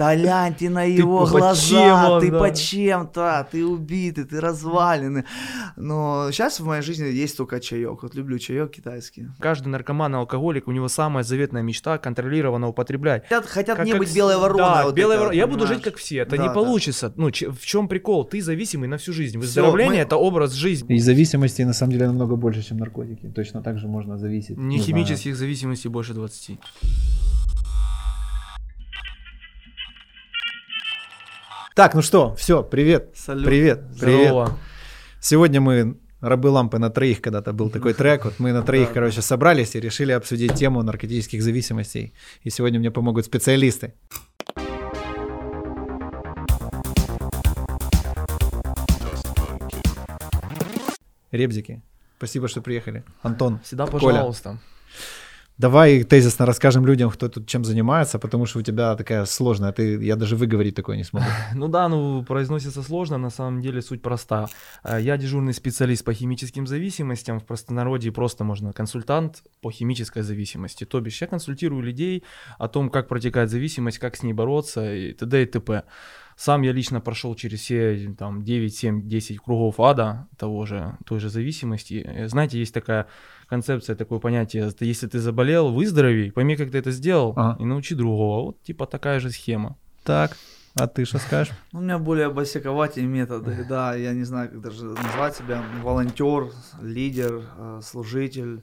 Да гляньте на его Ты глаза, он, ты да. под чем-то, ты убитый, ты разваленный. Но сейчас в моей жизни есть только чаек. Вот люблю чаек китайский. Каждый наркоман и алкоголик, у него самая заветная мечта контролированно употреблять. Хотят, хотят Как- не как быть с- белой вороной. Да, вот белой это, вороной. Я буду жить как все. Это Да, не да. получится. Ну, че- в чем прикол? Ты зависимый на всю жизнь. Выздоровление мы- это образ жизни. И зависимости на самом деле намного больше, чем наркотики. Точно так же можно зависеть. Не знаю. химических зависимостей больше 20. Так, ну что, все, привет. Салют. Привет. Привет. Здорово. Сегодня мы рабы лампы на троих, когда-то был такой трек. Вот мы на троих, Да. короче, собрались и решили обсудить тему наркотических зависимостей. И сегодня мне помогут специалисты. Ребзики, спасибо, что приехали. Антон, Всегда Коля. пожалуйста. Давай тезисно расскажем людям, кто тут чем занимается, потому что у тебя такая сложная, ты, я даже выговорить такое не смогу. Ну да, ну произносится сложно, на самом деле суть проста. Э, Я дежурный специалист по химическим зависимостям, в простонародье просто можно консультант по химической зависимости. То бишь я консультирую людей о том, как протекает зависимость, как с ней бороться и т.д. и т.п. Сам я лично прошел через все там 9, 7, 10 кругов ада того же, той же зависимости. Э, Знаете, есть такая концепция, такое понятие, это если ты заболел, выздорови, пойми, как ты это сделал, Ага. и научи другого. Вот типа такая же схема. Так, а ты что скажешь? Ну, у меня более босиковатые методы, да, я не знаю, как даже назвать себя, волонтер, лидер, э, служитель.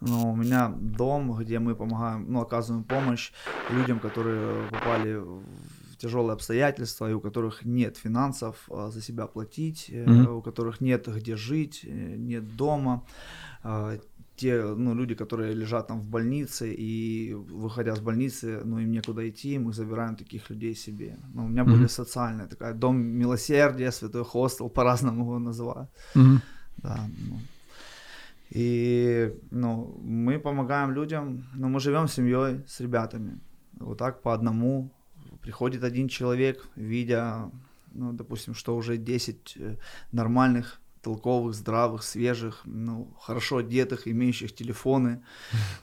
Но у меня дом, где мы помогаем, ну, оказываем помощь людям, которые попали в тяжелые обстоятельства, и у которых нет финансов э, за себя платить, Мгм. у которых нет где жить, нет дома. Те ну, люди, которые лежат там в больнице, и выходя с больницы, ну, им некуда идти, мы забираем таких людей себе. Ну, у меня Мгм. более социальная такая, дом милосердия, святой хостел, по-разному его называют. Мгм. Да, ну. И ну, мы помогаем людям, но мы живем семьей с ребятами. Вот так по одному. Приходит один человек, видя, ну, допустим, что уже 10 э, нормальных, толковых, здравых, свежих, ну, хорошо одетых, имеющих телефоны,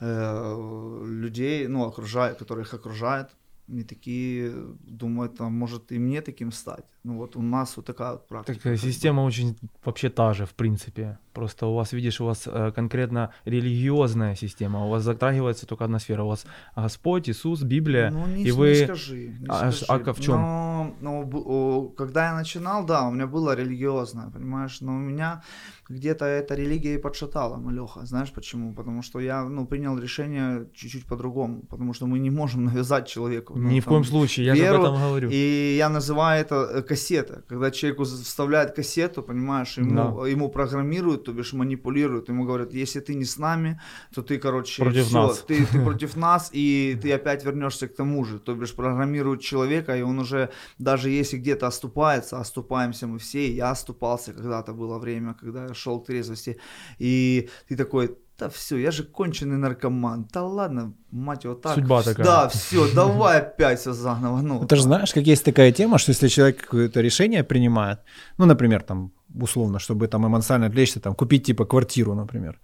э, людей, ну, окружают, которые их окружают. И такие думают, а может и мне таким стать. Ну вот у нас вот такая вот практика. Такая бы. система очень вообще та же, в принципе. Просто у вас, видишь, у вас э, конкретно религиозная система. У вас затрагивается только одна сфера. У вас Господь, Иисус, Библия. Ну, не, и не вы- скажи. Не А, скажи. а в чём? Но, но когда я начинал, да, у меня было религиозное, понимаешь, но у меня где-то эта религия и подшатала, Малеха. Знаешь почему? Потому что я, ну, принял решение чуть-чуть по-другому, потому что мы не можем навязать человеку. ну, Ни в там, коем случае, я же об веру, этом говорю. И я называю это э, кассета. Когда человеку вставляют кассету, понимаешь, ему, ему программируют, то бишь манипулируют. Ему говорят, если ты не с нами, то ты, короче, Против всё, нас. Ты, ты против нас, и ты опять вернешься к тому же. То бишь программируют человека, и он уже, даже если где-то оступается, оступаемся мы все, я оступался когда-то, было время, когда я шел к трезвости, и ты такой, да все, я же конченый наркоман. Да ладно, мать его так. Судьба такая. Да, все, давай опять все заново. Ну, Ты же знаешь, как есть такая тема, что если человек какое-то решение принимает, ну, например, там, условно, чтобы там эмоционально отвлечься, там, купить типа квартиру, например,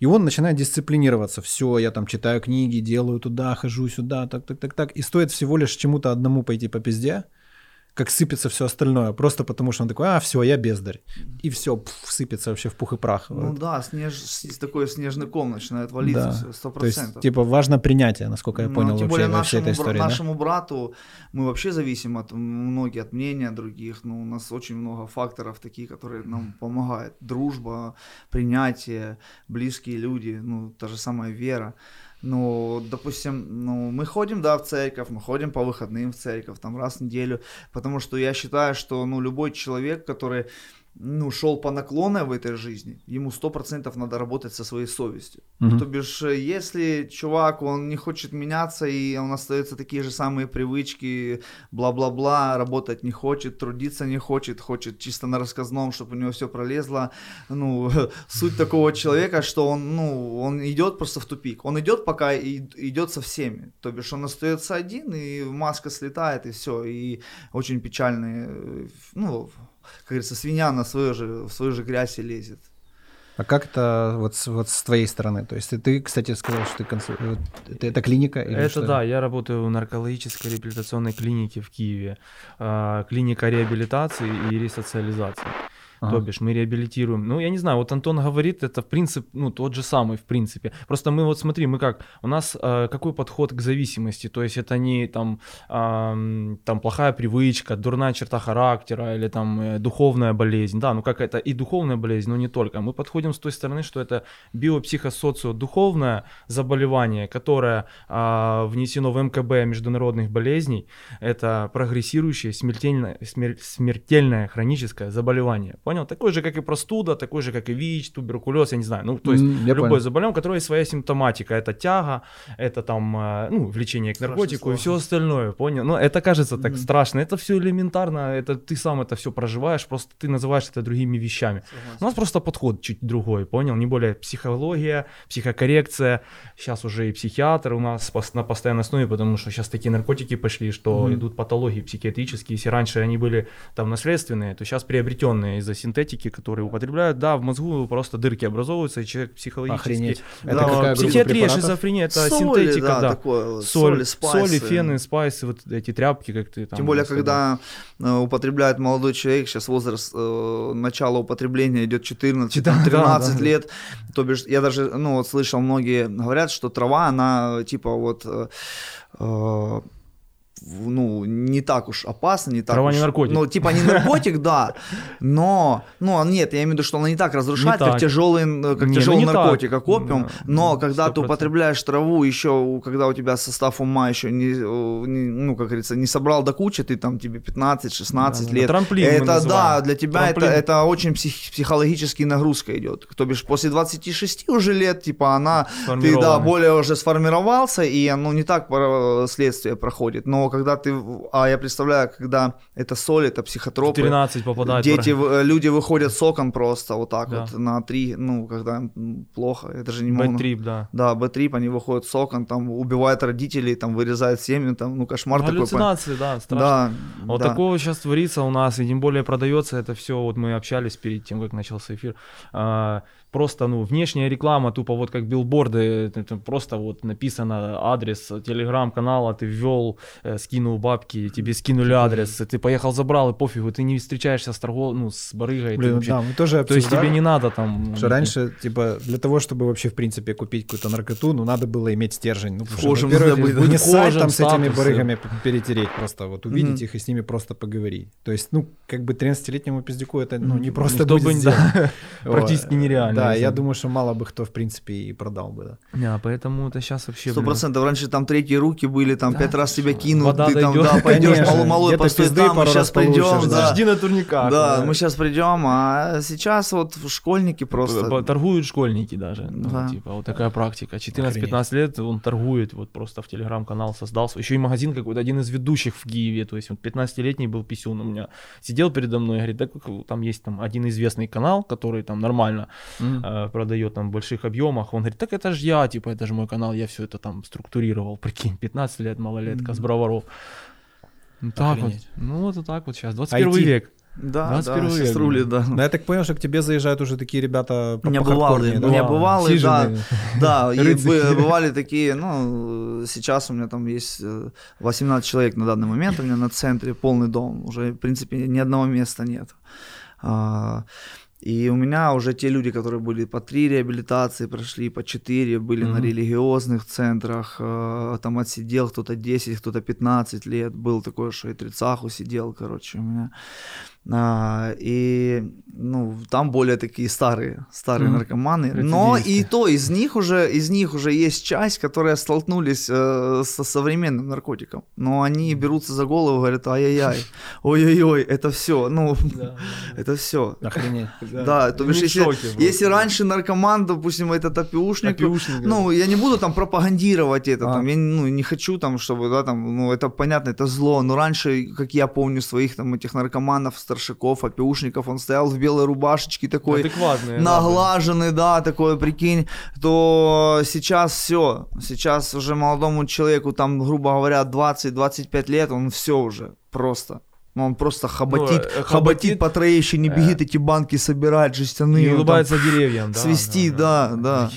и он начинает дисциплинироваться, все, я там читаю книги, делаю туда, хожу сюда, так, так, так, так, и стоит всего лишь чему-то одному пойти по пизде, как сыпется все остальное, просто потому что он такой, а, все, я бездарь, и все, сыпется вообще в пух и прах. Ну Вот. да, снеж, такой снежный ком начинает валиться, Да. сто То есть, процентов. типа, важно принятие, насколько я Ну, понял тем вообще более нашему, этой истории, да? нашему брату мы вообще зависим от многих от мнения других. Ну, у нас очень много факторов таких, которые нам помогают. Дружба, принятие, близкие люди, ну, та же самая вера. Ну, допустим, ну, мы ходим, да, в церковь, мы ходим по выходным в церковь, там раз в неделю, потому что я считаю, что, ну, любой человек, который, ну, шел по наклонной в этой жизни, ему сто процентов надо работать со своей совестью. Мгм. То бишь, э, если чувак, он не хочет меняться, и он остается такие же самые привычки, бла-бла-бла, работать не хочет, трудиться не хочет, хочет чисто на рассказном, чтобы у него все пролезло. Ну, суть такого человека, что он, ну, он идет просто в тупик. Он идет, пока и- идет со всеми. То бишь, он остается один, и маска слетает, и все. И очень печальный, э, ну, как говорится, свинья на свою же, в свою же грязь и лезет. А как это вот с, вот с твоей стороны? То есть ты, ты кстати, сказал, что ты консуль... это, это клиника? Или это что? да, я работаю в наркологической реабилитационной клинике в Киеве. А, клиника реабилитации и ресоциализации. Ага. То бишь мы реабилитируем. Ну, я не знаю, вот Антон говорит, это в принципе, ну, тот же самый, в принципе. Просто мы вот смотри, мы как, у нас э, какой подход к зависимости? То есть это не там, э, там плохая привычка, дурная черта характера или там э, духовная болезнь. Да, ну как это и духовная болезнь, но не только. Мы подходим с той стороны, что это биопсихосоциодуховное заболевание, которое э, внесено в МКБ международных болезней. Это прогрессирующее смертельное, смер, смертельное хроническое заболевание Понял? Такой же, как и простуда, такой же, как и ВИЧ, туберкулез, я не знаю. Ну, то есть mm, любое понял. заболевание, у которого есть своя симптоматика. Это тяга, это там, э, ну, влечение к наркотику и все остальное, понял? Ну, это кажется так mm. страшно. Это все элементарно, это ты сам это все проживаешь, просто ты называешь это другими вещами. Согласен. У нас просто подход чуть другой, понял? Не более психология, психокоррекция. Сейчас уже и психиатр у нас на постоянной основе, потому что сейчас такие наркотики пошли, что mm. идут патологии психиатрические. Если раньше они были там наследственные, то сейчас приобретенные из-за синтетики, которые употребляют, да, в мозгу просто дырки образовываются, и человек психологически... Охренеть. Это да, какая психиатрия, шизофрения, это соли, синтетика, да. да. Такое, соль, соли, спайсы. соли, фены, спайсы, вот эти тряпки, как ты там... Тем более, когда э, употребляет молодой человек, сейчас возраст э, начала употребления идет 14-13 да, да, лет, то бишь, я даже, ну, вот слышал, многие говорят, что трава, она, типа, вот... Э, э ну, не так уж опасно, не так Трава уж... не наркотик. Ну, типа не наркотик, да, но, ну, нет, я имею в виду, что она не так разрушает, как тяжелый, э, как не, ну тяжелый ну, наркотик, так. как опиум, да, но да, когда 100%. ты употребляешь траву, еще, когда у тебя состав ума еще не, не ну, как говорится, не собрал до кучи, ты там, тебе 15-16 да, лет. Трамплин Это, да, для тебя это, это очень псих, психологический нагрузка идет. То бишь, после 26 уже лет, типа, она, ты, да, более уже сформировался, и оно не так следствие проходит, но когда ты, а я представляю, когда это соль, это психотропы. 13 попадает. Дети, в, люди выходят с окон просто вот так да. вот на 3, ну, когда плохо, это же не могу. Б-трип, да. Да, Б-трип, они выходят с окон, там убивают родителей, там вырезают семью, там, ну, кошмар Галлюцинации, такой. да, страшно. Да, вот да. такого сейчас творится у нас, и тем более продается это все, вот мы общались перед тем, как начался эфир, а, просто, ну, внешняя реклама, тупо вот как билборды, просто вот написано адрес телеграм-канала, ты ввел, э, скинул бабки, тебе скинули адрес, ты поехал забрал, и пофигу, ты не встречаешься с торгов, ну, с барыгой. Блин, вообще... да, мы тоже То есть тебе не надо там... Что раньше, типа, для того, чтобы вообще, в принципе, купить какую-то наркоту, ну, надо было иметь стержень. Ну, вхожим надо быть. Не сайт там с этими барыгами перетереть просто, вот увидеть их и с ними просто поговорить. То есть, ну, как бы 13-летнему пиздюку это, ну, не просто будет сделать. Практически нереально. Да, я думаю, что мало бы кто, в принципе, и продал бы, да. Да, поэтому это сейчас вообще... Сто процентов. Раньше там третьи руки были, там пять раз тебя кинут, Вода ты там, да, пойдешь, малой, малой постой там, мы сейчас придем, да. Жди на турниках. Да, мы сейчас придем, а сейчас вот школьники просто... Торгуют школьники даже, ну, типа, вот такая практика. 14-15 лет он торгует, вот просто в телеграм-канал создался. Еще и магазин какой-то, один из ведущих в Киеве, то есть вот 15-летний был писюн у меня. Сидел передо мной и говорит, да, там есть там один известный канал, который там нормально mm продает там в больших объемах. Он говорит, так это же я, типа, это же мой канал, я все это там структурировал, прикинь, 15 лет малолетка mm-hmm. с броваров. Ну, так вот. Ну, вот так вот сейчас, 21 IT. век. Да, 21 да, век. Рули, да. Но я так понял, что к тебе заезжают уже такие ребята по, не бывалые, да? Не бывалые, да. Да, и бывали такие, ну, сейчас у меня там есть 18 э, человек на данный момент, у меня на центре полный дом, уже, в принципе, ни одного места нет. И у меня уже те люди, которые были по три реабилитации, прошли по четыре, были mm-hmm. на религиозных центрах, э, там отсидел кто-то 10, кто-то 15 лет, был такой, что и трицаху сидел, короче, у меня. А, и ну, там более такие старые, старые mm. наркоманы. Но и то, из них уже, из них уже есть часть, которые столкнулись э, со современным наркотиком. Но они берутся за голову, говорят, ай-яй-яй, ой-ой-ой, это все, ну, это все. Охренеть. Да, то бишь, если, если раньше наркоман, допустим, этот опиушник, опиушник ну, я не буду там пропагандировать это, а. там, я ну, не хочу там, чтобы, да, там, ну, это понятно, это зло, но раньше, как я помню своих там этих наркоманов, старшаков, опиушников, он стоял в белой рубашечке такой, наглаженный, да, такой, прикинь, то сейчас все, сейчас уже молодому человеку там, грубо говоря, 20-25 лет, он все уже просто Ну, он просто хоботит, э, хоботит, хоботит, по троещине, э, бегит эти банки собирать, жестяные. И он там улыбается деревьям, да. свистит, да, да.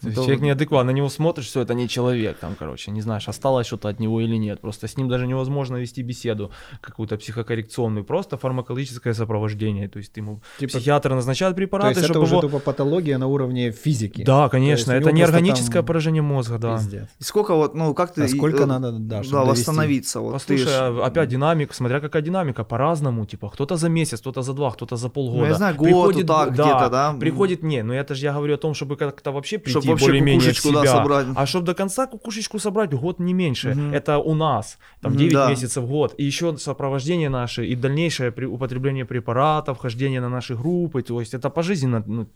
То есть Это человек неадекватный, на него смотришь, все, это не человек, там, короче, не знаешь, осталось что-то от него или нет. Просто с ним даже невозможно вести беседу какую-то психокоррекционную, просто фармакологическое сопровождение. То есть ему Типа- психиатр назначает То препараты, есть это чтобы уже его... тупо патология на уровне физики. Да, конечно, это не органическое там поражение мозга, да. Пиздец. И сколько вот, ну, как ты... А сколько э, надо, да, да, чтобы восстановиться? Вот ты Послушай, ж- а опять динамика, смотря какая динамика, по-разному, типа, кто-то за месяц, кто-то за два, кто-то за полгода. Ну, я знаю, год вот так где-то, да? Приходит, не, ну это же я говорю о том, чтобы как-то вообще прийти Чтоб вообще более-менее в кукушечку, да, себя. собрать. А чтобы до конца кукушечку собрать, год не меньше. Мгм. Это у нас, там Мгм, 9 да. месяцев, год. И еще сопровождение наше, и дальнейшее при- употребление препаратов, хождение на наши группы, то есть это пожизненно, ну,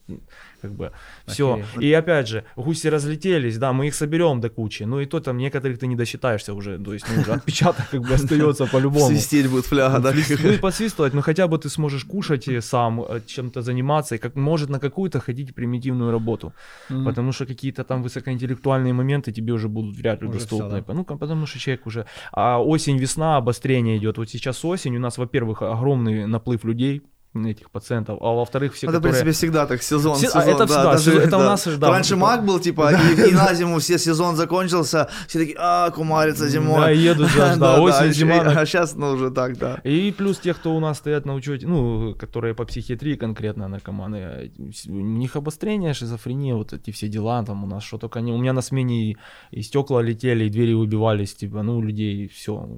как бы, все. Охереть. И опять же, гуси разлетелись, да, мы их соберем до кучи, ну и то там некоторых ты не досчитаешься уже, то есть, ну, уже отпечаток как бы остается по-любому. Свистеть будет фляга, да? Ну и посвистывать, но хотя бы ты сможешь кушать и сам, э, чем-то заниматься, и как может на какую-то ходить примитивную работу. Потому что какие-то там высокоинтеллектуальные моменты тебе уже будут вряд ли Уже доступны. всё, Ну, ка- потому что человек уже... А осень, весна, обострение идет. Вот сейчас осень, у нас, во-первых, огромный наплыв людей, этих пациентов, а во-вторых, все, Это, в которые... принципе, всегда так, сезон, Все- а сезон, это да, всегда, даже, это у да. нас, да, Раньше типа- маг был, типа, и, и на зиму все, сезон закончился, все такие, а, кумарится зимой. Да, едут же, да, осень, зима, А сейчас, ну, уже так, да. И плюс те, кто у нас стоят на учете, ну, которые по психиатрии конкретно наркоманы, у них обострение, шизофрения, вот эти все дела, там у нас что только не... У меня на смене и, и стекла летели, и двери выбивались, типа, ну, у людей все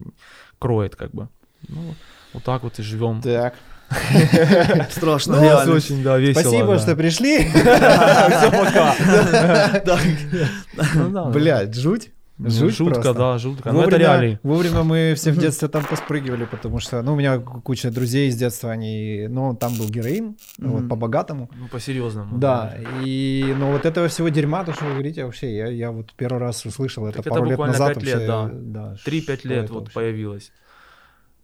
кроет как бы. Ну, вот так вот и живем. Так. Страшно, Ну, реально. очень, да, весело. Спасибо, да. что пришли. Все, пока. Ну. Блядь, жуть. Ну, Жуть Шутка, просто. да, шутка. Ну, это Вовремя, реалии. вовремя мы все в детстве там поспрыгивали, потому что, ну, у меня куча друзей из детства, они, ну, там был героин, вот, Мгм. по-богатому. Ну, по-серьезному. Да, и, ну, вот этого всего дерьма, то, что вы говорите, вообще, я, я вот первый раз услышал это Так это пару лет буквально назад. лет, вообще, да. да. 3-5 что лет это вот вообще? появилось.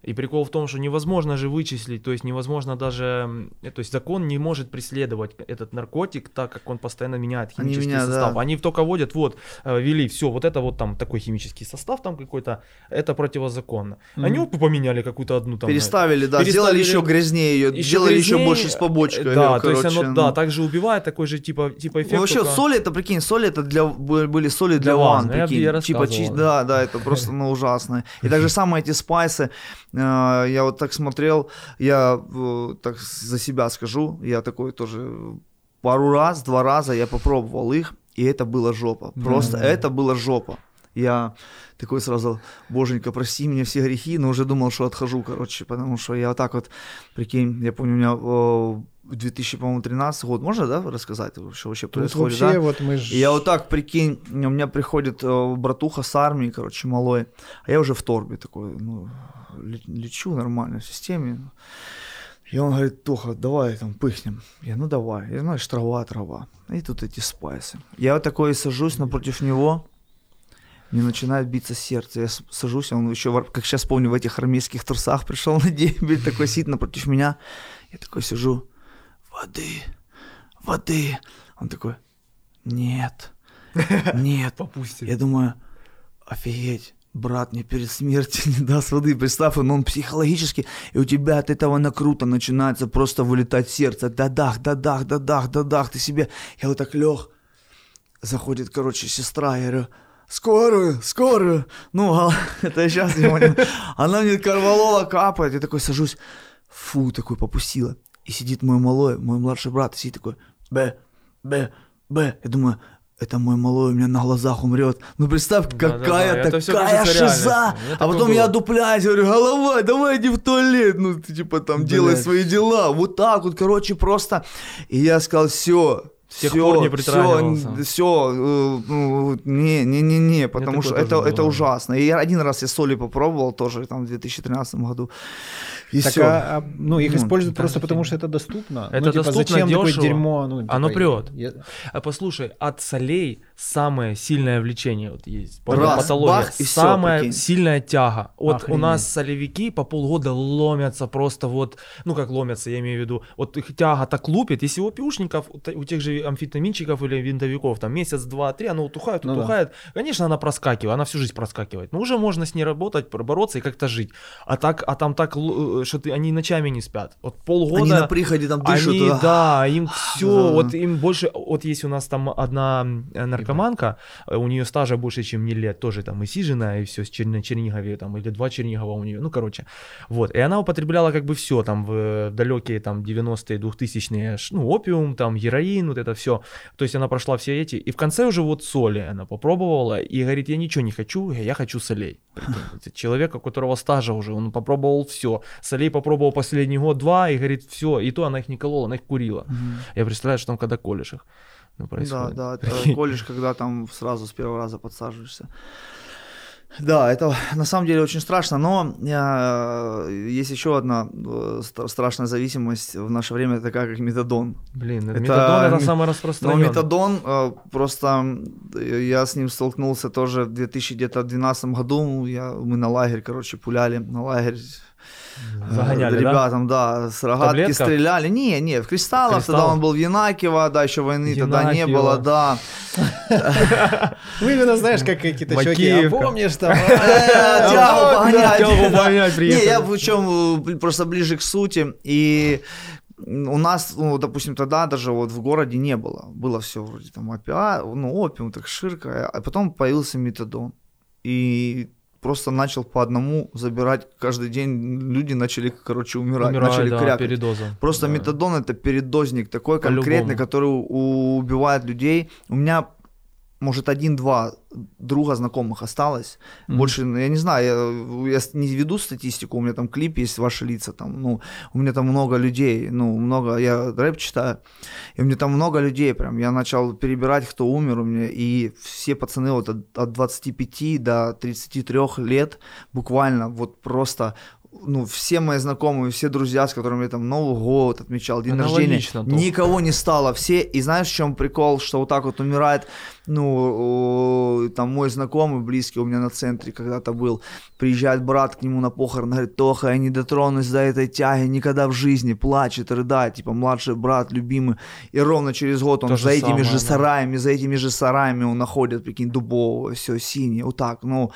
И прикол в том, что невозможно же вычислить, то есть невозможно даже, э, то есть закон не может преследовать этот наркотик, так как он постоянно меняет Они химический меняют, состав. да. Они только вводят, вот, э, ввели, все, вот это вот там такой химический состав там какой-то, это противозаконно. Они Мгм. оп, поменяли какую-то одну там. э, Переставили, да, Переставили- сделали еще грязнее ее, Еще сделали еще грязнее, больше с побочкой. Да, её, то есть оно, ну. да, также убивает, такой же типа, типа эффект. Ну, вообще, только- соли это, прикинь, соли это для, были соли для, Для ван, ванн, я- прикинь. я типа, чи- рассказывал. да, да, это просто, ну, ужасно. И так же самое эти спайсы, э, я вот так смотрел, я э, так за себя скажу, я такой тоже пару раз, два раза я попробовал их, и это была жопа. Просто Да. это была жопа. Я такой сразу, боженька, прости мне все грехи, но уже думал, что отхожу, короче, потому что я вот так вот, прикинь, я помню, у меня э, 2013 год, можно, да, рассказать, что вообще Тут происходит, вообще да? вот мы ж... Я вот так, прикинь, у меня приходит э, братуха с армии, короче, малой, а я уже в торбе такой, ну, ле- лечу нормально в системе. И он говорит, Тоха, давай там пыхнем. Я, ну давай. Я, знаешь, трава, трава. И тут эти спайсы. Я вот такой сажусь напротив него, мне начинает биться сердце. Я сажусь, он еще, как сейчас помню, в этих армейских трусах пришел на дембель, такой сидит напротив меня. Я такой сижу, воды, воды. Он такой, нет, нет. Попустит. Я думаю, офигеть, брат мне перед смертью не даст воды. Представь, но он психологически, и у тебя от этого накрута начинается просто вылетать сердце. Да-дах, да-дах, да-дах, да-дах, ты себе... Я вот так лег, заходит, короче, сестра, я говорю, скорую, скорую. Ну, а, это я сейчас не понял. Она мне корвалола капает, я такой сажусь, фу, такой попустила. И сидит мой малой, мой младший брат, и сидит такой, б, б, б. Я думаю, это мой малой у меня на глазах умрет. Ну представь, какая это всё такая кажется шиза. Я А потом я был. одупляюсь, говорю, голова, давай иди в туалет. Ну, ты типа там делай Блядь. свои дела. Вот так вот, короче, просто. И я сказал, все. С тех пор не притрагивался. Все, ну, не, не, не, не, потому что это, было, это да. ужасно. И я один раз я соли попробовал тоже там в 2013 году. И Так, все. а, а, ну, их Ну, используют да, просто потому, что это доступно. Это ну, типа, доступно, зачем такое дёшево. дерьмо? Ну, Оно типа, прёт. я- А послушай, от солей самое сильное влечение вот есть. Раз, Патология. бах, и самая прикинь. сильная тяга. Вот у Охренеть. нас солевики по полгода ломятся просто вот, ну как ломятся, я имею в виду, вот их тяга так лупит, если у пиушников, у те- у тех же амфетаминчиков или винтовиков, там месяц, два, три, оно утухает, Ну да. утухает, конечно, она проскакивает, она всю жизнь проскакивает, но уже можно с ней работать, бороться и как-то жить. А так, а там так, л- э, что ты, они ночами не спят. Вот полгода... Они на приходе там дышат. Они, да, им все, Да. вот им больше, вот есть у нас там одна э, наркоманка, э, у нее стажа больше, чем мне лет, тоже там и сижена, и все, с Чер- на Чернигове, там, или два Чернигова у нее, ну, короче, вот, и она употребляла как бы все, там, в э, далекие, там, 90-е, 2000-е, ш- ну, опиум, там, героин, вот это все, то есть она прошла все эти, и в конце уже вот соли она попробовала, и говорит, я ничего не хочу, я хочу солей. Человек, у которого стажа уже, он попробовал все, солей попробовал последний год-два, и говорит, все, и то она их не колола, она их курила. Я представляю, что там когда колешь их. Ну, Да, происходит. да, это колледж, когда там сразу с первого раза подсаживаешься. Да, это на самом деле очень страшно, но э, есть еще одна э, ст- страшная зависимость в наше время, такая как метадон. Блин, Это метадон это ме- самое Но метадон, э, просто я с ним столкнулся тоже в 2012 году, я, мы на лагерь, короче, пуляли, на лагерь Загоняли, да? ребятам, да, с рогатки таблетках? стреляли. Не, не, в Кристаллах, Кристалл? тогда он был в Янакиево, да, еще войны тогда не Янакиево. было, да. Ну, именно знаешь, как какие-то чуваки, а помнишь там? Э, Тягу погонять. Тягу погонять Не, я в чем просто ближе к сути. И у нас, ну, допустим, тогда даже вот в городе не было. Было все вроде там опиа, ну, опиум, так ширка. А потом появился метадон. И просто начал по одному забирать каждый день. Люди начали, короче, умирать, Умирали, начали да, крякать. передоза. Просто Да. метадон это передозник такой По-любому. конкретный, который убивает людей. У меня может один-два друга знакомых осталось. Мгм. Больше, ну, я не знаю, я, я не веду статистику, у меня там клип есть ваши лица, там, ну, у меня там много людей, ну, много, я рэп читаю, и у меня там много людей прям, я начал перебирать, кто умер у меня, и все пацаны вот от, от 25 до 33 лет буквально вот просто ну, все мои знакомые, все друзья, с которыми я там Новый год отмечал, день рождения, Аналогично тут. никого не стало. Все, и знаешь, в чем прикол, что вот так вот умирает, ну, там мой знакомый, близкий у меня на центре когда-то был, приезжает брат к нему на похорон, говорит, Тоха, я не дотронусь до этой тяги никогда в жизни, плачет, рыдает, типа, младший брат, любимый, и ровно через год он То же за этими самое, же да. сараями, за этими же сараями он находит, прикинь, дубового, все синее, вот так, ну,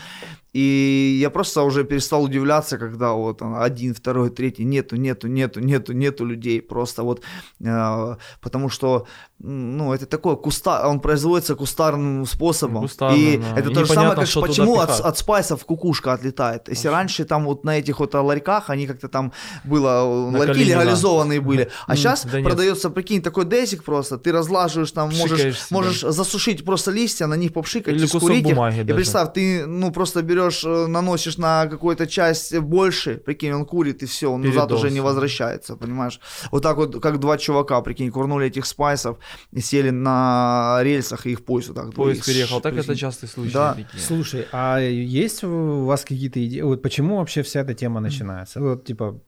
и я просто уже перестал удивляться, когда вот один, второй, третий, нету, нету, нету, нету, нету людей, просто вот, э, потому что, ну, это такое куста, он производится кустарным способом, Кустарно, и да. это И то же самое, как почему от, от спайсов кукушка отлетает. Если раньше там вот на этих вот ларьках, они как-то там было, На ларьки Калинина. легализованные были, а сейчас да нет. продается, прикинь, такой десик просто, ты разлаживаешь там, можешь, Пшикаешь можешь засушить просто листья, на них попшикать, Или скурить их. бумаги И даже. представь, ты, ну, просто берешь, э, наносишь на какую-то часть больше, прикинь, он курит, и все, он назад Передоз, уже не возвращается, понимаешь? Вот так вот, как два чувака, прикинь, курнули этих спайсов, сели на рельсах, и их поезд вот так. Поезд переехал. Так это частый случай. Да. такие. Слушай, а есть у вас какие-то идеи? Вот почему вообще вся эта тема начинается? Вот типа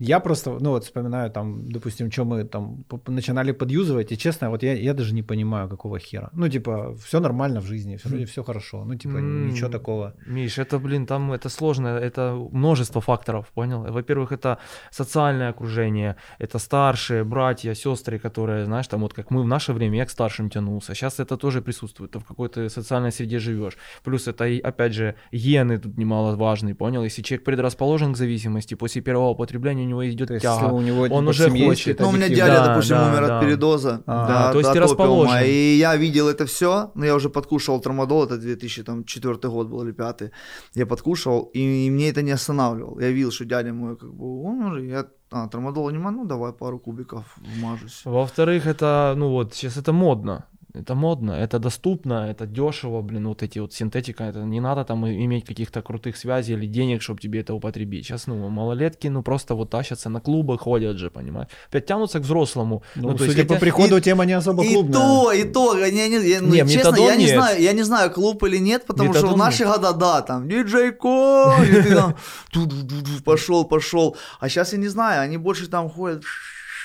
я просто, ну вот вспоминаю там, допустим, что мы там начинали подюзывать, и честно, вот я, я даже не понимаю, какого хера. Ну типа все нормально в жизни, все, вроде все хорошо, ну типа М. ничего такого. Миш, это, блин, там это сложно, это множество факторов, понял? Во-первых, это социальное окружение, это старшие, братья, сестры, которые, знаешь, там вот как мы в наше время, я к старшим тянулся. Сейчас это тоже присутствует, ты в какой-то социальной среде живешь. Плюс это, опять же, гены тут немаловажные, понял? Если человек предрасположен к зависимости, после первого употребления него идет есть тяга. если у него он типа, уже хочет. Ну, у меня дядя, Да, допустим, да, умер да. от передоза. А, да, то есть ты расположен. И я видел это все, но я уже подкушал трамадол, это 2004 год был или 5 Я подкушал, и мне это не останавливало. Я видел, что дядя мой как бы умер, и я, а, трамадола нема, ну давай пару кубиков вмажусь. Во-вторых, это, ну вот, сейчас это модно. Это модно, это доступно, это дешево, блин, вот эти вот синтетика, это не надо там и- иметь каких-то крутых связей или денег, чтобы тебе это употребить. Сейчас, ну, малолетки, ну, просто вот тащатся на клубы, ходят же, понимаешь. Опять тянутся к взрослому. Ну, то есть судя по хотя- приходу, и- тема не особо И клубная. то, и то, я, не, я- ну, Не, честно, метадон я не нет. знаю, я не знаю, клуб или нет, потому что в Метадон наши года, да, там, диджей Ко, и ты там, ту-ду-ду-ду, пошел, пошел, а сейчас я не знаю, они больше там ходят,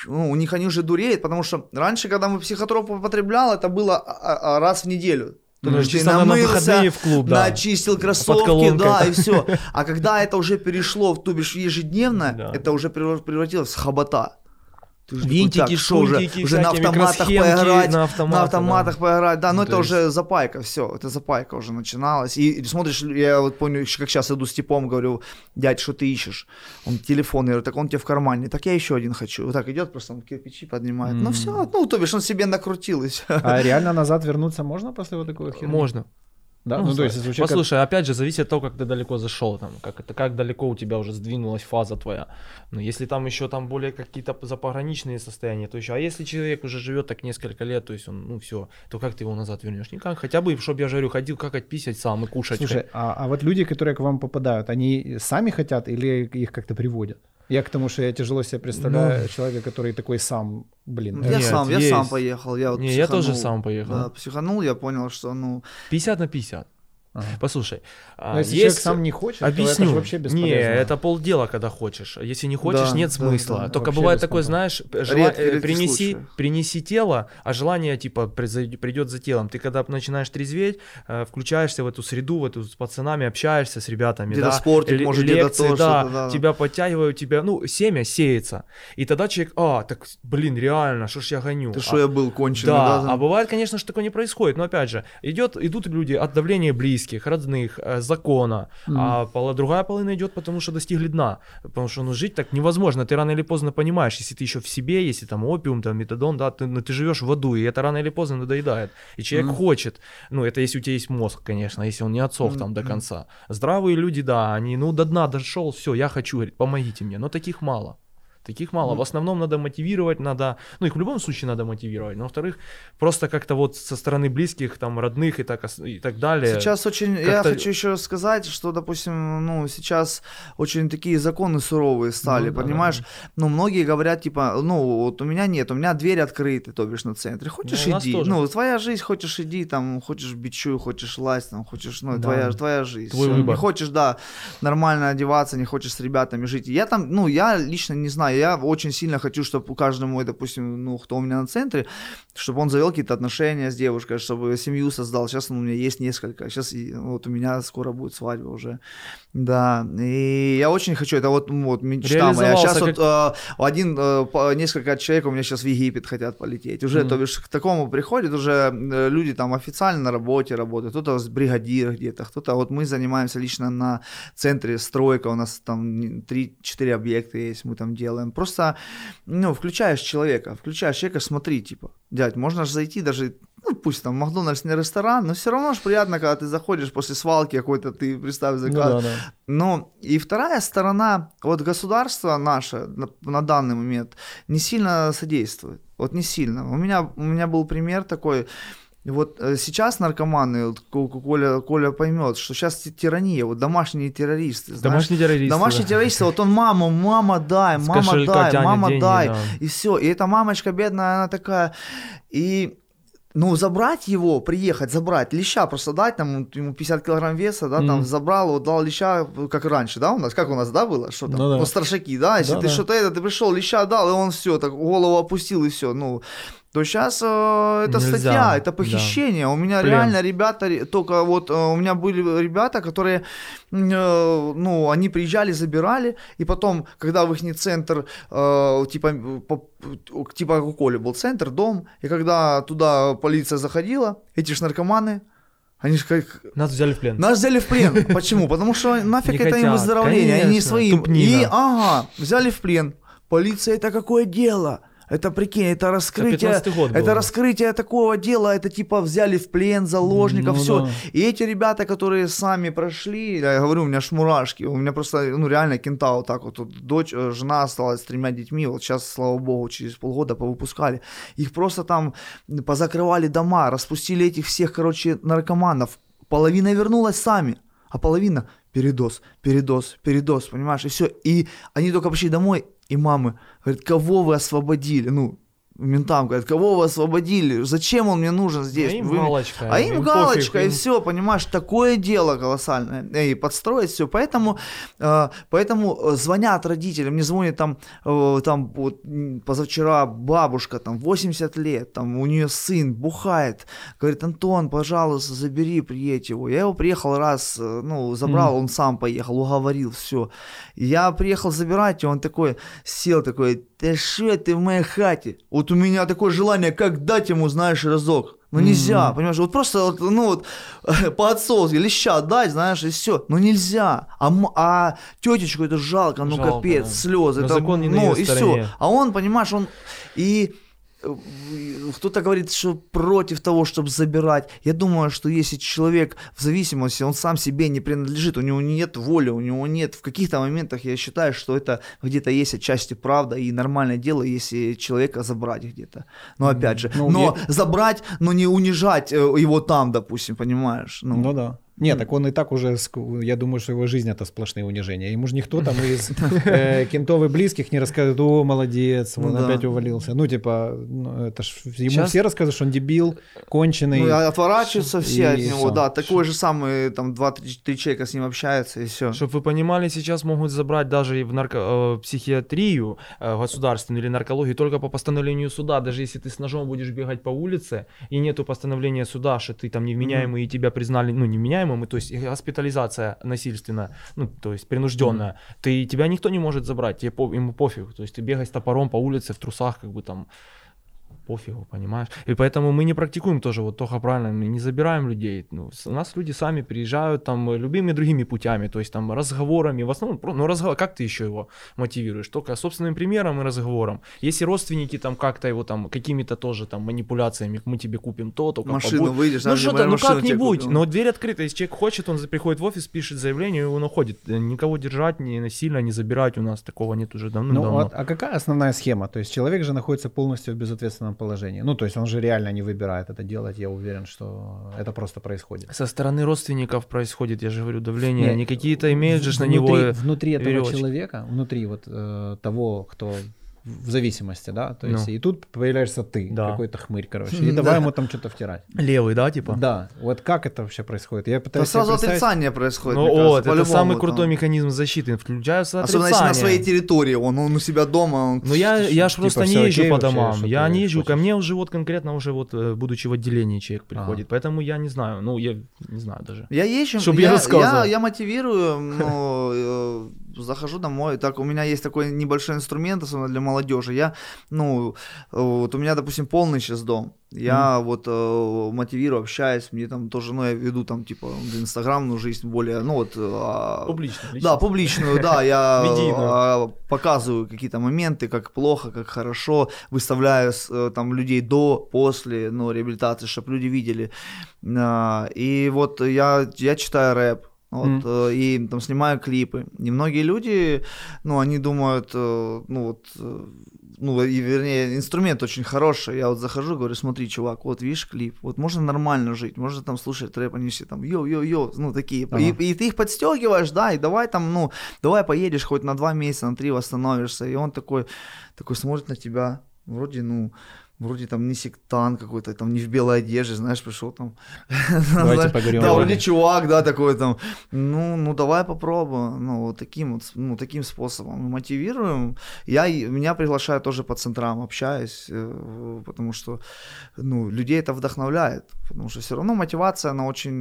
ну, у них они уже дуреют, потому что раньше, когда мы психотроп употреблял, это было а, а, раз в неделю. То Ну, есть ты на намылся, выходные в клуб, да. начистил кроссовки, да, и все. А когда это уже перешло в, то бишь, ежедневно, Да. это уже превра- превратилось в хобота. Винтики, так, что уже, уже на автоматах поиграть, на на автоматах, да. поиграть, да, но Ну, это то уже запайка, все, это запайка уже начиналась. И, и смотришь, я вот помню, как сейчас иду с типом, говорю, дядь, что ты ищешь? Он телефон, я говорю, так он тебе в кармане, так я еще один хочу. Вот так идет, просто он кирпичи поднимает. Ну М. все, ну то бишь он себе накрутил и все. А реально назад вернуться можно после вот такой херни? Можно. Да, Ну, ну, то есть, человека- Послушай, опять же, зависит от того, как ты далеко зашел, там, как это, как далеко у тебя уже сдвинулась фаза твоя. Ну, если там еще там более какие-то запограничные состояния, то еще. А если человек уже живет так несколько лет, то есть он, ну все, то как ты его назад вернешь? Никак. Хотя бы, чтобы я говорю, ходил какать писать сам и кушать. Слушай, а, а вот люди, которые к вам попадают, они сами хотят или их как-то приводят? Я к тому, что я тяжело себе представляю человека, который такой сам, блин. Я Нет, сам, я есть. сам поехал. Я, вот Не, я тоже психанул. сам поехал. Да, психанул, я понял, что, ну, 50 на 50. Ага. Послушай, а, Но если есть- человек сам не хочет, то это Объясню. вообще бесполезно. Не, это полдела, когда хочешь. Если не хочешь, Да, нет да, смысла. да. Только Вообще бывает такое, бесполезно. знаешь, жела- Редкий- принеси, случай. принеси тело, а желание типа придет за телом. Ты когда начинаешь трезветь, э, включаешься в эту среду, в эту с пацанами, общаешься с ребятами, Где-то да, спортик, ле- может, где-то лекции, то, да, да. тебя подтягивают, тебя, ну, семя сеется. И тогда человек, а, так, блин, реально, что ж я гоню? ты А- что я был конченый, да, да? а бывает, конечно, что такое не происходит. Но опять же, идет, идут люди от давления близких, родных, э, закона, а пола- другая половина идет, потому что достигли дна. Потому что ну, жить так невозможно. Ты рано или поздно понимаешь, если ты еще в себе, если там опиум, там метадон, да, ты, ну, ты живешь в аду, и это рано или поздно надоедает. И человек Мгм. хочет, ну, это если у тебя есть мозг, конечно, если он не отсох там до конца. Здравые люди, да, они, ну, до дна дошел, все, я хочу, говорит, помогите мне. Но таких мало. Таких мало. Ну. В основном надо мотивировать, надо, ну их в любом случае надо мотивировать. Но во-вторых, просто как-то вот со стороны близких, там родных и так и так далее. Сейчас очень, я хочу еще сказать, что, допустим, ну, сейчас очень такие законы суровые стали, Ну, да, понимаешь? Ну, многие говорят, типа, ну, вот у меня нет, у меня двери открыты, то бишь на центре. Хочешь, Ну, иди. тоже. Ну, твоя жизнь, хочешь, иди, там, хочешь бичуй, хочешь лазь, там, хочешь, ну, Да. твоя, твоя жизнь. Твой выбор. Не хочешь, да, нормально одеваться, не хочешь с ребятами жить. Я там, ну, я лично не знаю, я очень сильно хочу, чтобы у каждого мой, допустим, ну, кто у меня на центре, чтобы он завел какие-то отношения с девушкой, чтобы семью создал. Сейчас у меня есть несколько. Сейчас вот у меня скоро будет свадьба уже. Да. И я очень хочу. Это вот, вот мечта моя. Сейчас вот э, один, э, несколько человек у меня сейчас в Египет хотят полететь. Уже, Мгм. то бишь, к такому приходит уже э, люди там официально на работе работают. Кто-то бригадир где-то, кто-то. Вот мы занимаемся лично на центре стройка. У нас там 3-4 объекта есть, мы там делаем. Просто, ну, включаешь человека, включаешь человека, смотри, типа, дядь, можно же зайти даже, ну, пусть там Макдональдс не ресторан, но все равно же приятно, когда ты заходишь после свалки какой-то, ты, представь, Ну заказ. да, да. Но и вторая сторона, вот государство наше на, на данный момент не сильно содействует. Вот не сильно. У меня, у меня был пример такой. Вот э, сейчас наркоманы, вот Ко- Ко- Коля, Коля поймет, что сейчас ти- тирания, вот домашние террористы. знаешь. Домашний террорист. Домашний да. террорист, вот он мама, мама дай, С мама дай, мама деньги, дай. да. И все. И эта мамочка бедная, она такая. И ну, забрать его, приехать, забрать, леща просто дать, там, ему 50 килограмм веса, да, там, Мгм. забрал, вот, дал леща, как раньше, да, у нас, как у нас, да, было, что там, Ну да. ну, старшаки, да, если Да, ты да. что-то это, ты пришел, леща дал, и он все, так, голову опустил, и все, ну, то сейчас это Нельзя, статья, это да. похищение. У меня Плен. реально ребята, ре- только вот э, у меня были ребята, которые, э, ну, они приезжали, забирали, и потом, когда в их центр, э, типа, по- типа у Коли был центр, дом, и когда туда полиция заходила, эти ж наркоманы, они же как, Нас взяли в плен. нас взяли в плен. Почему? Потому что нафиг это им выздоровление, они не тупнина. И, ага, взяли в плен. Полиция это какое дело? Это прикинь, это раскрытие, 15-й год это раскрытие такого дела, это типа взяли в плен заложников, Ну все. да. И эти ребята, которые сами прошли, я говорю, у меня ж мурашки, у меня просто, ну реально кента вот так вот, вот дочь, э, жена осталась с тремя детьми, вот сейчас, слава богу, через полгода повыпускали. Их просто там позакрывали дома, распустили этих всех, короче, наркоманов. Половина вернулась сами, а половина передоз, передоз, передоз, понимаешь, и все. И они только пришли домой, и мамы говорят, кого вы освободили? Ну, ментам, говорят, кого вы освободили, зачем он мне нужен здесь? А им Вы- галочка. а им им галочка, пофиг, и им- все, понимаешь, такое дело колоссальное. И подстроить все. Поэтому, э, поэтому э, звонят родители, мне звонит там, э, там вот позавчера бабушка, там 80 лет, там у нее сын бухает, говорит, Антон, пожалуйста, забери, приедь его. Я его приехал раз, ну, забрал, он сам поехал, уговорил, все. Я приехал забирать, и он такой сел, такой, да что ты в моей хате? Вот у меня такое желание, как дать ему, знаешь, разок. Ну нельзя, понимаешь, вот просто, вот, ну вот, по-отцовски, леща дать, знаешь, и все. Ну нельзя. А, а тетечку это жалко, ну Жалко, капец, да. слезы. Но это, закон не на ну её и все. стороне. А он, понимаешь, он и кто-то говорит, что против того, чтобы забирать. Я думаю, что если человек в зависимости, он сам себе не принадлежит, у него нет воли, у него нет, в каких-то моментах я считаю, что это где-то есть отчасти правда и нормальное дело, если человека забрать где-то. Но опять же, Ну, но я- забрать, но не унижать э, его там, допустим, понимаешь? Ну, Ну да. Не, так он и так уже, я думаю, что его жизнь это сплошные унижения. Ему же никто там из э, кентов и близких не рассказывает, о, молодец, Ну он да. опять увалился. Ну, типа, ну, это ж ему Щас- все рассказывают, что он дебил, конченый. Ну, отворачиваются все И от него, всё. да, такой же самый, там, два-три человека с ним общаются, и все. Чтобы вы понимали, сейчас могут забрать даже и в нарко- э, психиатрию э, государственную или наркологию только по постановлению суда. Даже если ты с ножом будешь бегать по улице и нету постановления суда, что ты там невменяемый и тебя признали, ну, невменяемым, и, то есть госпитализация насильственная, ну, то есть принужденная, ты, тебя никто не может забрать, тебе по- ему пофиг. То есть ты бегай с топором по улице в трусах, как бы там пофигу, понимаешь? И поэтому мы не практикуем тоже вот только правильно, мы не забираем людей. Ну, у нас люди сами приезжают там э, любыми другими путями, то есть там разговорами, в основном, ну разговор, как ты еще его мотивируешь? Только собственным примером и разговором. Если родственники там как-то его там какими-то тоже там манипуляциями, мы тебе купим то, только Машину побудь». выйдешь, ну а что-то, ну как-нибудь, но дверь открыта, если человек хочет, он за- приходит в офис, пишет заявление, и он уходит. Э, Никого держать, не насильно, не забирать у нас такого нет уже Ну, давно. вот, а какая основная схема? То есть человек же находится полностью в безответственном положении. Ну, то есть он же реально не выбирает это делать. Я уверен, что это просто происходит. Со стороны родственников происходит, я же говорю, давление. Не, Они какие-то имеют же на него внутри этого веревочки. человека, внутри вот э, того, кто в зависимости, да, то есть Ну. и тут появляешься ты, Да. какой-то хмырь, короче, и давай ему там что-то втирать. левый, да, типа? Да, вот как это вообще происходит? Я Да пытаюсь сразу представить- отрицание происходит. Ну вот, это самый там. крутой механизм защиты. Включаются Особенно если на своей территории, он, он у себя дома, он... Ну я, я ж Типа, просто всё не езжу окей по вообще, домам, что я не езжу, ко хочешь? мне уже вот конкретно уже вот, э, будучи в отделении человек Ага. приходит, поэтому я не знаю, ну я не знаю даже. Я езжу, Чтоб я я, рассказывал. я, я мотивирую, но э, захожу домой, так у меня есть такой небольшой инструмент, особенно для молодежи. Я, ну, э, вот у меня, допустим, полный сейчас дом. Я вот э, мотивирую, общаюсь, мне там тоже, ну, я веду там, типа, инстаграмную жизнь более, ну, вот... а, Публично. Да, публичную, да, я а, показываю какие-то моменты, как плохо, как хорошо, выставляю э, там людей до, после, ну, реабилитации, чтобы люди видели. И вот я, я читаю рэп, вот, э, и там снимаю клипы. И многие люди, ну, они думают, э, ну, вот, э, ну, и, вернее, инструмент очень хороший. Я вот захожу, говорю, смотри, чувак, вот видишь клип, вот можно нормально жить, можно там слушать рэп, они все там йо-йо-йо, ну, такие. Ага. И, и ты их подстегиваешь, да, и давай там, ну, давай поедешь хоть на два месяца, на три восстановишься. И он такой, такой смотрит на тебя, вроде, ну, вроде там не сектант какой-то, там не в белой одежде, знаешь, пришел там. Давайте Знаешь, поговорим Да, вроде чувак, да, такой там, ну, ну давай попробуем, ну, вот таким вот, ну, таким способом мы мотивируем. Я, меня приглашают тоже по центрам, общаюсь, э, потому что, ну, людей это вдохновляет, потому что все равно мотивация, она очень,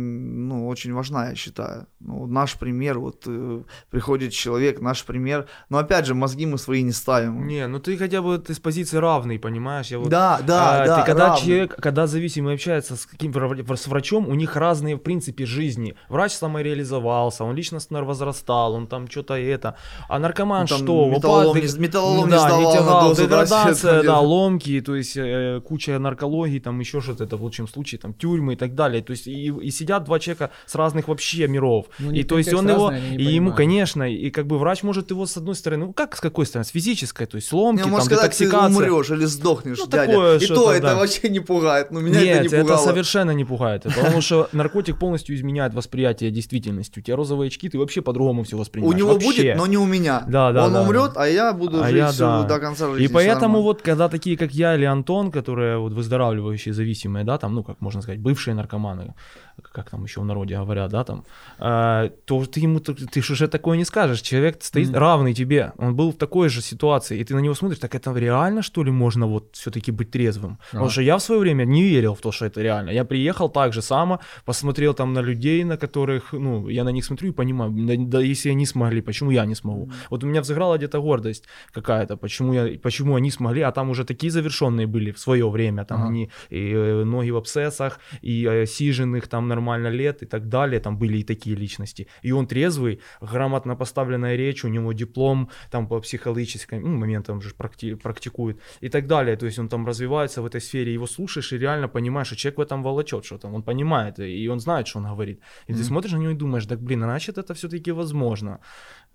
ну, очень важна, я считаю. Ну, наш пример, вот э, приходит человек, наш пример, но опять же, мозги мы свои не ставим. Не, ну ты хотя бы ты с позиции равный, понимаешь? Я вот Да, да, А, да. Ты когда равный. человек, когда зависимый общается с каким с врачом, у них разные в принципе жизни. Врач самореализовался, он личностно возрастал, он там что-то это. А наркоман Ну, там что? металлолом Упад- не- металлолом не да, сдавал тягал, да, деградация, да, ломки, то есть э, куча наркологии, там еще что-то, это в лучшем случае, там тюрьмы и так далее. То есть и, и сидят два человека с разных вообще миров. Ну, и то есть он контекст его, и ему, конечно, и как бы врач может его с одной стороны, ну как с какой стороны, с физической, то есть ломки, Не, там сказать, ты детоксикация. умрешь или сдохнешь, Ну, дядя, такое, И то это, это да. вообще не пугает. Ну, меня Нет, это не пугало. совершенно не пугает. Потому что наркотик полностью изменяет восприятие действительности. У тебя розовые очки, ты вообще по-другому все У воспринимаешь. него Вообще. будет, но не у меня. Да, да, Он да, умрет, да. а я буду А жить я, всю- да. до конца жизни. И поэтому вот, когда такие, как я или Антон, которые вот выздоравливающие зависимые, да, там, ну, как можно сказать, бывшие наркоманы, как там еще в народе говорят, да, там, э, то ты ему, ты, ты ж уже такое не скажешь. Человек стоит Мгм. равный тебе, он был в такой же ситуации, и ты на него смотришь, так это реально, что ли, можно вот все-таки быть трезвым? Потому Ага. что я в свое время не верил в то, что это реально. Я приехал так же само, посмотрел там на людей, на которых, ну, я на них смотрю и понимаю, да, да если они смогли, почему я не смогу? Вот у меня взыграла где-то гордость какая-то, почему, я, почему они смогли, а там уже такие завершенные были в свое время, там Ага. они и э, ноги в абсцессах, и э, сиженных там нормально лет и так далее, там были и такие личности. И он трезвый, грамотно поставленная речь, у него диплом там по психологическим ну, моментам же практи- практикует и так далее. То есть он там развивается в этой сфере, его слушаешь и реально понимаешь, что человек в этом волочет что-то, он понимает, и он знает, что он говорит. И ты Мгм. смотришь на него и думаешь, так блин, а значит это все-таки возможно.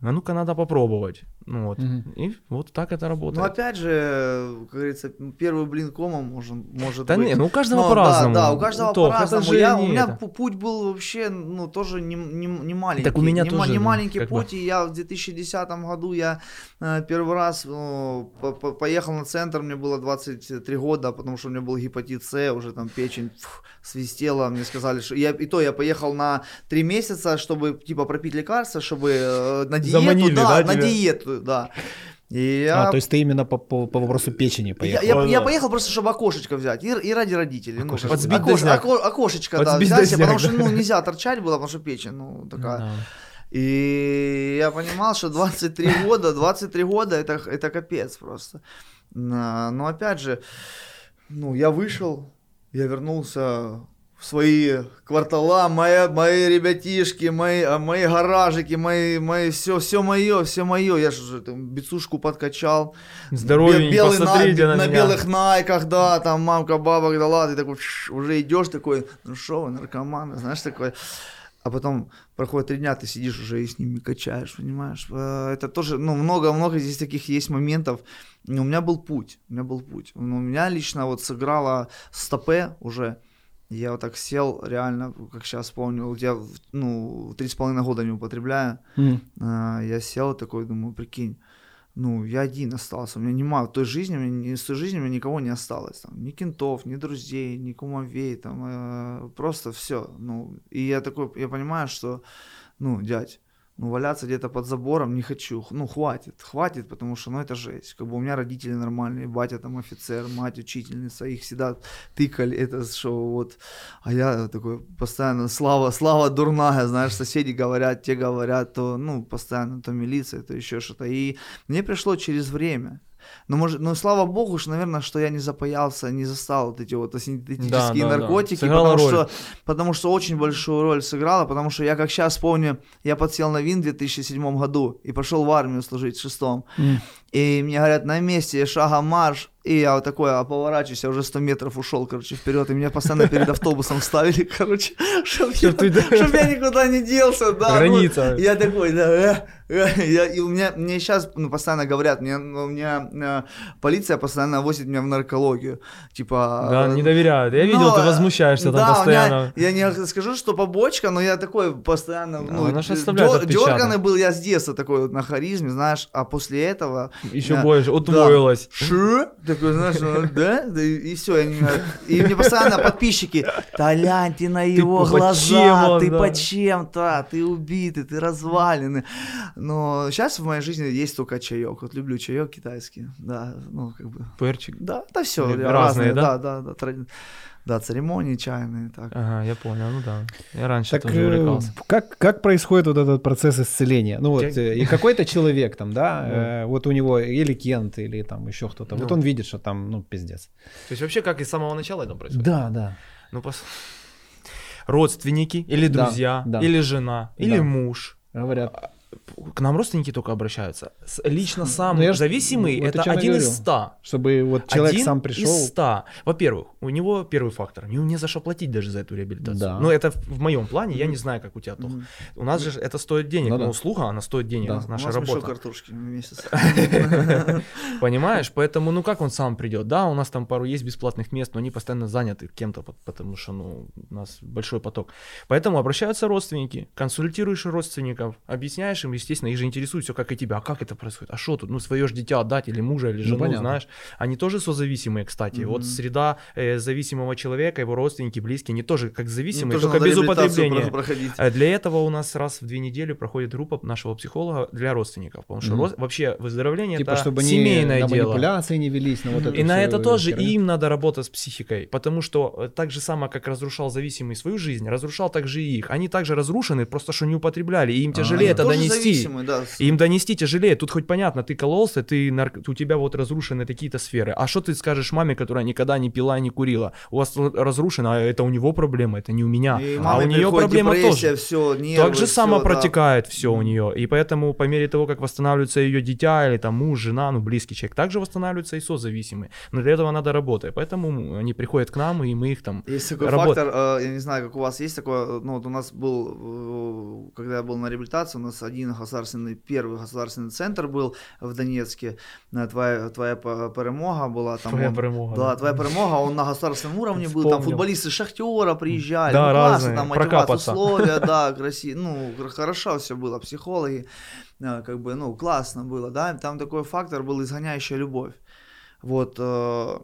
А ну-ка надо попробовать. Ну вот. Мгм. И вот так это работает. Ну, опять же, как говорится, первый блин комом может, может да быть. не, ну у каждого по-разному. Да, да, у каждого Тох, по-разному. Я, у меня это. пу- путь был вообще, ну, тоже не, не, не маленький. Так у меня не, тоже, не маленький как бы. путь, и я в 2010 году, я э, первый раз ну, по- по- поехал на центр, мне было 23 года, потому что у меня был гепатит С, уже там печень фух, свистела, мне сказали, что я, и то я поехал на 3 месяца, чтобы, типа, пропить лекарства, чтобы э, на диету, Заманили, да, на тебя? диету, да. И я А, то есть ты именно по, по, по вопросу печени я, поехал? я, Да, я да. поехал просто, чтобы окошечко взять. И, и ради родителей. Ну, Окошечко. бы, Подсбить окош- око- окошечко, да, взять, дозняк, потому что да. ну, нельзя торчать было, потому что печень, ну, такая. Да. И я понимал, что 23 года, 23 года это, это капец просто. На- Но опять же, ну, я вышел, я вернулся в свои квартала, мои, мои ребятишки, мои, а, мои гаражики, мои, мои, все, все мое, все мое. Я же там бицушку подкачал. Здоровенький, Бе- белый посмотрите на, на на меня. белых найках, да, там мамка, баба дала, ты такой уже идешь такой, ну что вы, наркоманы, знаешь, такой. А потом проходит три дня, ты сидишь уже и с ними качаешь, понимаешь? Э, Это тоже, ну, много-много здесь таких есть моментов. У меня был путь, у меня был путь. У меня лично вот сыграло стопе уже. Я вот так сел, реально, как сейчас помню, я, ну, три с половиной года не употребляю. М. А, я сел такой, думаю, прикинь, ну, я один остался, у меня нема, в той жизни, у меня, с той жизни у меня никого не осталось, там, ни кентов, ни друзей, ни кумовей, там, э, просто все, ну, и я такой, я понимаю, что, ну, дядь, ну, валяться где-то под забором не хочу, ну, хватит, хватит, потому что, ну, это жесть, как бы у меня родители нормальные, батя там офицер, мать учительница, их всегда тыкали, это что, вот, а я такой постоянно, слава, слава дурная, знаешь, соседи говорят, те говорят, то, ну, постоянно то милиция, то еще что-то. И мне пришло через время. Но, может, ну, слава богу, что, наверное, что я не запаялся, не застал вот эти вот синтетические Да, да, да. наркотики, Сыграла потому роль. что, потому что очень большую роль сыграла, потому что я, как сейчас помню, я подсел на ВИН в 2007 году и пошел в армию служить в шестом. М. И мне говорят, на месте, шагом марш. И я вот такой, а поворачиваюсь, я уже 100 метров ушел, короче, вперед. И меня постоянно перед автобусом ставили, короче, чтобы я, Чтоб я никуда не делся. Да, Граница. ну, я такой, да, э, э, я, и у меня, мне сейчас ну, постоянно говорят, мне, ну, у меня э, полиция постоянно возит меня в наркологию. Типа... Да, э, не доверяют. Я видел, ну, ты возмущаешься да, там постоянно. меня- я не скажу, что побочка, но я такой постоянно, Да, ну, отпечаток. дёрганый был я с детства такой вот на харизме, знаешь, а после этого Еще Да. больше, утвоилось. Шу? Такой, знаешь, ну, да? Да, И, все. И мне постоянно подписчики, Толян, ты на его по- глаза, он, ты да?» по чем-то, ты убитый, ты разваленный. Но сейчас в моей жизни есть только чаек. Вот люблю чаек китайский. Да, ну, как бы. Перчик. Да, да все, Разные, разные, да? да, да, да, да, церемонии чайные, так. Ага, я понял, ну да. Я раньше Так тоже э, увлекался. как, как происходит вот этот процесс исцеления? Ну вот, Я- э, и какой-то человек там, да, э, вот у него или Кент, или там еще кто-то, вот Ну. он видит, что там, ну, пиздец. То есть вообще как и с самого начала это происходит? Да, да. Ну, пос... Родственники, или друзья, да. или жена, или муж. Говорят, к нам родственники только обращаются. С- Лично сам Ну, я зависимый вот это один из говорю. ста. Чтобы вот человек Один сам пришел. из ста. Во-первых, у него первый фактор. Не, не за что платить даже за эту реабилитацию. Да. Но это в моем плане, я не знаю, как у тебя, Тох. У нас же это стоит денег. Ну но да. услуга, она стоит денег, Да. наша У нас работа. картошки в месяц. Понимаешь? Поэтому, ну как он сам придет? Да, у нас там пару есть бесплатных мест, но они постоянно заняты кем-то, пот- потому что, ну, у нас большой поток. Поэтому обращаются родственники, консультируешь родственников, объясняешь им, естественно, их же интересует все, как и тебя. А как это происходит? А что тут? Ну, свое же дитя отдать или мужа, или жену, Ну, знаешь? Они тоже созависимые, кстати. Вот Мгм. среда э, зависимого человека, его родственники, близкие, они тоже как Им зависимые, тоже только без употребления. проходить. Э, Для этого у нас раз в две недели проходит группа нашего психолога для родственников, потому что Мгм. рос- вообще выздоровление Типа, это чтобы семейное на дело. манипуляции не велись, на вот эту И на это тоже херню. им надо работать с психикой, потому что э, так же само, как разрушал зависимый свою жизнь, разрушал также и их. Они также разрушены, просто что не употребляли, и им А, тяжелее они это Тоже донести. да. Им донести тяжелее. Тут хоть понятно, ты кололся, ты нар- у тебя вот разрушены такие-то сферы. А что ты скажешь маме, которая никогда не пила, не курила? У вас разрушено, а это у него проблема, это не у меня. И а у нее проблема тоже. все, нервы, Так же само да. протекает все у нее. И поэтому по мере того, как восстанавливается ее дитя или там муж, жена, ну близкий человек, также восстанавливаются и созависимые. Но для этого надо работать. Поэтому они приходят к нам, и мы их там... Есть такой Работ- фактор, э, я не знаю, как у вас есть такое, ну вот у нас был, э, когда я был на реабилитации, у нас один государственный, первый государственный центр был в Донецке, Э, твоя, твоя перемога была там. Твоя он- перемога, Да, да. твоя перемога, он на государственном уровне был, там Вспомнил. футболисты Шахтера приезжали, Да, ну классно, там мотивация, условия, да, красиво, ну хорошо все было, психологи, э, как бы, ну классно было, да, там такой фактор был изгоняющая любовь. Вот, э,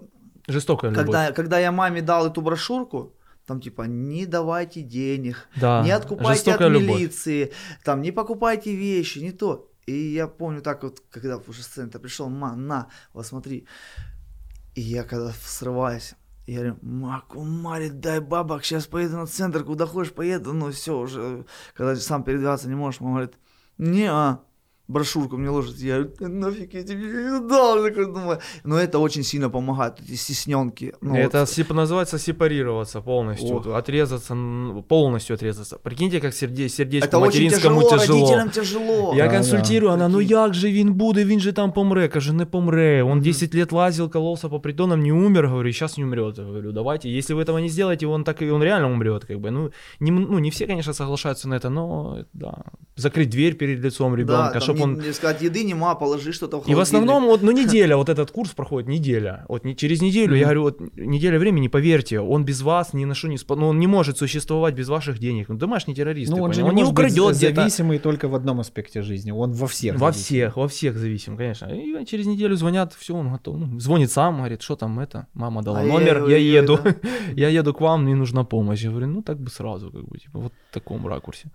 Жестокая любовь. когда, когда я маме дал эту брошюрку, там типа не давайте денег, Да, не откупайте жестокая от любовь. милиции, там не покупайте вещи, не то. И я помню так вот, когда уже с центра пришел, ма, на, вот смотри. И я когда срываюсь, я говорю, Маку, Мари, дай бабок, сейчас поеду на центр, куда хочешь поеду, ну все уже, когда сам передвигаться не можешь, мама говорит, не, а, брошюрку мне ложит, я говорю, «Да нафиг я тебе её дал, такой думаю, но это очень сильно помогает, эти стесненки. Ну, это вот, сеп- называется сепарироваться полностью, Ох. отрезаться, полностью отрезаться. Прикиньте, как серде, сердечку это очень материнскому тяжело, тяжело. родителям тяжело. Я Да, консультирую, она, ну як же він буде, він же там помре. Каже, не помре. Он 10 лет лазил, кололся по притонам, не умер, говорю, сейчас не умрет. Я говорю, давайте, если вы этого не сделаете, он так и он реально умрет, как бы. Ну, не, ну, не все, конечно, соглашаются на это, но да. Закрыть дверь перед лицом ребенка, да, чтобы там он не, не сказать, еды нема, положи что-то в и в основном, вот, ну, неделя, вот этот курс проходит неделя. Вот не, через неделю, я говорю, вот неделя времени, поверьте, он без вас ни на что не ну, он не может существовать без ваших денег. Ну, домашний террорист, Ну, он же не, он не украдет где-то. зависимый только в одном аспекте жизни. Он во всех. Во зависим. всех, во всех зависим, конечно. И через неделю звонят, все, он готов. Ну, звонит сам, говорит, что там это, мама дала А я номер, говорю, я я еду, я еду к вам, мне нужна помощь. Я говорю, ну так бы сразу, как бы, типа, вот в таком ракурсе.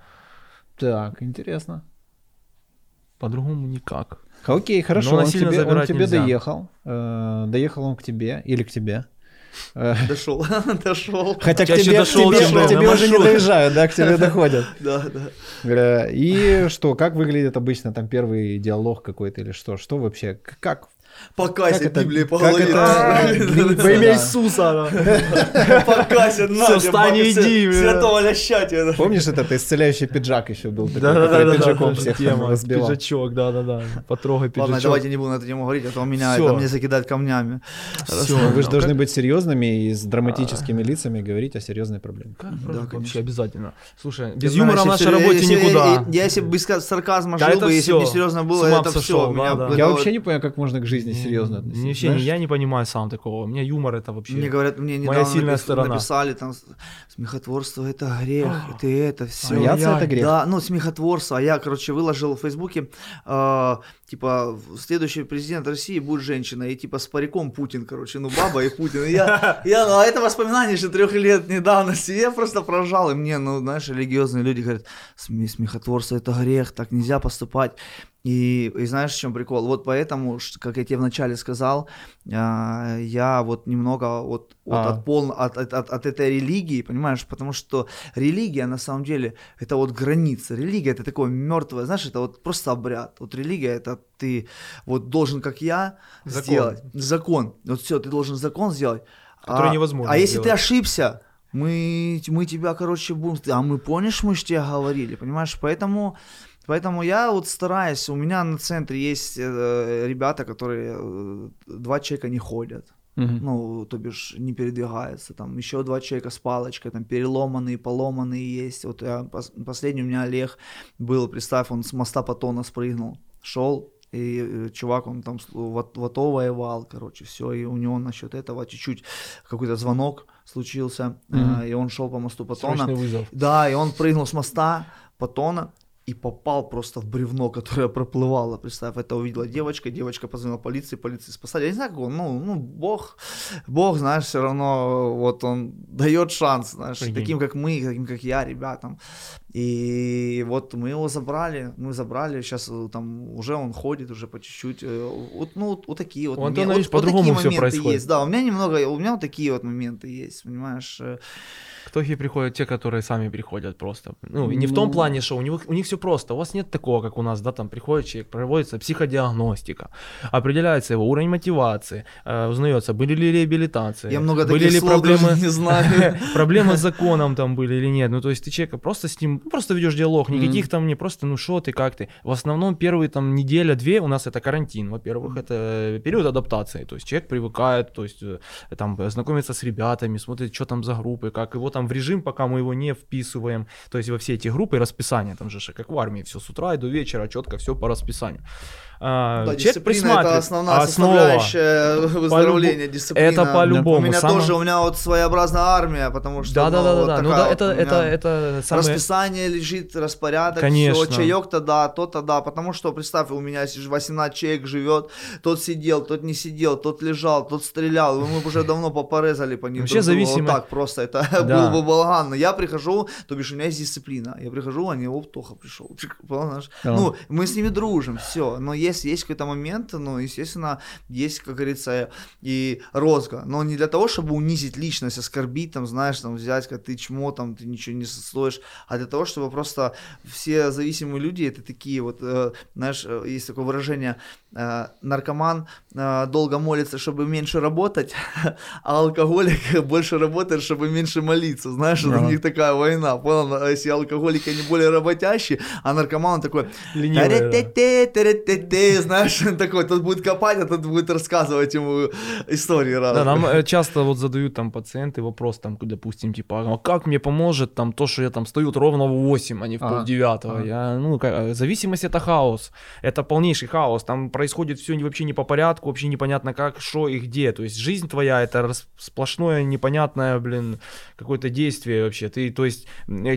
Так, интересно. По-другому никак. Окей, хорошо, Но он тебе, он тебе нельзя. доехал. Э, доехал он к тебе или к тебе. Э, Дошел, дошел. Хотя к тебе, дошел, к тебе, к тебе уже не доезжают, да, к тебе доходят. Да, да. Э, И что, как выглядит обычно там первый диалог какой-то или что? Что вообще, как? Покайся, Библии по голове. длится, Во имя да. Иисуса. Покайся, на встань и иди. Святого ляща тебе. Помнишь этот исцеляющий пиджак еще был? Да-да-да, который да, пиджаком да, всех разбивал? пиджачок, да-да-да, потрогай Ладно, пиджачок. давайте не будем на эту тему говорить, а то меня, это мне закидают камнями. Ну, Вы же должны быть серьезными и с драматическими лицами говорить о серьезной проблеме. Да, вообще конечно. обязательно. Слушай, без юмора в нашей работе никуда. Я, если бы без сарказма Да жил бы, если бы не серьезно было, это все. да, да. Я вообще не понимаю, как можно к жизни серьезно М, относиться. Вообще, знаешь? я не понимаю сам такого. У меня юмор это вообще... Мне говорят, мне Моя недавно сильная напис- сторона. написали там смехотворство это грех, это это все. Смеяться это грех. Да, ну смехотворство. А я, короче, выложил в Фейсбуке, э, типа, следующий президент России будет женщина, и типа с париком Путин, короче, ну баба и Путин. И я, я, ну, а это воспоминание еще трех лет недавности. Я просто прожал, и мне, ну, знаешь, религиозные люди говорят, «Сме- смехотворство это грех, так нельзя поступать. И, и знаешь, в чем прикол? Вот поэтому, как я тебе вначале сказал, а, я вот немного вот, вот А. от, пол, от, от, от, от этой религии, понимаешь? Потому что религия, на самом деле, это вот граница. Религия это такое мертвое, знаешь, это вот просто обряд. Вот религия это ты вот должен, как я, Закон. сделать. Закон. Вот все, ты должен закон сделать. Который а, невозможно А если ты сделать. ошибся, мы, мы тебя, короче, будем... А мы, помнишь, мы же тебе говорили, понимаешь? Поэтому Поэтому я вот стараюсь, у меня на центре есть э, ребята, которые э, два человека не ходят. Мгм. Ну, то бишь, не передвигаются. Там еще два человека с палочкой, там переломанные, поломанные есть. Вот я, пос- последний у меня Олег был, представь, он с моста Патона спрыгнул, шел, и э, чувак, он там с- в, АТ- в АТО воевал, короче, все, и у него насчет этого чуть-чуть какой-то звонок случился, э, и он шел по мосту Патона. Срочный вызов. Да, и он прыгнул с моста Патона и попал просто в бревно, которое проплывало. Представь, это увидела девочка, девочка позвонила полиции, полиции спасали. Я не знаю, как он, ну, ну, бог, бог, знаешь, все равно, вот он дает шанс, знаешь, Прикинь. таким, как мы, таким, как я, ребятам. И вот мы его забрали, мы забрали, сейчас там уже он ходит уже по чуть-чуть. э, Вот, ну, вот, вот такие вот У. Антона, Вот- видишь, вот по-другому моменты происходит. Есть, да, у меня немного, у меня вот такие вот моменты есть, понимаешь. э, Кто и приходят те, которые сами приходят просто. Ну, и не в том Ну. плане, что у них, у них все просто. У вас нет такого, как у нас, да, там приходит человек, проводится психодиагностика, определяется его уровень мотивации, э, узнается, были ли реабилитации, Я много были ли проблемы, не знаю. проблемы с законом там были или нет. Ну, то есть ты человека просто с ним, ну, просто ведешь диалог, никаких там не просто, ну, что ты, как ты. В основном первые там неделя-две у нас это карантин. Во-первых, это период адаптации, то есть человек привыкает, то есть э, там знакомится с ребятами, смотрит, что там за группы, как его там в режим, пока мы его не вписываем, то есть во все эти группы расписание, там же как в армии, все с утра и до вечера четко, все по расписанию. А, Да, человек дисциплина это присматривает. основная Основа. составляющая выздоровления. По-любому. Дисциплина. Это по-любому. У меня Самое- тоже, у меня вот своеобразная армия, потому что Да, да, ну, да. Ну да, вот это, это, это самое... Расписание лежит, распорядок, Конечно. все, чаек-то да, то-то да, потому что, представь, у меня си- 18 человек живет, тот сидел, тот не сидел, тот лежал, тот стрелял, мы бы уже давно попорезали по ним. Вообще зависимо- Вот так просто, это Да. был бы балаган. Но я прихожу, то бишь у меня есть дисциплина, я прихожу, они, оп, Тоха пришел. Ну, мы с ними дружим, все, но есть, есть какой-то момент, ну, естественно, есть, как говорится, и розга, но не для того, чтобы унизить личность, оскорбить, там, знаешь, там, взять, как ты чмо, там, ты ничего не стоишь, а для того, чтобы просто все зависимые люди, это такие вот, э, знаешь, э, есть такое выражение, э, наркоман э, долго молится, чтобы меньше работать, а алкоголик больше работает, чтобы меньше молиться, знаешь, у них такая война, понял, А если алкоголики, они более работящие, а наркоман такой, Ленивый, да. «Та-ре-те-те, та-ре-те-те», знаешь, такой, тот будет копать, а тот будет рассказывать ему истории разные. Да, нам э, часто вот задают там пациенты вопрос, там, допустим, типа, а как мне поможет там то, что я там стою ровно в 8, а не в Ага, полдевятого? ага. Я, ну, как, э, зависимость это хаос, это полнейший хаос, там происходит все вообще не по порядку, вообще непонятно как, что и где, то есть жизнь твоя это сплошное непонятное, блин, какое-то действие вообще, ты, то есть,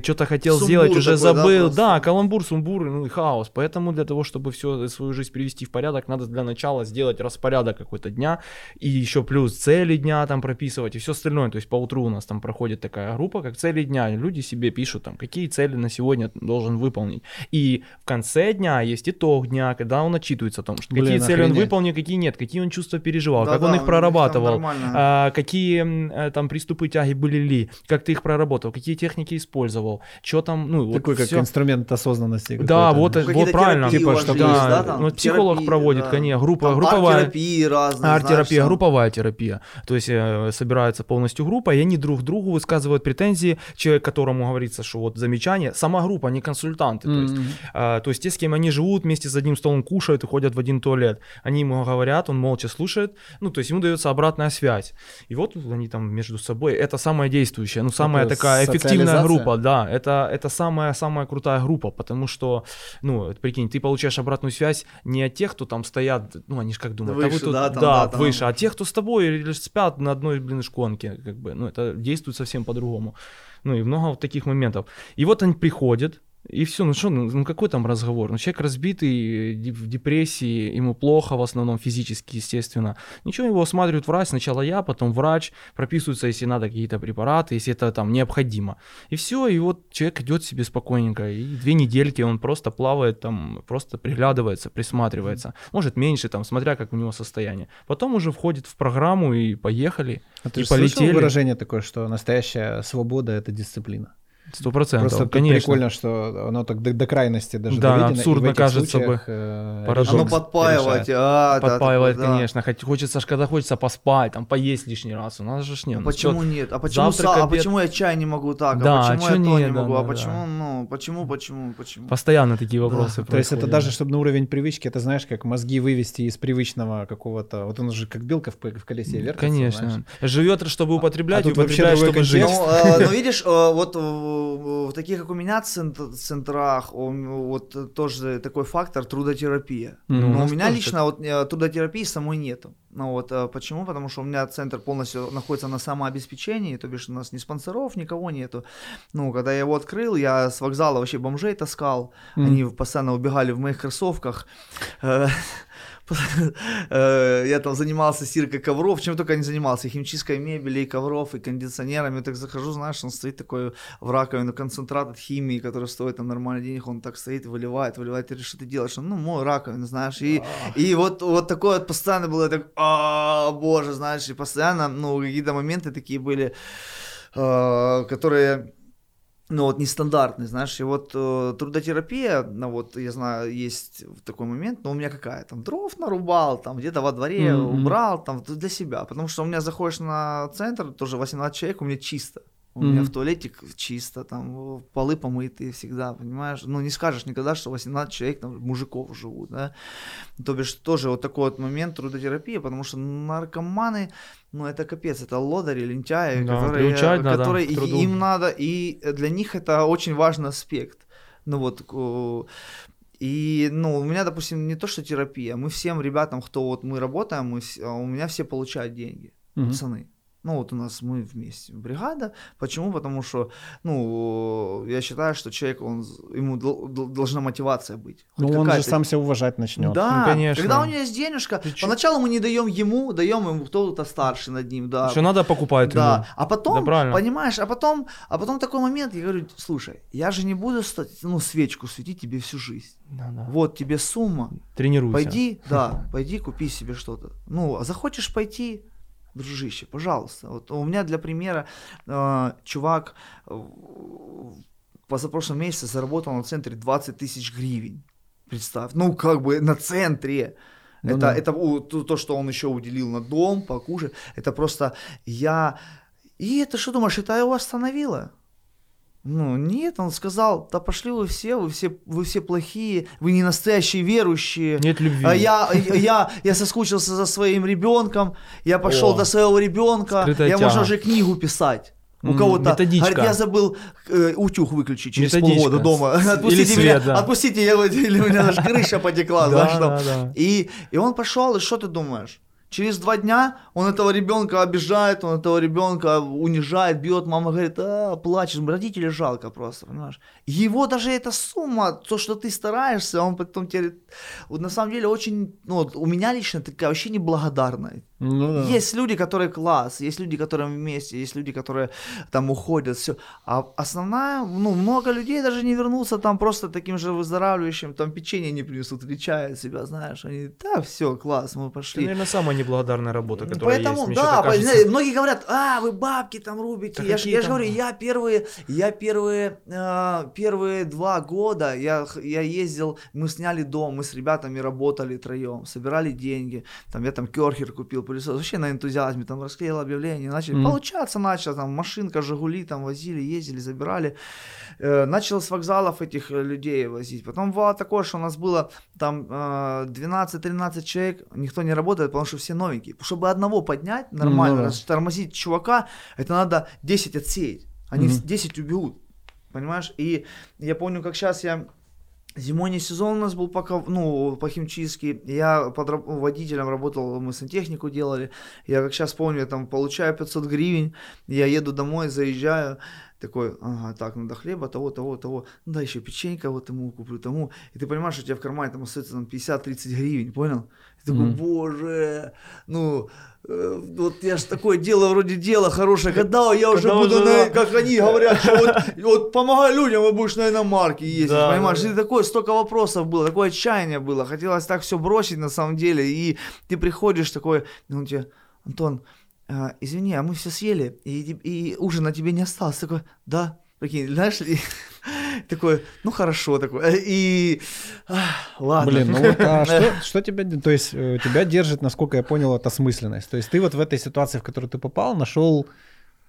что-то хотел Сумбур сделать, уже такой, да, забыл, просто? да, каламбур, сумбур, ну и хаос, поэтому для того, чтобы все свою жизнь привести в порядок, надо для начала сделать распорядок какой-то дня, и еще плюс цели дня там прописывать и все остальное. То есть по утру у нас там проходит такая группа, как цели дня. и Люди себе пишут там, какие цели на сегодня должен выполнить. И в конце дня есть итог дня, когда он отчитывается о том, что Блин, какие цели он охренеть. выполнил, какие нет, какие он чувства переживал, как Да-да, он их прорабатывал, а, какие э, там приступы тяги были ли, как ты их проработал, какие техники использовал, что там, ну вот Такой как всё. инструмент осознанности. Да, вот, Какие-то вот правильно. Типа, что да, да, там? ну, психолог Терапии, проводит, да. конечно, группа, Там групповая. арт-терапии разные, Арт-терапия, знаешь, групповая терапия. То есть э, собирается полностью группа, и они друг другу высказывают претензии. Человек, которому говорится, что вот замечание, сама группа, не консультанты. То есть, а, то есть те, с кем они живут, вместе за одним столом кушают и ходят в один туалет. Они ему говорят, он молча слушает, ну, то есть ему дается обратная связь. И вот они там между собой, это самая действующая, ну, самая Это такая эффективная группа, да, это, это самая, самая крутая группа, потому что, ну, прикинь, ты получаешь обратную связь не от тех, кто там стоят, ну, они же как думают, «Да вы Выше, тут- да, там, да, там. выше, а тех, кто с тобой или спят на одной, блин, шконке, как бы, ну, это действует совсем по-другому. Ну, и много вот таких моментов. И вот они приходят, и все, ну что, ну ну какой там разговор? Ну человек разбитый, в депрессии, ему плохо в основном физически, естественно. Ничего, его осматривает врач, сначала я, потом врач, прописываются, если надо, какие-то препараты, если это там необходимо. И все, и вот человек идет себе спокойненько, и две недельки он просто плавает там, просто приглядывается, присматривается. Может меньше там, смотря как у него состояние. Потом уже входит в программу и поехали. А ты и же полетели. выражение такое, что настоящая свобода — это дисциплина? Сто процентов, Просто конечно. прикольно, что оно так до, до крайности даже Да, доведено. и в абсурдно кажется бы. случаях, э, Поражен. Оно решает. подпаивать, а, да, Подпаивает, да. конечно. Хоть, хочется, ж, когда хочется поспать, там, поесть лишний раз. У нас же ж не. у нас Почему всё- нет? А почему, завтрак, са- а обед. почему я чай не могу так? Да, а а почему чё я то не, не да, могу? да, а да. почему, ну, почему, почему, почему? Постоянно такие вопросы То есть это даже, чтобы на уровень привычки, это знаешь, как мозги вывести из привычного какого-то... Вот он же как белка в, в колесе вертится, знаешь. Конечно. Живет, чтобы употреблять, а употребляет, чтобы жить. Ну, э, ну, видишь, э, вот в, таких, как у меня цент- центрах, вот э, тоже такой фактор трудотерапия. Мгм. Но у меня тоже лично вот э, трудотерапии самой нету. Ну вот э, почему? Потому что у меня центр полностью находится на самообеспечении, то бишь у нас ни спонсоров, никого нету. Ну, когда я его открыл, я с вокзала вообще бомжей таскал, Мгм. они постоянно убегали в моих кроссовках. Э, Я там занимался стиркой ковров, чем только не занимался, и химчисткой мебели, и ковров, и кондиционерами. Так захожу, знаешь, он стоит такой в раковину, концентрат от химии, который стоит там нормально денег, он так стоит, выливает, выливает, говоришь, что ты делаешь? Ну, мой раковину, знаешь, и, и вот, вот такое вот постоянно было, так, а, боже, знаешь, и постоянно, ну, какие-то моменты такие были, э, которые ну вот нестандартный, знаешь, и вот э, трудотерапия, ну вот я знаю, есть такой момент, но у меня какая, там дров нарубал, там где-то во дворе Мгм. убрал, там для себя, потому что у меня заходишь на центр, тоже 18 человек, у меня чисто, у меня Мгм. в туалете чисто, там полы помытые всегда, понимаешь, ну не скажешь никогда, что 18 человек, там, мужиков живут, да, то бишь тоже вот такой вот момент трудотерапии, потому что наркоманы, ну это капец, это лодыри, лентяи, Да, которые, которые и- им надо, и для них это очень важный аспект. Ну вот, и, ну, у меня, допустим, не то, что терапия, мы всем ребятам, кто вот мы работаем, мы, а у меня все получают деньги, Мгм. пацаны. Ну, вот у нас мы вместе, бригада. Почему? Потому что, ну, я считаю, что человек, он, ему дол- дол- должна мотивация быть. Ну, он же сам себя уважать начнет. Да, Ну, конечно. когда у него есть денежка, Ты поначалу мы не даем ему, даем ему кто-то старший над ним, да. Что надо покупать Да, ему. а потом, Да, правильно. понимаешь, а потом, а потом такой момент, я говорю, слушай, я же не буду ну, свечку светить тебе всю жизнь. Да, да. Вот тебе сумма, Тренируйся. пойди, да, пойди купи себе что-то. Ну, а захочешь пойти, дружище, пожалуйста. Вот у меня для примера э, чувак э, позапрошлом месяце заработал на центре 20 тысяч гривен. Представь, ну как бы на центре. Ну это, да. это то, что он еще уделил на дом, покушать. Это просто я... И это что думаешь, это его остановило? Ну, нет, он сказал, да пошли вы все, вы все, вы все плохие, вы не настоящие верующие. Нет любви. А я, я, я соскучился за своим ребенком, я пошел О, до своего ребенка, я тяга. можно уже книгу писать. У кого-то, методичка. говорит, я забыл э, утюг выключить через Методичка. полгода дома. Отпустите или меня, свет, да. отпустите, я, или у меня даже крыша потекла, Да, да. И, и он пошел, и что ты думаешь? Через два дня он этого ребенка обижает, он этого ребенка унижает, бьет. Мама говорит, а, плачешь, родителей жалко просто, понимаешь? Его даже эта сумма, то, что ты стараешься, он потом тебе... Вот на самом деле очень, ну, вот у меня лично такая вообще неблагодарная. Ну да. Есть люди, которые класс, есть люди, которые вместе, есть люди, которые там уходят, все. А основная, ну, много людей даже не вернутся там просто таким же выздоравливающим, там печенье не принесут или чай от себя, знаешь. Они, да, все, класс, мы Это, пошли. наверное, самая неблагодарная работа, которая Поэтому, есть. Да, кажется. многие говорят, а, вы бабки там рубите. Да я, же говорю, я первые, я первые, э, первые два года я, я ездил, мы сняли дом, мы с ребятами работали троем, собирали деньги, там я там керхер купил, пылесос, вообще на энтузиазме, там расклеил объявление, начали, Мгм. получаться начало, там машинка, Жигули там возили, ездили, забирали. Э, начал с вокзалов этих э, людей возить. Потом бывало такое, что у нас было там э, 12-13 человек, никто не работает, потому что все новенькие. Чтобы одного поднять нормально, Ну да. тормозить чувака, это надо 10 отсеять. Они вс- 10 убегут. Понимаешь? И я помню, как сейчас я Зимой не сезон у нас был пока, ну, по химчистке. Я под водителем работал, мы сантехнику делали. Я как сейчас помню, я там получаю 500 гривен, я еду домой, заезжаю, такой, ага, так, надо хлеба, того, того, того, ну, да, еще печенька вот ему куплю, тому. И ты понимаешь, что у тебя в кармане там остается там 50-30 гривен, понял? И такой, Мгм. боже, ну, э, вот я ж такое дело вроде дела хорошее, когда я уже Когда буду, уже, на, как они говорят, что вот, вот помогай людям, и будешь на иномарке ездить, Да, понимаешь? да. И такое, столько вопросов было, такое отчаяние было, хотелось так все бросить на самом деле, и ты приходишь такой, ну, тебе, Антон, а, извини, а мы все съели, и, и ужина тебе не осталось, такой, да, Прикинь, знаешь, и такой, ну хорошо, такой, и ах, ладно. Блин, ну вот а что, что тебя, то есть э, тебя держит, насколько я понял, это осмысленность. То есть ты вот в этой ситуации, в которую ты попал, нашел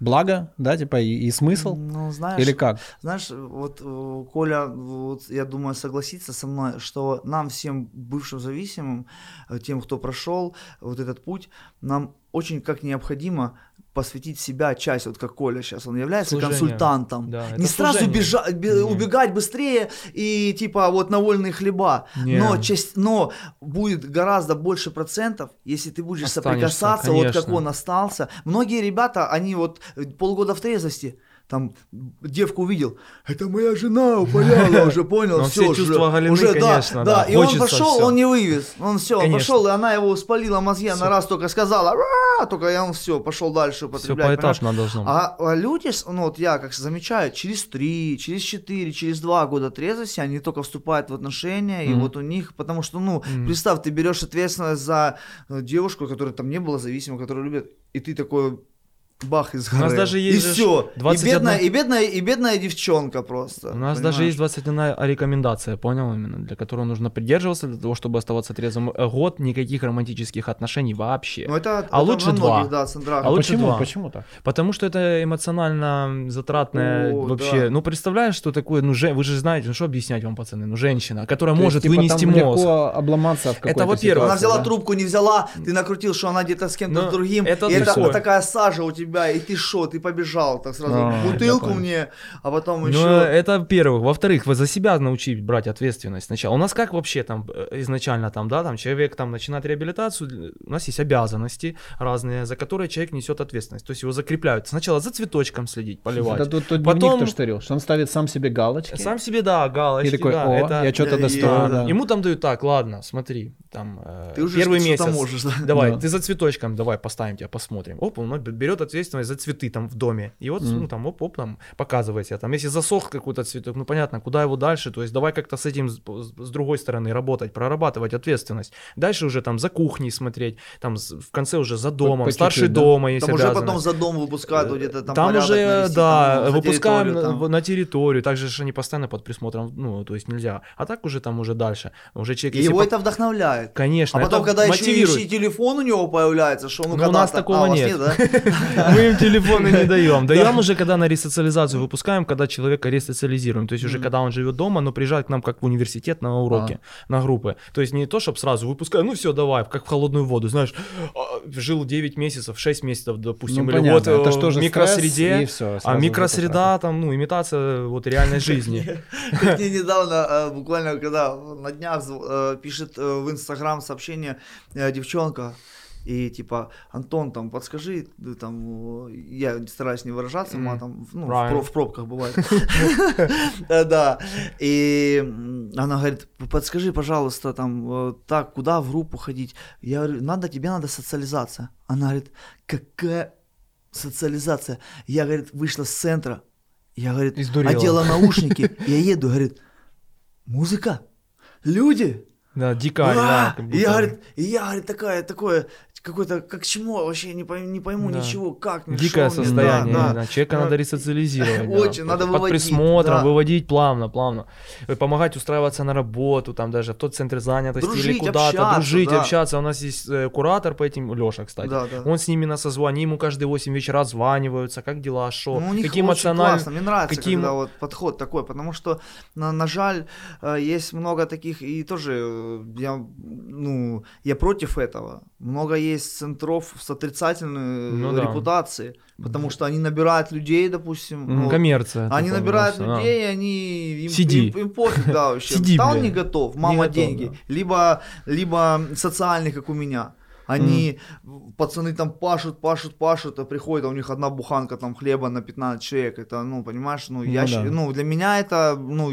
благо, да, типа и, и смысл? Ну, знаешь, Или как? Знаешь, вот э, Коля, вот, я думаю, согласится со мной, что нам всем бывшим зависимым, э, тем, кто прошел вот этот путь, нам очень как необходимо посвятить себя часть, вот как Коля сейчас, он является Служение. консультантом. Да, не сразу служение. бежа- бе- убегать быстрее и типа вот на вольные хлеба. Но, часть, но будет гораздо больше процентов, если ты будешь Останешься, соприкасаться, вот как конечно. он остался. Многие ребята, они вот э, полгода в трезвости, там девку увидел, это моя жена упаляла, уже понял, Ну, все, все чувства уже, да, конечно, да, да. и он пошел, всё. он не вывез, он все, он Конечно. пошел, и она его спалила мозги, она раз только сказала, «Ра!» только и он все, пошел дальше Все употреблять, понимаешь? поэтапно должно быть. А, а люди, ну вот я как замечаю, через три, через четыре, через два года трезвости они только вступают в отношения, и Мгм. вот у них, потому что, ну, Мгм. представь, ты берешь ответственность за э, девушку, которая там не была зависима, которую любит, и ты такой бах из У нас горы. даже есть и же все. 21 И бедная, и бедная, и бедная девчонка просто. У нас даже понимаешь? есть 21 рекомендация, понял именно, для которой нужно придерживаться для того, чтобы оставаться трезвым. Э, Год никаких романтических отношений вообще. Ну, это, А это лучше два. многих, да, центрах. А лучше почему? два. Почему так? Потому что это эмоционально затратное О, вообще. да. Ну, представляешь, что такое, ну, же, вы же знаете, ну, что объяснять вам, пацаны, ну, женщина, которая То есть, может типа, вынести там мозг. легко обломаться в какой-то во-первых. ситуации, Она взяла да? трубку, не взяла, ты накрутил, что она где-то с кем-то Ну, другим, это и это такая сажа у тебя, и ты шо, ты побежал, так сразу, А, бутылку мне, а потом Ну, еще... это во-первых. Во-вторых, вы за себя научить брать ответственность сначала. У нас как вообще там э, изначально там, да, там человек там начинает реабилитацию, у нас есть обязанности разные, за которые человек несет ответственность. То есть его закрепляют. Сначала за цветочком следить, поливать. Это тот, тот Потом- дневник то, что он ставит сам себе галочки. Сам себе, да, галочки, и такой, да, о, это- я что-то достою. и- да. Ему там дают так, ладно, смотри, там э, Ты уже первый месяц. можешь, да. Давай, Да. ты за цветочком, давай поставим тебя, посмотрим. Оп, он берет ответственность за цветы там в доме. И вот, Мгм. ну там, оп, оп, там показывает себя. Там, если засох какой-то цветок, ну понятно, куда его дальше. То есть давай как-то с этим с, с другой стороны работать, прорабатывать ответственность. Дальше уже там за кухней смотреть, там в конце уже за домом, по старший чуть-чуть, да? дома есть Там уже потом за дом выпускают, где-то там Там порядок уже, навести, да, там, выпускаем территорию, там. на, территорию, также же они постоянно под присмотром, ну, то есть нельзя. А так уже там уже дальше. Уже человек, И его по- это вдохновляет. Конечно, А потом, когда еще, мотивирует. еще и телефон у него появляется, что ну, Ну, у нас такого а, у вас нет. да? Мы им телефоны не даем. Даем уже, когда на ресоциализацию выпускаем, когда человека ресоциализируем. То есть уже когда он живет дома, но приезжает к нам как в университет на уроки, на группы. То есть не то, чтобы сразу выпускаем, ну все, давай, как в холодную воду, знаешь, а, жил 9 месяцев, 6 месяцев, допустим, Ну, или вот это э, в микросреде, а микросреда там, ну, имитация вот реальной жизни. Как мне недавно, э, буквально когда на днях э, пишет в Инстаграм сообщение девчонка, и типа, Антон, там, подскажи, там, э, я стараюсь не выражаться матом, ну, в, в пробках бывает. Да, и она говорит, подскажи, пожалуйста, там, э, так, куда в группу ходить? Я говорю, надо, тебе надо социализация. Она говорит, какая социализация? Я, говорит, вышла с центра, я, говорит, И сдурела. одела наушники, я еду, говорит, музыка, люди. Да, дикарь, А, да. я, говорит, я, говорит, такая, такое, какой-то, как чему, вообще не пойму, не пойму Да. ничего, как мне, Дикое шо состояние, да, да, да. человека Ну, надо ресоциализировать. да. очень, надо под выводить, присмотром, да. выводить плавно, плавно. Э, Помогать устраиваться на работу, там даже в тот центр занятости или Дружить, куда-то, общаться, дружить, да. общаться. У нас есть э, куратор по этим, Леша, кстати. Да, да. Он с ними на созвоне, ему каждые 8 вечера званиваются, как дела, что, Ну, какие эмоциональные... классно, мне нравится, какие когда вот подход такой, потому что, на, на жаль, э, есть много таких, и тоже я, ну, я против этого. Много есть центров с отрицательной Ну да. репутацией, потому что они набирают людей, допустим. Ну, Коммерция. Они набирают просто, да. людей, и они им, Сиди. им- им пофиг, да, вообще. Сиди, да, он бля. не готов, мама Не готов, деньги. Либо, либо социальный, как у меня. Они, пацаны там пашут, пашут, пашут, а приходят, а у них одна буханка там хлеба на 15 человек. Это, ну, понимаешь, ну, я, Ну щ- да. ну, для меня это, ну,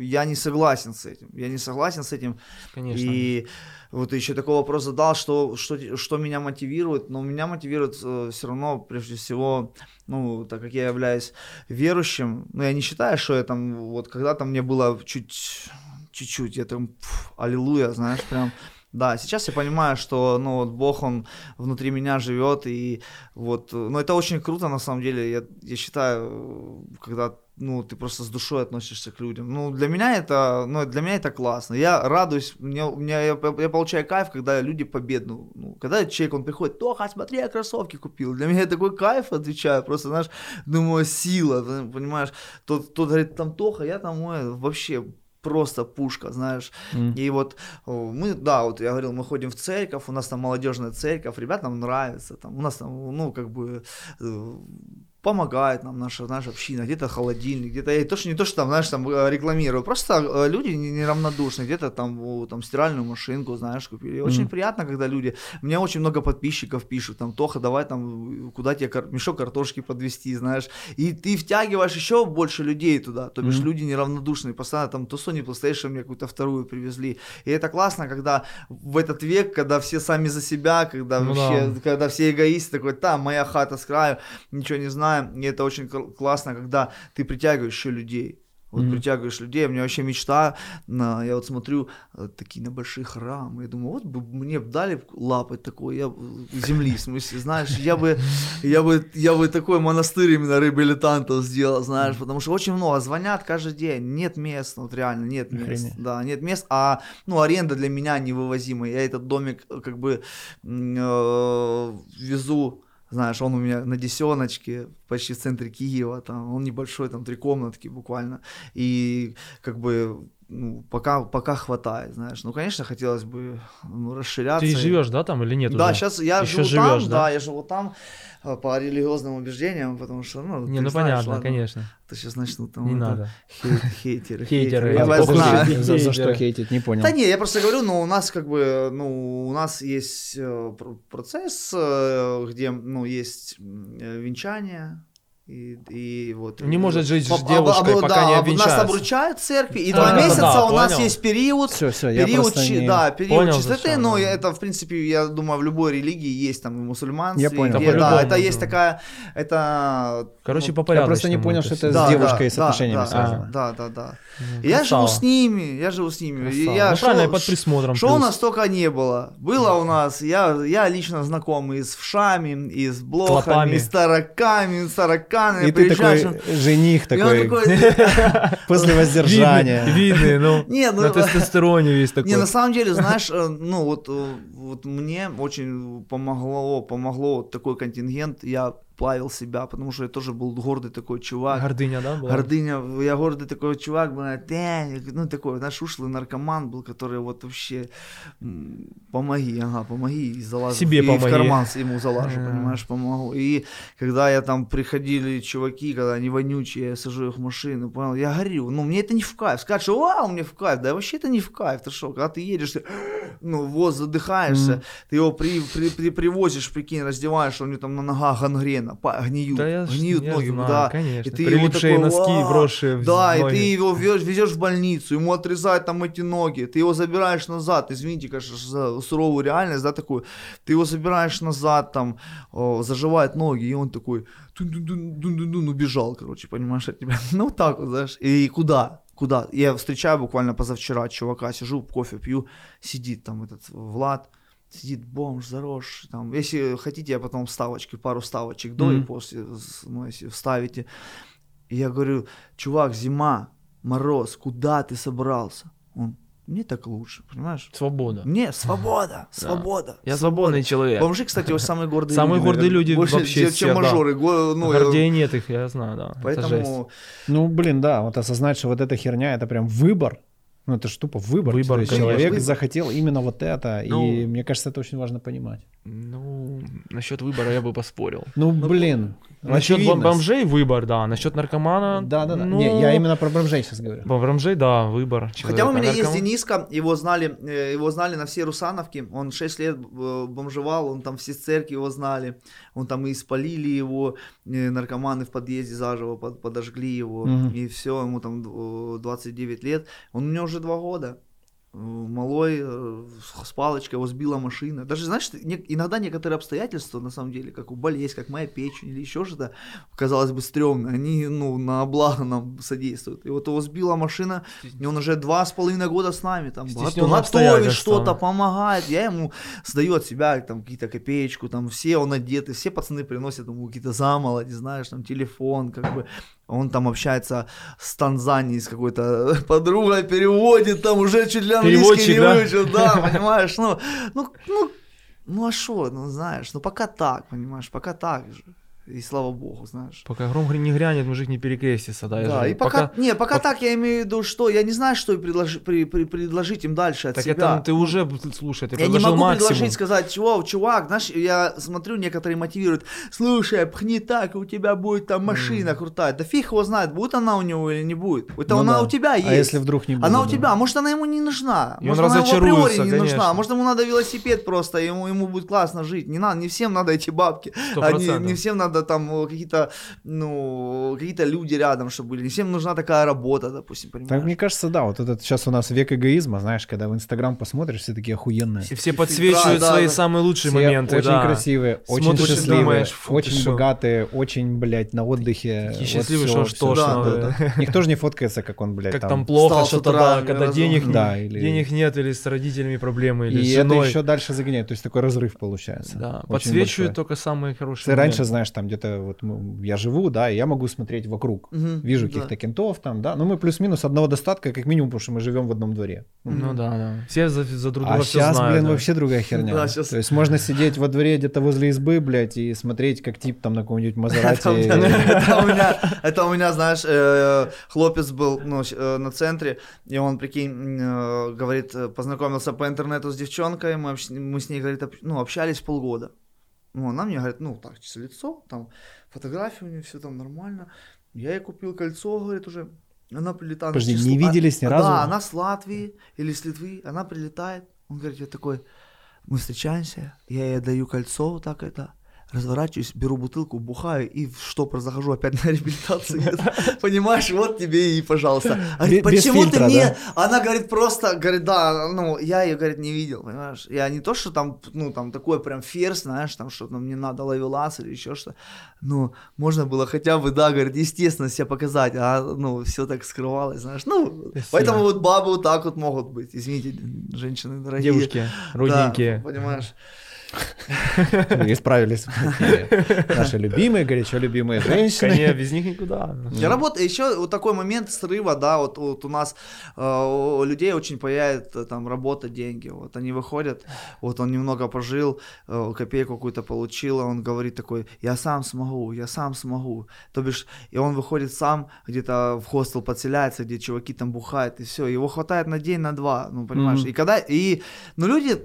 я не согласен с этим. Я не согласен с этим. Конечно. И вот еще такой вопрос задал, что, что, что меня мотивирует. Но меня мотивирует все равно, прежде всего, ну, так как я являюсь верующим, ну, я не считаю, что я там, вот когда-то мне было чуть, чуть-чуть, я там, пф, аллилуйя, знаешь, прям, Да, сейчас я понимаю, что, ну, вот Бог, Он внутри меня живет, и вот, ну, это очень круто, на самом деле, я, я считаю, когда ну, ты просто с душой относишься к людям. Ну, для меня это, ну, для меня это классно. Я радуюсь, мне, мне, я, я получаю кайф, когда люди победу, ну, когда человек, он приходит, Тоха, смотри, я кроссовки купил. Для меня такой кайф, отвечаю, просто, знаешь, думаю, сила, понимаешь. Тот, тот говорит, там, Тоха, я там, ой, вообще просто пушка, знаешь. Mm. И вот мы, да, вот я говорил, мы ходим в церковь, у нас там молодежная церковь, ребятам нравится, там, у нас там, ну, как бы э, помогает нам наша, наша община, где-то холодильник, где-то, и то, что не то, что там, знаешь, там э, рекламирую, просто э, люди неравнодушны, где-то там, там стиральную машинку, знаешь, купили. И очень mm. приятно, когда люди, мне очень много подписчиков пишут, там, Тоха, давай там, куда тебе кар... мешок картошки подвести, знаешь, и ты втягиваешь еще больше людей туда, то бишь mm. люди неравнодушные, постоянно там то Sony PlayStation мне какую-то вторую привезли, и это классно, когда в этот век, когда все сами за себя, когда ну, вообще, да. когда все эгоисты, такой, там, моя хата с краю, ничего не знаю, знаем, и это очень классно, когда ты притягиваешь еще людей. Вот mm-hmm. притягиваешь людей. У меня вообще мечта, на, я вот смотрю э, такие на большие храмы, я думаю, вот бы мне дали лапать такой, я земли, в смысле, знаешь, я бы, я бы, я бы такой монастырь именно реабилитантов сделал, знаешь, потому что очень много звонят каждый день, нет мест, вот реально нет мест, Охренеть. да, нет мест, а, ну, аренда для меня невывозимая, я этот домик э, как бы э, везу знаешь, он у меня на десеночке, почти в центре Киева, там, он небольшой, там, три комнатки буквально, и как бы ну, пока, пока хватает, знаешь. Ну, конечно, хотелось бы ну, расширяться. Ты живешь, да, там или нет? Да, уже? сейчас я Еще живу живешь, там, да? да, я живу там по религиозным убеждениям, потому что, ну, Не, ну знаешь, понятно, ладно, конечно. То сейчас начнут там не это, надо. Хейт, хейтеры. Хейтеры. Я а знаю. За, за что хейтить, не понял. Да не, я просто говорю, ну, у нас как бы, ну, у нас есть э, процесс, э, где, ну, есть венчание, и, и вот, не может жить с девушкой, об, пока да, не обвенчается. Нас обручают в церкви, и а, два месяца да, у понял. нас есть период, все, все, период, не... да, период понял, чистоты, но это, в принципе, я думаю, в любой религии есть, там, и мусульманстве, я понял. Где, да, это есть такая, это... Короче, ну, по порядку. Я просто не понял, что это да, с девушкой да, с отношениями да, связано. Да, да, да. Ну, я живу с ними, я живу с ними. Я ну, правильно, под присмотром. Что у нас только не было. Было у нас, я, я лично знаком и с вшами, и с блохами, и с тараками, с тараканами. И ты такой жених такой, после воздержания. Видный, ну, не, ну, на тестостероне весь такой. Не, на самом деле, знаешь, э, ну вот, э, вот мне очень помогло, помогло такой контингент. Я плавил себя, потому что я тоже был гордый такой чувак. Гордыня, да? Была? Гордыня, я гордый такой чувак был, ну такой, знаешь, ушлый наркоман был, который вот вообще помоги, ага, помоги, и залажу. Себе и помоги. в карман ему залажу, понимаешь, помогу. И когда я там приходили чуваки, когда они вонючие, я сажу их в машину, понял, я горю, ну мне это не в кайф, что вау, мне в кайф, да вообще это не в кайф, ты что, когда ты едешь, ты, ну вот задыхаешься, mm. ты его при, при, при, привозишь, прикинь, раздеваешь, у него там на ногах гангрена, постоянно гниют, да я гниют я ноги, знаю, да. Конечно. И ты его такой, носки, броши Да, и ты его везешь, везешь в больницу, ему отрезают там эти ноги, ты его забираешь назад, извините, конечно, за суровую реальность, да, такую, ты его забираешь назад, там, о, заживает ноги, и он такой, дун убежал, короче, понимаешь, от тебя. Ну, так вот, знаешь, и куда? Куда? Я встречаю буквально позавчера чувака, сижу, кофе пью, сидит там этот Влад, сидит бомж, заросший, там, если хотите, я потом вставочки, пару ставочек до mm-hmm. и после, ну, если вставите. И я говорю, чувак, зима, мороз, куда ты собрался? Он, мне так лучше, понимаешь? Свобода. Не, свобода, свобода. Я свободный человек. Бомжи, кстати, вот самые гордые самые люди. Самые гордые люди вообще чем мажоры. Ну, Гордее нет их, я знаю, да. Поэтому... Ну, блин, да, вот осознать, что вот эта херня, это прям выбор, ну, это же тупо выбор. Выбор, То есть человек выбор. захотел именно вот это, ну, и мне кажется, это очень важно понимать. Ну, насчет выбора я бы поспорил. Ну, ну блин. Насчет бомжей выбор, да. Насчет наркомана. Да, да, да. Ну, Не, я именно про бомжей сейчас говорю. Про бомжей, да, выбор. Человека. Хотя у меня Нарком... есть Дениска, его знали, э, его знали на все Русановки. Он 6 лет э, бомжевал, он там все церкви его знали. Он там и спалили его, э, наркоманы в подъезде заживо подожгли его. Угу. И все, ему там 29 лет. Он у меня уже два года. Малой э, с палочкой его сбила машина. Даже, знаешь, иногда некоторые обстоятельства, на самом деле, как болезнь, как моя печень или еще что-то, казалось бы, стрёмно, они, ну, на благо нам содействуют. И вот его сбила машина, и он уже два с половиной года с нами, там, готовит что-то, помогает. Я ему сдаю от себя там какие-то копеечку, там все он одеты, все пацаны приносят ему какие-то замолоди, знаешь, там телефон, как бы. Он там общается с Танзанией, с какой-то подругой, переводит, там уже чуть ли английский не да? выучил, да, понимаешь, ну, ну, ну, ну а что, ну знаешь, ну пока так, понимаешь, пока так же. И слава богу, знаешь. Пока гром не грянет, мужик не перекрестится, да. я Да, же- и пока, не, пока так я имею в виду, что я не знаю, что и предложи- при- при- предложить им дальше от Так себя. это ты уже, слушай, ты Я не предложил могу максимум. предложить, сказать, чувак, чувак, знаешь, я смотрю, некоторые мотивируют, слушай, пхни так, у тебя будет там машина крутая. Да фиг его знает, будет она у него или не будет. Это Ну она да. у тебя есть. А если вдруг не будет? Она у да? тебя, может она ему не нужна, И может он она ему априори не нужна, конечно. может ему надо велосипед просто, ему, ему будет классно жить, не надо, не всем надо эти бабки, Сто Они- процентов. не всем надо там э, какие-то, ну, какие-то люди рядом, чтобы были, не всем нужна такая работа, допустим, понимаешь? Так мне кажется, да, вот этот сейчас у нас век эгоизма, знаешь, когда в Инстаграм посмотришь, все такие охуенные. И все подсвечивают да, свои да. самые лучшие Все моменты, очень да. красивые, очень Смотришь счастливые, думаешь, фу, очень шо. богатые, очень, блядь, на отдыхе. Такие Вот счастливые, всё, что ж всё, тошно, да, да. да. Никто же не фоткается, как он, блядь, Как там. там плохо, что-то, да, когда денег, Да, или- денег нет, или с родителями проблемы, или И с женой. это еще дальше загоняет, то есть такой разрыв получается. Да, подсвечивают только самые хорошие Ты раньше, моменты. знаешь, там где-то вот мы- я живу, да, и я могу смотреть вокруг. Мгм, Вижу да. каких-то кентов там, да, но мы плюс-минус одного достатка, как минимум, потому что мы живем в одном дворе. Ну да, да. Все за, за друг А друга все сейчас, знают. блин, да. вообще другая херня. Да, щас- То есть можно сидеть во дворе где-то возле избы, блядь, и смотреть, как тип там на каком-нибудь Мазерати. Это у меня, знаешь, э, хлопец был ну, э, на центре, и он, прикинь, э, говорит, познакомился по интернету с девчонкой, мы, общ- мы с ней, говорит, ну, общались полгода. Ну, она мне говорит, ну, так, чисто лицо, там, фотографии у нее, все там нормально. Я ей купил кольцо, говорит, уже. Она прилетает. Подожди, из не виделись ни А, разу? Да, она с Латвии или с Литвы, она прилетает. Он говорит, я такой, мы встречаемся, я ей даю кольцо, вот так это, разворачиваюсь, беру бутылку, бухаю и в штопор захожу опять на реабилитацию. Понимаешь, вот тебе и пожалуйста. А говорит, почему ты мне... да? Она говорит, просто, говорит, да, ну, я ее, говорит, не видел, понимаешь. Я не то, что там, ну, там такой прям ферзь, знаешь, там, что там мне надо ловелас или еще что. Ну, можно было хотя бы, да, говорит, естественно себя показать, а, ну, все так скрывалось, знаешь. Ну, поэтому вот бабы вот так вот могут быть. Извините, женщины дорогие. Девушки, Да, родненькие. понимаешь. Мы Исправились. Наши любимые, горячо любимые женщины. Конечно, без них никуда. Я работаю, еще вот такой момент срыва, да, вот, вот у нас э, у людей очень появляется там работа, деньги, вот они выходят, вот он немного пожил, э, копейку какую-то получил, а он говорит такой, я сам смогу, я сам смогу, то бишь, и он выходит сам, где-то в хостел подселяется, где чуваки там бухают, и все, его хватает на день, на два, ну, понимаешь, и когда, и, ну, люди,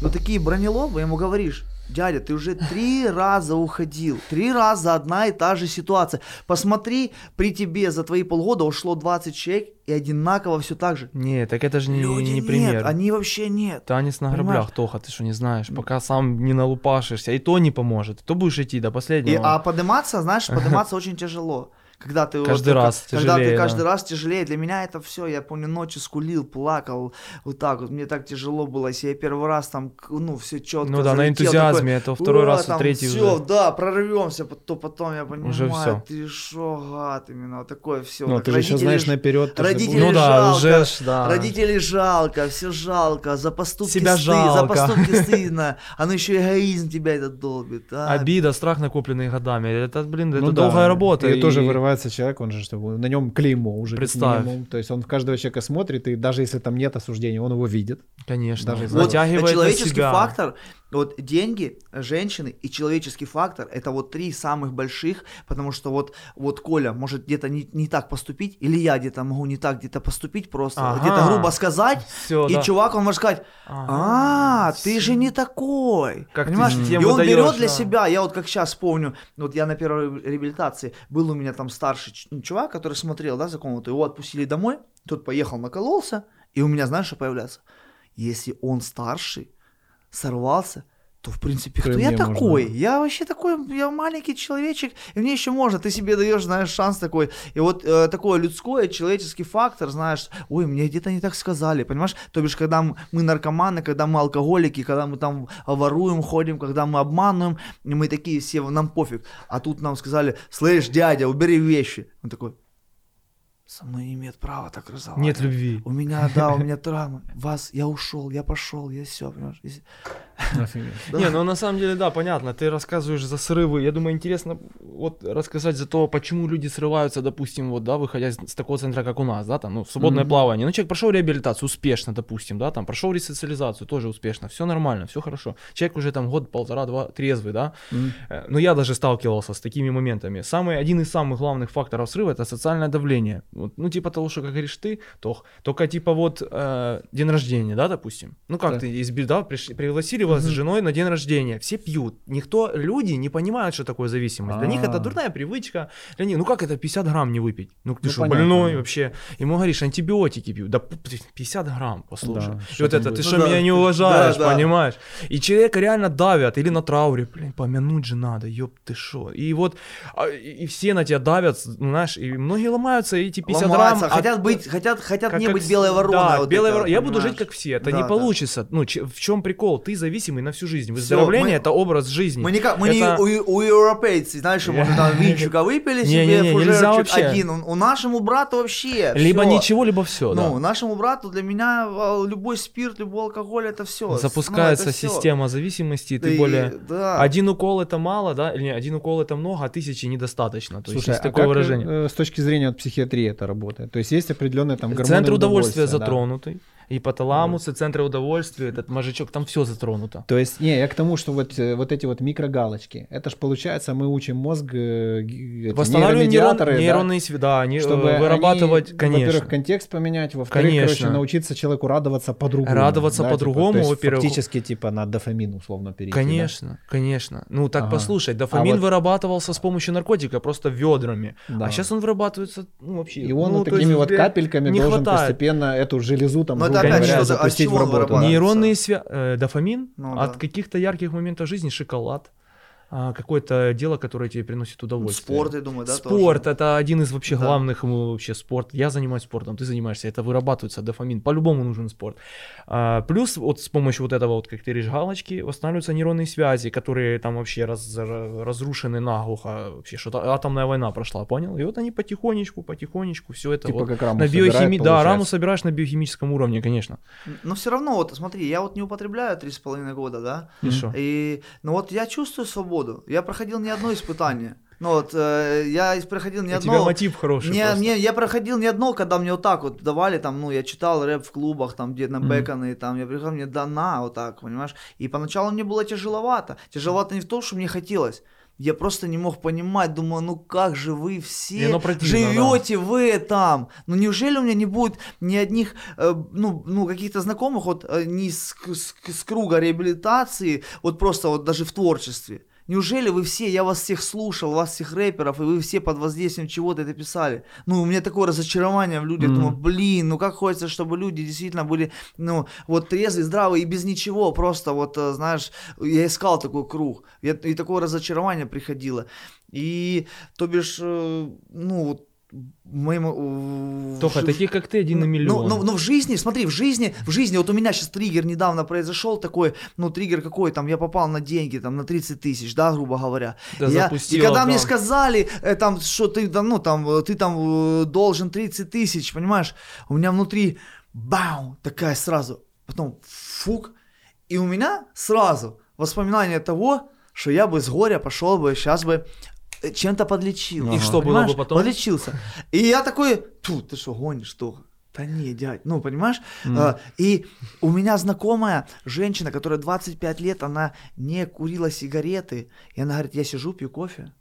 ну, такие бронелобы, ему говоришь, дядя, ты уже три раза уходил, три раза одна и та же ситуация. Посмотри, при тебе за твои полгода ушло 20 человек, и одинаково все так же. Не, так это же не, Люди не нет, пример. они вообще нет. Танец на Понимаешь? граблях, Тоха, ты что не знаешь? Пока сам не налупашишься, и то не поможет. То будешь идти до И, последнего. а подниматься, знаешь, подниматься очень тяжело. Когда ты вот Каждый только- раз когда ты тяжелее, каждый да. раз тяжелее. Для меня это все, я помню, ночью скулил, плакал, вот так вот. Мне так тяжело было, если я первый раз там, ну, все четко Ну да, на энтузиазме, это второй раз, третий все, уже. да, прорвемся, то потом я понимаю, Уже всё. ты шо, гад, именно вот такое все. Ну, ты же еще знаешь наперед. что родители. Ну да, жалко, уже да. Родителей жалко, все жалко, за поступки Себя жалко. за поступки стыдно, оно еще эгоизм тебя это долбит. а. Обида, страх, накопленный годами. Это, блин, это Ну да, долгая работа. И, тоже вырывается человек, он же, чтобы на нем клеймо уже. Представь. минимум. То есть он в каждого человека смотрит, и даже если там нет осуждения, он его видит. Конечно. Даже Вот на человеческий себя. фактор, вот деньги, женщины и человеческий фактор, это вот три самых больших, потому что вот, вот Коля может где-то не, не так поступить, или я где-то могу не так где-то поступить просто, Ага. где-то грубо сказать, Всё, и да. чувак, он может сказать, Ага. а, ты же не такой. Как ты Понимаешь? тем и он выдаёшь, берет для да. себя, я вот как сейчас помню, вот я на первой реабилитации, был у меня там старший ну, чувак, который смотрел, да, за комнату, его отпустили домой, тот поехал, накололся, и у меня, знаешь, что появляется? Если он старший, сорвался, то в принципе, То и кто я мне можно. такой? Я вообще такой, я маленький человечек, и мне еще можно, ты себе даешь, знаешь, шанс такой. И вот э, такой людской, человеческий фактор, знаешь, ой, мне где-то не так сказали, понимаешь? То бишь, когда мы наркоманы, когда мы алкоголики, когда мы там воруем, ходим, когда мы обманываем, и мы такие все, нам пофиг. А тут нам сказали, слышь, дядя, убери вещи. Он такой, со мной не имеет права так разговаривать. Нет любви. У меня, да, у меня травма. Вас, я ушел, я пошел, я все, понимаешь? Не, ну на самом деле, да, понятно. Ты рассказываешь за срывы. Я думаю, интересно вот рассказать за то, почему люди срываются, допустим, вот, да, выходя с такого центра, как у нас, да, там, ну, свободное плавание. Ну, человек прошел реабилитацию успешно, допустим, да, там, прошел ресоциализацию тоже успешно, все нормально, все хорошо. Человек уже там год, полтора, два, трезвый, да. Э, Но я даже сталкивался с такими моментами. Самый, один из самых главных факторов срыва это социальное давление. Вот, ну, типа того, что, как говоришь ты, то только типа вот э, день рождения, да, допустим. Ну, как Да. ты из да, пришли, пригласили вас с женой на день рождения, все пьют. Никто, люди не понимают, что такое зависимость. Для них это А. дурная привычка. Для них, ну как это 50 грамм не выпить? Ну ты Ну, что, понятно, больной вообще? Ему говоришь, антибиотики пью. Да п- 50 грамм, послушай. Да, И что вот это, ты что, Ну да. меня не уважаешь, Да, понимаешь? И человека реально давят, или на трауре, блин, помянуть же надо, ёб ты шо. И вот, а, и все на тебя давят, знаешь, и многие ломаются, и эти 50 ломаются, грамм... хотят от- быть, хотят, хотят не быть белой вороной. Да, это, вороной. Я буду жить как все, это не получится. Ну, в чем прикол? Ты зависимый на всю жизнь. Всё, Выздоровление мы- это образ жизни. Мы, не, мы Это- не у, у европейцев, знаешь, может там винчика выпили себе, Не-не-не, нельзя фужерчик вообще. один. У, у нашему брату вообще Либо всё. ничего, либо все. Ну, нашему брату для меня а, любой спирт, любой алкоголь это все. Запускается система зависимости, и ты более... Да. Один укол это мало, да? Или не, один укол это много, а тысячи недостаточно. То есть Слушай, есть а такое как, выражение. э, с точки зрения вот, психиатрии это работает? То есть есть определенные там гормоны Центр удовольствия да. затронутый. Ипоталамус, и центры удовольствия, этот мозжечок, там все затронуто. То есть, не, я к тому, что вот, э, вот эти вот микрогалочки, это ж получается, мы учим мозг, э, эти Восстанавливаем нейрон, нейромедиаторы, да, нейронные связи, да, они, э, чтобы вырабатывать, они, конечно. во-первых, контекст поменять, во-вторых, Конечно. короче, научиться человеку радоваться по-другому. Радоваться да, типа, по-другому, есть во-первых. Фактически, типа, на дофамин условно перейти. да? Конечно, конечно. Ну так Ага. послушай, дофамин А вот- вырабатывался с помощью наркотика просто ведрами, Да. а сейчас он вырабатывается ну, вообще. И он ну, вот такими вот капельками должен хватает. постепенно эту железу там, Но грубо опять говоря, что-то- от запустить чего в он работу. Нейронные связи, дофамин Ну от да. каких-то ярких моментов жизни, шоколад, какое-то дело, которое тебе приносит удовольствие. Спорт, я думаю, да, Спорт тоже. это один из вообще Да. главных вообще спорт. Я занимаюсь спортом, ты занимаешься, это вырабатывается дофамин. По-любому нужен спорт. А, плюс вот с помощью вот этого вот, как ты говоришь, галочки, восстанавливаются нейронные связи, которые там вообще раз- разрушены наглухо. Вообще что-то атомная война прошла, понял? И вот они потихонечку, потихонечку все это Типа вот как раму на биохимии, да, раму собираешь на биохимическом уровне, конечно. Но все равно, вот смотри, я вот не употребляю три с половиной года, да, И и, ну вот я чувствую свободу. Я проходил не одно испытание. Ну вот, э, я проходил не У одно... тебя мотив хороший Не, просто. не, я проходил не одно, когда мне вот так вот давали, там, ну, я читал рэп в клубах, там, где на Мгм. Бэконы, там, я приходил, мне дана, вот так, понимаешь? И поначалу мне было тяжеловато. Тяжеловато не в том, что мне хотелось. Я просто не мог понимать, думаю, ну как же вы все противно, живете вы там? Ну неужели у меня не будет ни одних, э, ну, ну каких-то знакомых, вот э, не с, с- с круга реабилитации, вот просто вот даже в творчестве? Неужели вы все, я вас всех слушал, вас всех рэперов, и вы все под воздействием чего-то это писали? Ну, у меня такое разочарование в людях, Мгм. думаю, блин, ну как хочется, чтобы люди действительно были, ну, вот трезвые, здравые и без ничего, просто вот, э, знаешь, я искал такой круг, Я- и такое разочарование приходило. И, то бишь, э, ну, вот, моему... Тоха, в- таких как ты один на ну, миллион. Ну, ну, в жизни, смотри, в жизни, в жизни, вот у меня сейчас триггер недавно произошел такой, ну, триггер какой, там, я попал на деньги, там, на 30 тысяч, да, грубо говоря. Да Я- запустил и когда мне аккаунт. сказали, э, там, что ты, да, ну, там, ты там э, должен 30 тысяч, понимаешь, у меня внутри, бау, такая сразу, потом, фук, и у меня сразу воспоминание того, что я бы с горя пошел бы, сейчас бы чем-то подлечил. И что было бы потом? Подлечился. И я такой, ту, ты что, гонишь, что? Да не, дядь, ну, понимаешь? А, и у меня знакомая женщина, которая 25 лет, она не курила сигареты, и она говорит, я сижу, пью кофе,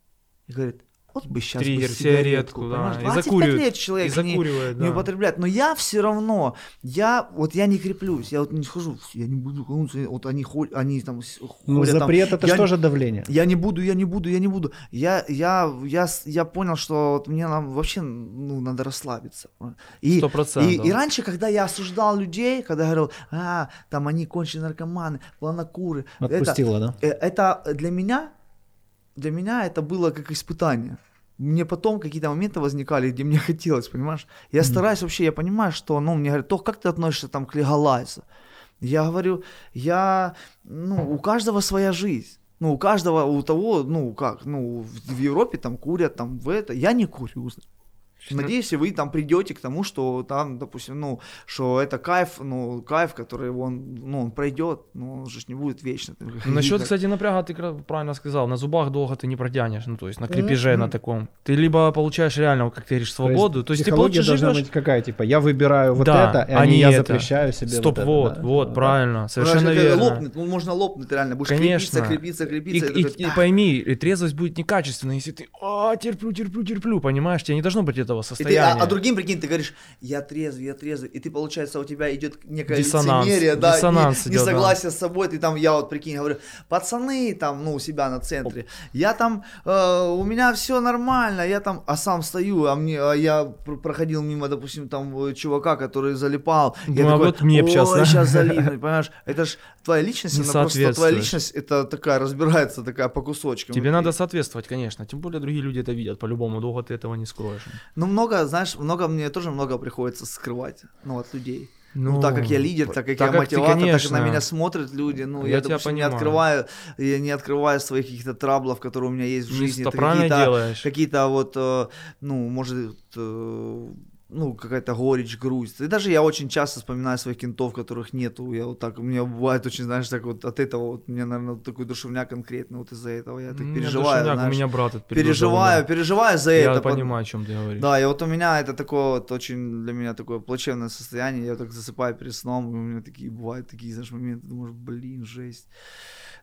и говорит, вот бы сейчас Триггер, бы сигаретку, да, понимаешь? и 25 закуривает, лет человек и не- закуривает, не да. употребляет, но я все равно, я вот я не креплюсь, я вот не схожу, я не буду колонуться, вот они ходят, они там Ну, ходят там, запрет это я же тоже давление. я не буду, я не буду, я не буду. Я, я, я, я понял, что вот мне нам вообще ну, надо расслабиться. И, Сто процентов. И, и раньше, когда я осуждал людей, когда я говорил, а, там они конченые наркоманы, планокуры, это, Отпустила, да? э, это для меня, для меня это было как испытание. Мне потом какие-то моменты возникали, где мне хотелось, понимаешь? Я стараюсь вообще, я понимаю, что, ну, мне говорят, то как ты относишься там к легалайзу? Я говорю, я, ну, у каждого своя жизнь. Ну, у каждого, у того, ну, как, ну, в, в Европе там курят, там, в это. Я не курю. Надеюсь, и вы там придете к тому, что там, допустим, ну, что это кайф, ну, кайф, который он, ну, он пройдет, но он же не будет вечно. Насчет, кстати, напряга ты правильно сказал. На зубах долго ты не протянешь. Ну, то есть на крепеже Мгм. на таком. Ты либо получаешь реально, как ты говоришь, свободу. То есть, ты психология получишь должна живешь... быть какая, типа, я выбираю вот Да, это, а а не я это. запрещаю себе Стоп, вот это. вот, да. вот, Да. правильно, совершенно Знаешь, это верно. лопнет, ну, можно лопнуть реально, будешь Конечно. крепиться, крепиться, И, крепиться. и- и «Ах». пойми, и трезвость будет некачественной, если ты а, терплю, терплю, терплю, понимаешь? Тебе не должно быть этого И ты, а, состояния. а другим, прикинь, ты говоришь, я трезвый, я трезвый, и ты, получается, у тебя идет некое Диссонанс, лицемерие, да, диссонанс не- идет, да. несогласие с собой, ты там, я вот, прикинь, говорю, пацаны там, ну, у себя на центре, я там, э, у меня все нормально, я там, а сам стою, а мне, а я пр- проходил мимо, допустим, там, э, чувака, который залипал, я Думаю, а такой, вот мне ой, да?» сейчас залипнуть, понимаешь, это ж твоя личность, она просто твоя личность, это такая, разбирается такая по кусочкам. Тебе И- надо соответствовать, конечно. Тем более другие люди это видят по-любому. Долго ты этого не скроешь. Ну, много, знаешь, много, мне тоже много приходится скрывать, ну, от людей. Ну, так как я лидер, так как так я как ты, мотиватор, так конечно. на меня смотрят люди, ну, Я я, допустим, не понимаю. открываю, я не открываю своих каких-то траблов, которые у меня есть в Ну, жизни. что Это какие-то, какие-то вот, э, ну, может, э, ну, какая-то горечь, грусть. И даже я очень часто вспоминаю своих кентов, которых нету. Я вот так, у меня бывает очень, знаешь, так вот от этого вот, мне, наверное, такой душевняк конкретно вот из-за этого. Я так У меня переживаю, душевняк, знаешь. у меня брат это переживаю, переживаю за Я это. под- понимаю, о чем ты говоришь. да, и вот у меня это такое вот очень для меня такое плачевное состояние. Я так засыпаю перед сном, и у меня такие бывают такие, знаешь, моменты, думаешь, блин, жесть.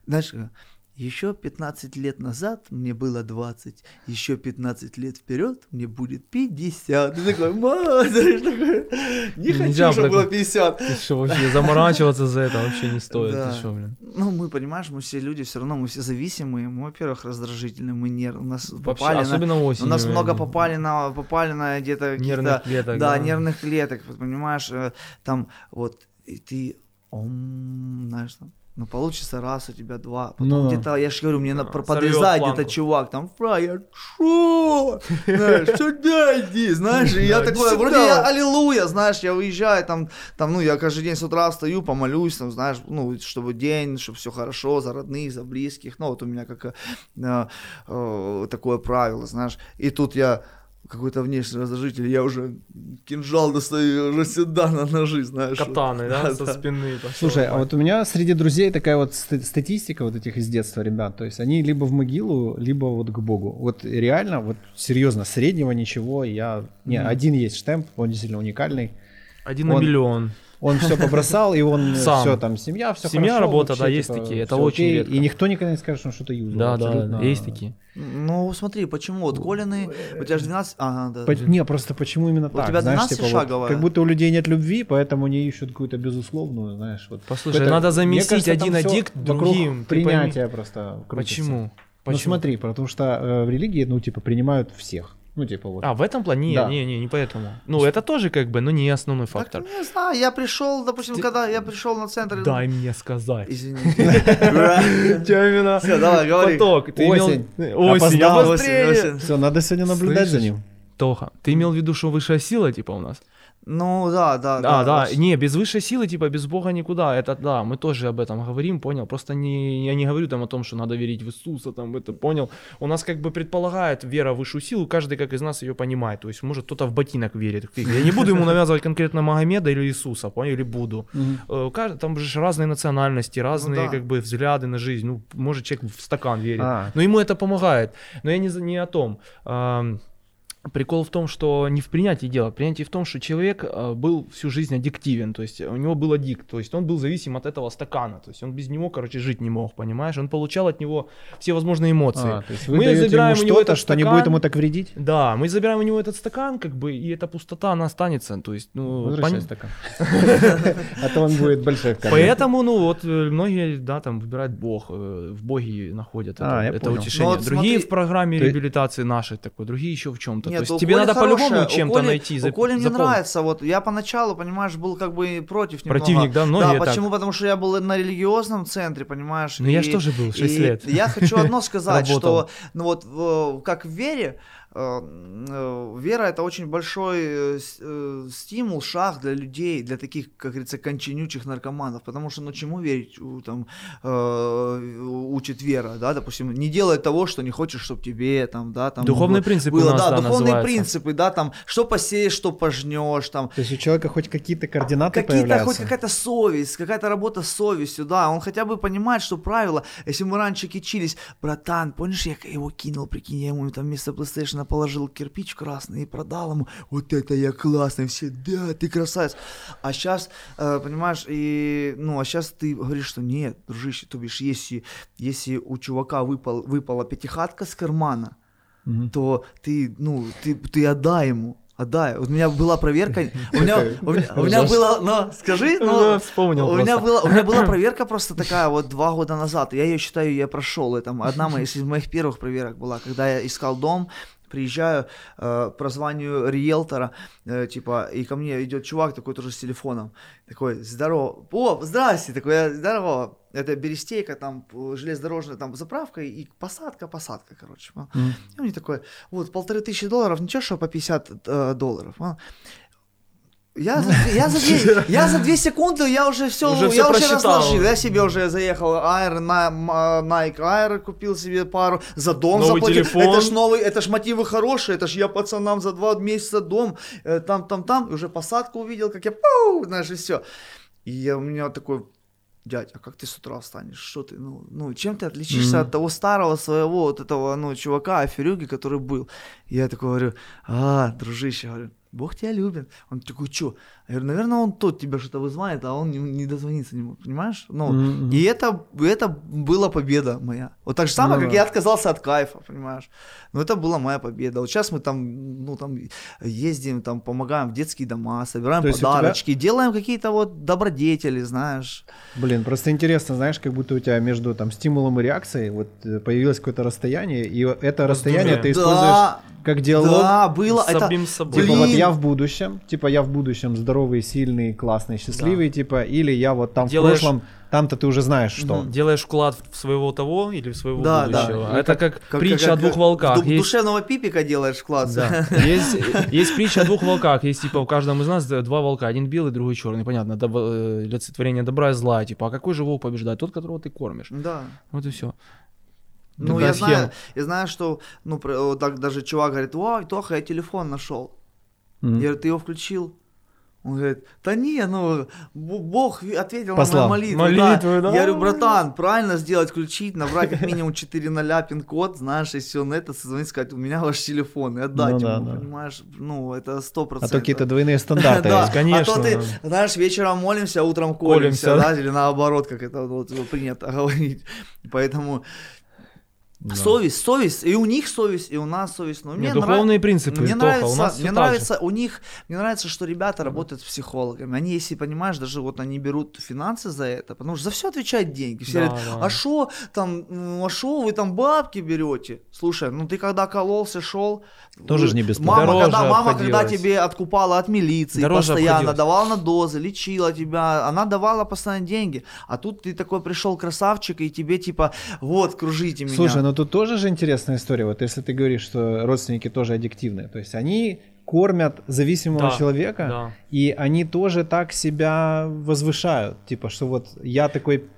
Знаешь, э, еще 15 лет назад мне было 20, еще 15 лет вперед мне будет 50. Ты такой, ма, знаешь, такой, не хочу, Нельзя чтобы было так- 50. Ты что, вообще заморачиваться за это вообще не стоит. Да. Ты что, блин? Ну, мы, понимаешь, мы все люди, все равно мы все зависимые. Мы, во-первых, раздражительные, мы нерв... у нас Вообще, попали на... особенно У осенью. нас много попали на, попали на где-то Нервных клеток, Да, да. нервных клеток, понимаешь, э, там вот, и ты, ом, знаешь, там, ну, получится раз, у тебя два. Потом Ну где-то, я же говорю, мне на, Да, про- сорвёт подрезает где-то чувак, там, фраер, шо? Знаешь, сюда иди, знаешь, и я такой, вроде я аллилуйя, знаешь, я уезжаю, там, там, ну, я каждый день с утра встаю, помолюсь, там, знаешь, ну, чтобы день, чтобы все хорошо, за родных, за близких, ну, вот у меня как э, э, такое правило, знаешь, и тут я какой-то внешний раздражитель, я уже кинжал достаю, уже сюда на ножи, знаешь. вот. Катаны, да, Да, со да. спины. Слушай, а вот у меня среди друзей такая вот ст- статистика вот этих из детства ребят, то есть они либо в могилу, либо вот к Богу. Вот реально, вот серьезно, среднего ничего, я... Не, Мгм. один есть штемп, он действительно уникальный. Один на он- миллион. Он все побросал, и он Сам. все там, семья, все Семья, работа, да, есть такие, это очень редко. И никто никогда не скажет, что он что-то юзал. Да, да, есть такие. Ну, смотри, почему, вот Колины, у тебя же 12, ага, да. По- Не, просто почему именно У так? тебя знаешь, 12 типа вот шаговая. как будто у людей нет любви, поэтому они ищут какую-то безусловную, знаешь, вот. Послушай, Это- надо заместить кажется, один аддикт вокруг другим. Ты пойми. Принятие просто крутится. Почему? Ну Почему? смотри, потому что э, в религии, ну, типа, принимают всех. Ну, типа вот. А, в этом плане? Не, Да. не, не, не поэтому. Ну, это тоже как бы, но не основной Так, фактор. не знаю, я пришел, допустим, Ты- когда я пришел на центр... Дай мне сказать. Извините. Тебя именно Всё, давай, говори. поток. Ты имел- Осень. Осень. Все, надо сегодня наблюдать за ним. Тоха, ты имел в виду, что высшая сила, типа, у нас? Ну, да, да, Да, да, вообще. не, без высшей силы, типа, без Бога никуда, это да, мы тоже об этом говорим, понял, просто не, я не говорю там о том, что надо верить в Иисуса, там, это, понял, у нас как бы предполагает вера в высшую силу, каждый как из нас ее понимает, то есть, может, кто-то в ботинок верит, я не буду ему навязывать конкретно Магомеда или Иисуса, понял, или буду, Э, там же разные национальности, разные, Ну да. как бы, взгляды на жизнь, ну, может, человек в стакан верит, А. но ему это помогает, но я не, не о том, Прикол в том, что не в принятии дела, принятие в том, что человек э, был всю жизнь аддиктивен, то есть у него был аддикт, то есть он был зависим от этого стакана, то есть он без него, короче, жить не мог, понимаешь? Он получал от него все возможные эмоции. А, то есть вы даете ему что-то, что не будет ему так вредить? Да, мы забираем у него этот стакан, как бы, и эта пустота, она останется, то есть, ну... Возвращай пон... стакан. А то он будет большой Поэтому, ну, вот э, многие, да, там, выбирают Бог, э, в Боге находят а, это утешение. Ну, Другие в программе реабилитации нашей такой, другие еще в чем-то. Нет, то есть тебе надо по-любому чем-то Коли, найти. У Коли мне нравится, вот я поначалу, понимаешь, был как бы против немного. Противник, да, многие Да, почему? Потому что я был на религиозном центре, понимаешь. Ну я же тоже был 6 лет. Я хочу одно сказать, что, ну вот, как в вере, Э, э, вера это очень большой э, стимул, шаг для людей, для таких, как говорится, конченючих наркоманов, потому что ну чему верить там учит вера, да, допустим, не делай того, что не хочешь, чтобы тебе там, да, там духовные принципы было, да, да, духовные называется. принципы, да, там, что посеешь, что пожнешь, там. То есть у человека хоть какие-то координаты какие-то, появляются? хоть какая-то совесть, какая-то работа с совестью, да, он хотя бы понимает, что правило, если мы раньше кичились, братан, помнишь, я его кинул, прикинь, я ему там вместо PlayStation она положил кирпич красный и продал ему, вот это я классный, все, да, ты красавец. А сейчас, э, понимаешь, и, ну, а сейчас ты говоришь, что нет, дружище, то бишь, если, если у чувака выпал, выпала пятихатка с кармана, угу. то ты, ну, ты, ты отдай ему, Отдай. Вот у меня была проверка. У меня, у меня, у меня была, ну, скажи, ну, вспомнил. У меня была, у меня была проверка просто такая вот два года назад. Я ее считаю, я прошел. Это одна из моих первых проверок была, когда я искал дом приезжаю э, по званию риэлтора, э, типа, и ко мне идет чувак такой тоже с телефоном, такой, здорово, о, здрасте, такой, здорово, это Берестейка, там, железнодорожная, там, заправка и посадка, посадка, короче. Mm. И он мне такой, вот, полторы тысячи долларов, ничего, что по 50 э, долларов. А? Я, за, я, за две, я за две секунды, я уже все, уже я все уже разложил. Я себе уже заехал Air, Nike Air, купил себе пару, за дом новый заплатил. Телефон. Это ж новый, это ж мотивы хорошие, это ж я пацанам за два месяца дом, э, там, там, там, и уже посадку увидел, как я, пау, знаешь, и все. И я, у меня такой, дядь, а как ты с утра встанешь? Что ты, ну, ну чем ты отличишься mm-hmm. от того старого своего вот этого, ну, чувака, аферюги, который был? И я такой говорю, а, дружище, говорю, Бог тебя любит. Он такой, что? Я говорю, наверное, он тот тебя что-то вызывает, а он не, не дозвониться не мог, понимаешь? Ну, mm-hmm. и это, это была победа моя. Вот так же самое, mm-hmm. как я отказался от кайфа, понимаешь? Но это была моя победа. Вот сейчас мы там, ну, там ездим, там помогаем в детские дома, собираем То подарочки, тебя... делаем какие-то вот добродетели, знаешь. Блин, просто интересно, знаешь, как будто у тебя между там стимулом и реакцией вот э, появилось какое-то расстояние, и это расстояние ты используешь да, как диалог. Да, было. С это, самим собой. Типа вот я в будущем, типа я в будущем здоровый, сильный, классный, счастливый, да. типа, или я вот там Делаешь... в прошлом там-то ты уже знаешь, что. Mm-hmm. Делаешь вклад в своего того или в своего да, будущего. Да. Это как, как притча как, о двух волках. В есть... душевного пипика делаешь вклад. Да. Есть, есть притча о двух волках. Есть типа у каждом из нас два волка. Один белый, другой черный. Понятно, доб... Э, олицетворение добра и зла. Типа, а какой же волк побеждает? Тот, которого ты кормишь. Да. Вот и все. Ну, я знаю, я знаю, что, ну, так даже чувак говорит, ой, Тоха, я телефон нашел. Mm-hmm. Я говорю, ты его включил? Он говорит, да не, ну, Бог ответил Послал. на молитву. молитву да. Да. Я говорю, братан, правильно сделать, включить, набрать как минимум 4 ноля пин-код, знаешь, и все на это, созвонить, сказать, у меня ваш телефон, и отдать ну, ему, да, понимаешь, ну, это сто процентов. А то какие-то двойные стандарты да, конечно. А то ты, знаешь, вечером молимся, а утром колемся, да, или наоборот, как это вот принято говорить. Поэтому да. Совесть, совесть, и у них совесть, и у нас совесть. Но мне Нет, духовные нрав... принципы. Мне Тоха, нравится, у нас мне нравится у них, мне нравится, что ребята работают психологами. Они, если понимаешь, даже вот они берут финансы за это, потому что за все отвечают деньги. Все да, говорят, да. а что там, а что вы там бабки берете? Слушай, ну ты когда кололся, шел, тоже же не бесплатно. Мама, когда, мама когда тебе откупала от милиции, Дороже постоянно обходилось. давала на дозы, лечила тебя, она давала постоянно деньги. А тут ты такой пришел красавчик, и тебе типа, вот, кружите меня. Слушай, ну тут тоже же интересная история. Вот если ты говоришь, что родственники тоже аддиктивные, то есть они кормят зависимого да, человека, да. и они тоже так себя возвышают. Типа, что вот я такой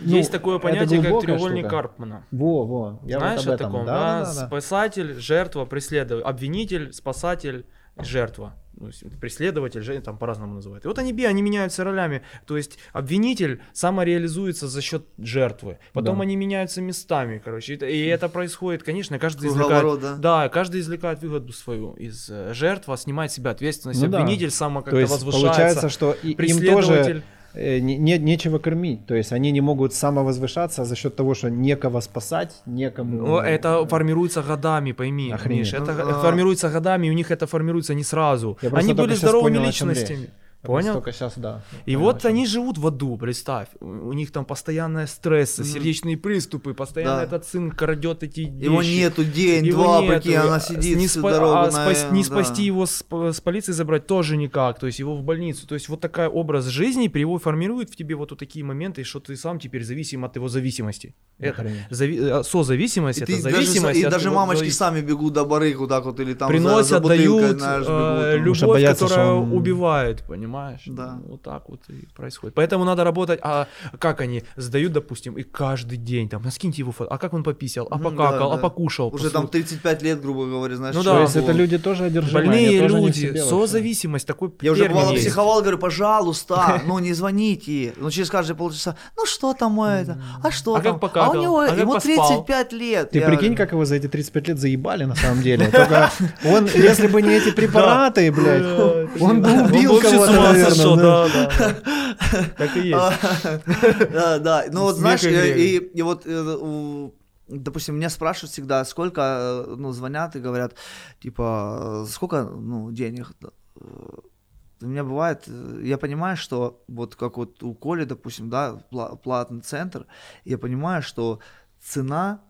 ну, Есть такое понятие, как треугольник штука. Карпмана. Во, во. Я Знаешь вот о таком, да? да? да, да, Спасатель, жертва, преследователь, обвинитель, спасатель, жертва. Ну, преследователь, же там по-разному называют. И вот они, би- они меняются ролями. То есть обвинитель самореализуется за счет жертвы. Потом Да. они меняются местами, короче. Это- И это происходит, конечно, каждый извлекает... да? каждый извлекает выгоду свою из э, жертвы, а снимает себя ответственность. Ну да. Обвинитель само То как-то возвышается. получается, что и- им тоже не, не- нечего кормить. То есть они не могут самовозвышаться за счет того, что некого спасать, некому... Ну, это формируется годами, пойми, Охренеть. Миш, это Ну, а- формируется годами, и у них это формируется не сразу. Я Они были здоровыми понял, о чем личностями. Понял? Только сейчас, да. И Понял, вот они живут в аду, представь. У у них там постоянные стрессы, Мгм. сердечные приступы, постоянно Да. этот сын крадет эти Его вещи. нету день, Его два, нету. прикинь, она сидит не, всю спа- дорогу а на- спас- не да. спасти его с, с полиции забрать тоже никак. То есть его в больницу. То есть вот такой образ жизни при его формирует в тебе вот, вот такие моменты, что ты сам теперь зависим от его зависимости. Это зави- э, созависимость, И, это ты даже, зависимость. и даже его мамочки зави- сами бегут до барыг вот так вот или там за- приносят, за, бутылкой, дают знаешь, э, бегут. там. Потому что любовь, боятся, которая он- убивает, понимаешь? Да. Ну, Вот так вот и происходит. Поэтому надо работать. А как они сдают, допустим, и каждый день там, наскиньте его фото. А как он пописал? А покакал? да, А да. покушал? Уже там Посуд- 35 лет, грубо говоря, знаешь. Ну что да. То есть было. это люди тоже одержимые. Больные люди, созависимость, такой Я уже бывало психовал, говорю, пожалуйста, ну не звоните. Ну через каждые полчаса, ну что там это, а что А там? как покакал? А у него, А ему поспал? 35 лет. Ты прикинь, говорю, как его за эти 35 лет заебали на самом деле. Только он, если бы не эти препараты, блядь, он бы убил кого-то, ума сошел, да. да. Так и есть. Да, да. Ну вот знаешь, и э, и вот э, допустим, меня спрашивают всегда, сколько, э, ну, звонят и говорят, типа, сколько, ну, денег. У меня бывает, я понимаю, что вот как вот у Коли, допустим, да, пла- платный центр, я понимаю, что цена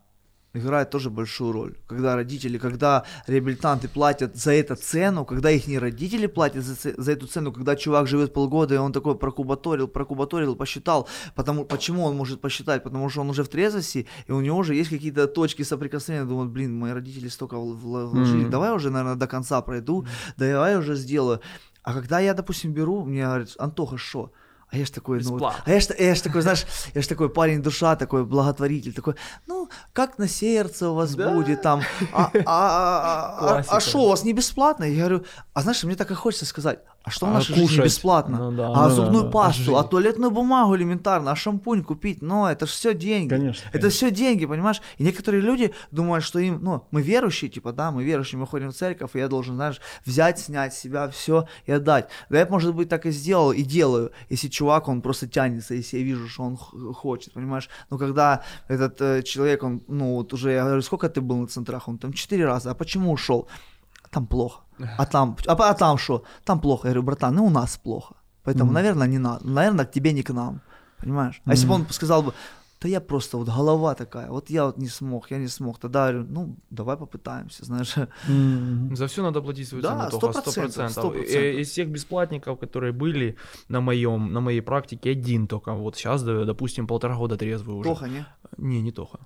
играет тоже большую роль. Когда родители, когда реабилитанты платят за это цену, когда их не родители платят за, за эту цену, когда чувак живет полгода, и он такой прокубаторил, прокубаторил, посчитал. Потому, почему он может посчитать? Потому что он уже в трезвости, и у него уже есть какие-то точки соприкосновения. Думают, блин, мои родители столько вл- вл- вложили, Мгм. давай уже, наверное, до конца пройду, давай уже сделаю. А когда я, допустим, беру, мне говорят, Антоха, что? А я ж такой, ну, Бесплатно. а я ж, я ж такой, знаешь, я ж такой парень душа, такой благотворитель, такой, ну, как на сердце у вас Да. будет там, а, а, а, а, Классика. а что, у вас не бесплатно? Я говорю, а знаешь, мне так и хочется сказать, а что в А нашей жизни кушать? бесплатно? Ну да, а ну да, зубную да. пасту, Жизнь. а туалетную бумагу элементарно, а шампунь купить, ну, это же все деньги. Конечно, Это конечно. все деньги, понимаешь? И некоторые люди думают, что им, ну, мы верующие, типа, да, мы верующие, мы ходим в церковь, и я должен, знаешь, взять, снять с себя все и отдать. Да я, может быть, так и сделал, и делаю, если чувак, он просто тянется, если я вижу, что он хочет, понимаешь? Но когда этот э, человек, он, ну, вот уже, я говорю, сколько ты был на центрах? Он там четыре раза, а почему ушел? Там плохо. А там, а, а там что? Там плохо. Я говорю, братан, ну у нас плохо. Поэтому, Мгм. наверное, не надо. Наверное, к тебе не к нам. Понимаешь? А если бы он сказал бы, да я просто вот голова такая, вот я вот не смог, я не смог, тогда говорю, ну, давай попытаемся, знаешь. Мгм. За все надо платить свою Да, цену, Э, процентов. Из всех бесплатников, которые были на моем, на моей практике, один только. Вот сейчас, да, допустим, полтора года трезвый уже. Тоха, не? Не, не Тоха.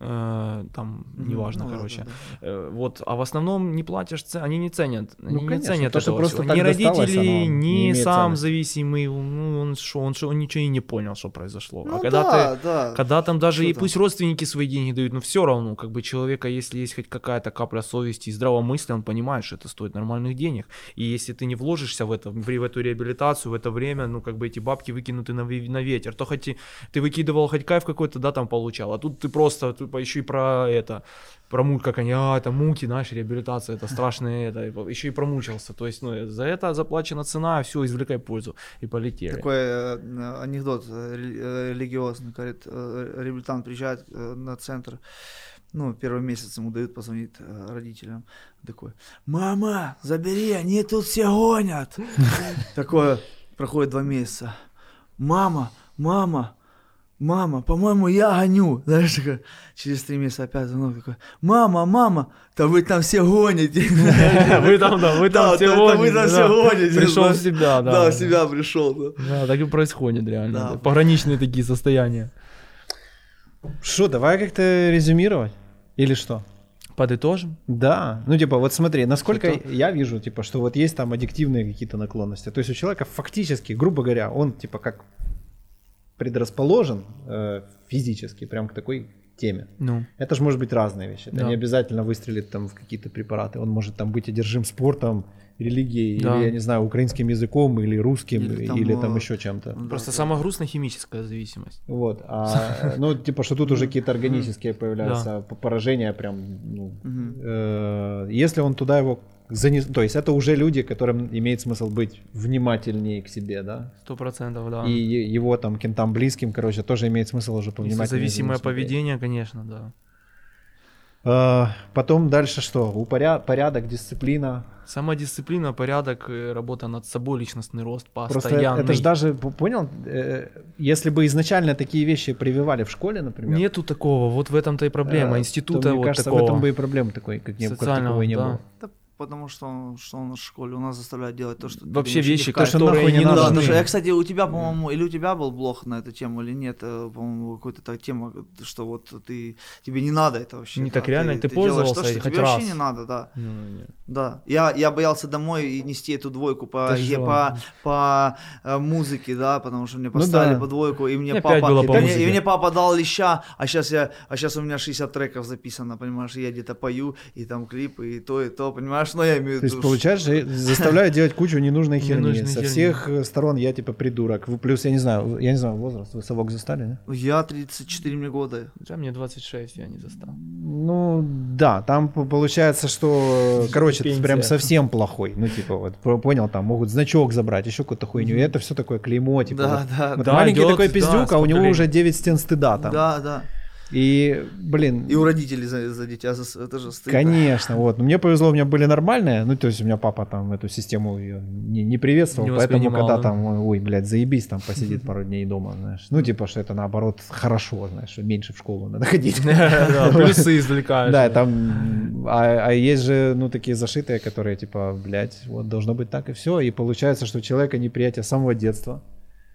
Э, Там неважно, Ну, короче. да. Э, Вот, а в основном не платишь, ц- они не ценят, они не конечно, ценят то, этого просто Ни родители, не ни сам ценности. зависимый, ну, он что, он, что, он ничего и не понял, что произошло. Ну а когда да, ты, да. когда там даже Что и там? пусть родственники свои деньги дают, но все равно, как бы человека, если есть хоть какая-то капля совести и здравомыслия, он понимает, что это стоит нормальных денег. И если ты не вложишься в это, в, в эту реабилитацию, в это время, ну, как бы эти бабки выкинуты на, на ветер, то хоть и ты выкидывал хоть кайф какой-то, да, там получал, а тут ты просто тупо еще и про это, про муки, как они, а, это муки, знаешь, реабилитация, это страшное это, еще и промучился. То есть, ну, за это заплачена цена, все, извлекай пользу. И полетели. Такой э, анекдот э, рели- э, религиозный, говорит, э, реабилитант приезжает э, на центр, ну, первый месяц ему дают, позвонит э, родителям, такой, мама, забери, они тут все гонят. Такое, проходит два месяца, мама, мама, мама, по-моему, я гоню. Знаешь, такое, через три месяца опять звонок такой, мама, мама, да вы там все гоните. Вы там, да, вы там Да, все да, вы гоните, там все гоните. Пришел в себя, да. Да, в себя пришел, да. Так и происходит реально. Пограничные такие состояния. Что, давай как-то резюмировать? Или что? Подытожим. Да, ну типа вот смотри, насколько Что-то- я вижу, типа, что вот есть там аддиктивные какие-то наклонности. То есть у человека фактически, грубо говоря, он типа как предрасположен э, физически прям к такой теме. Ну, Это же может быть разные вещи. Это Да. не обязательно выстрелить там в какие-то препараты. Он может там быть одержим спортом, религией, Да. или, я не знаю, украинским языком, или русским, Или или там, там, э, еще чем-то. Просто да. самая грустная химическая зависимость. Вот. А, ну, типа, что тут уже какие-то органические появляются поражения прям. ну, э, если он туда его занес... То есть это уже люди, которым имеет смысл быть внимательнее к себе, да? Сто процентов, да. И его там кем-то близким, короче, тоже имеет смысл уже повнимательнее. за ним зависимое поведение, конечно, да. А, потом дальше что? Упоря- порядок, дисциплина. Самодисциплина, порядок, э, работа над собой, личностный рост, Просто постоянный. это же даже, понял, э, если бы изначально такие вещи прививали в школе, например. Нету такого, вот в этом-то и проблема. э, Института то, мне вот кажется, такого. в этом бы и проблемы такой, как, не, как таковой не да. было. Да потому что, он- что у нас в школе у нас заставляют делать то, что Вообще вообще вещи, кайф. что которые нахуй не Да, надо. что я, кстати, у тебя, по-моему, или у тебя был блог на эту тему, или нет, э, по-моему, какая-то та тема, что вот ты, тебе не надо это вообще. Не да, так реально, ты делаешь пользовался то, что хоть тебе вообще раз. не надо, да. Ну, нет. Да, я, я боялся домой и нести эту двойку по, Ты е- по, по э, музыке, да, потому что мне Ну поставили да. по двойку, и мне Мне папа, было по и, мне, и мне папа дал леща, а сейчас я, а сейчас у меня 60 треков записано, понимаешь, я где-то пою, и там клипы, и то, и то, понимаешь, но я имею в То есть, виду, получаешь, же, заставляют делать кучу ненужной херни. Со всех э, сторон я типа придурок. Плюс, я не знаю, я не знаю, возраст, вы совок застали, да? Я 34 мне года, Да, мне 26, я не застал. Ну, да, там получается, что, короче, ты прям совсем плохой. Ну, типа, вот, по- понял, там могут значок забрать, еще какую-то хуйню. И это все такое клеймо, типа. да, да, маленький такой пиздюк, а у него уже 9 стен стыда там. да, да, И, блин, и у родителей за, за дитя, за- это же стыдно. Конечно, вот. Но мне повезло, у меня были нормальные, ну, то есть у меня папа там эту систему её не, не приветствовал, Не поэтому когда да. там, ой, блядь, заебись, там посидит пару дней дома, знаешь. Ну, типа, что это наоборот хорошо, знаешь, что меньше в школу надо ходить. Плюсы извлекаешь. Да, там, а, а есть же, ну, такие зашитые, которые, типа, блядь, вот должно быть так и все. И получается, что у человека неприятие с самого детства.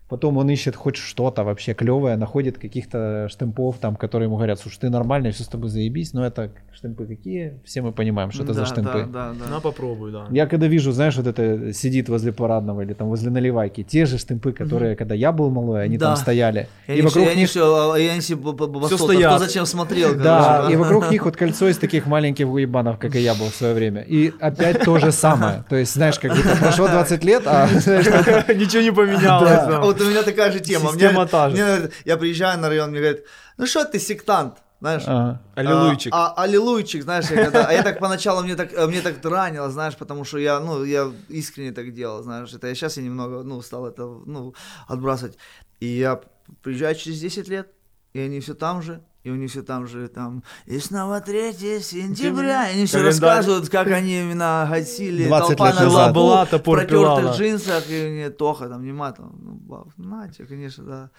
Потом он ищет хоть что-то вообще клевое, находит каких-то штемпов, там, которые ему говорят, слушай, ты нормальный, все с тобой заебись, но это штемпы какие? Все мы понимаем, что это да, за штемпы. Да, да, да. На, попробуй, да. Я когда вижу, знаешь, вот это сидит возле парадного или там возле наливайки, те же штемпы, которые, когда я был малой, они Да. там стояли. И И они вокруг все, и они них все, они все б- басоты. стоят. Кто зачем смотрел? Да, и вокруг них вот кольцо из таких маленьких уебанов, как и я был в свое время. И опять то же самое. То есть, знаешь, как будто прошло 20 лет, а Ничего не поменялось. Вот у меня такая же тема. Система Мне- та же. мне- я приезжаю на район, мне говорят, ну что ты сектант, знаешь? ага. Аллилуйчик. А, а, аллилуйчик, знаешь, я когда- а я так поначалу мне так, мне так ранило, знаешь, потому что я, ну, я искренне так делал, знаешь, это я сейчас я немного, ну, стал это, ну, отбрасывать. И я приезжаю через 10 лет, и они все там же, и у них все там же, там, и снова 3 сентября, и они все Календарь. рассказывают, как они именно гасили, 20 толпа на Была, в протертых джинсах, и мне Тоха там, нема там, ну, тебе, конечно, да.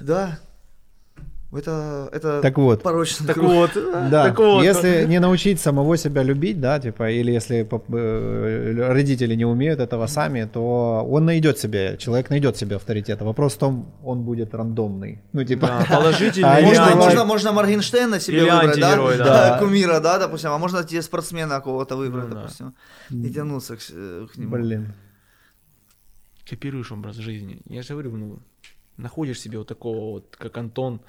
Да, это, это Так вот. порочный Так круг. вот, Да, так вот. если не научить самого себя любить, да, типа, или если э, родители не умеют этого сами, то он найдет себе, человек найдет себе авторитета. Вопрос в том, он будет рандомный. Ну, типа, Да, положительный. А Можно, можно, можно Моргенштерна себе Или выбрать, да? да. Да. Кумира, да, допустим, а можно тебе спортсмена какого-то выбрать, Ну да. допустим, и тянуться к, э, к нему. блин. копируешь образ жизни. Я же говорю, ну, находишь себе вот такого вот, как Антон,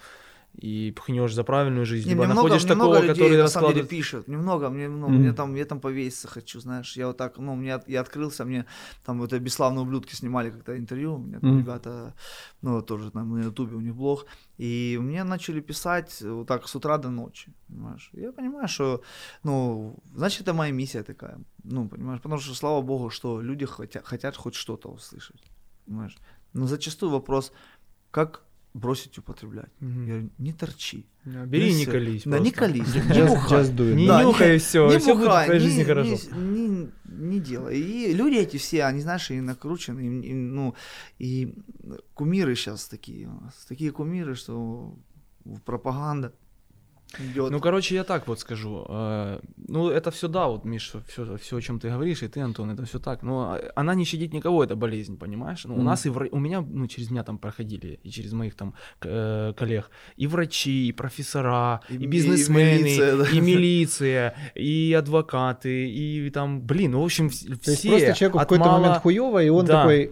и пхнешь за правильную жизнь, Не, либо мне много, находишь много такого, людей который на самом деле раскладывает... пишут, немного, мне, ну, Мгм. мне там, я там повеситься хочу, знаешь, я вот так, ну, мне, я открылся, мне там вот эти бесславные ублюдки снимали как-то интервью, у меня там Мгм. ребята, ну, тоже там на ютубе у них блог, и мне начали писать вот так с утра до ночи, понимаешь, я понимаю, что, ну, значит, это моя миссия такая, ну, понимаешь, потому что, слава богу, что люди хотят, хотят хоть что-то услышать, понимаешь, но зачастую вопрос, как бросить употреблять, Мгм. я говорю, не торчи, Да, Бери и Ну, не колись Да, не просто. колись, не бухай. Не Да, нюхай, все, не все будет в бухай, твоей не- жизни хорошо. Не, не, не делай. И люди эти все, они, знаешь, и накручены, и, и, ну, и кумиры сейчас такие у нас. Такие кумиры, что пропаганда идет. Ну, короче, я так вот скажу. э, Ну, это все да, вот, Миш, все, все, о чем ты говоришь, и ты, Антон, это все так. Но э, она не щадит никого, эта болезнь, понимаешь? Ну, у Мгм. нас и вра- у меня, ну, через меня там проходили, и через моих там э, коллег, и врачи, и профессора, И и, м- и бизнесмены, милиция, да. и милиция, и адвокаты, и там, блин, ну, в общем, вс- То есть все просто человеку в от какой-то мала- момент хуево, и он Да. такой,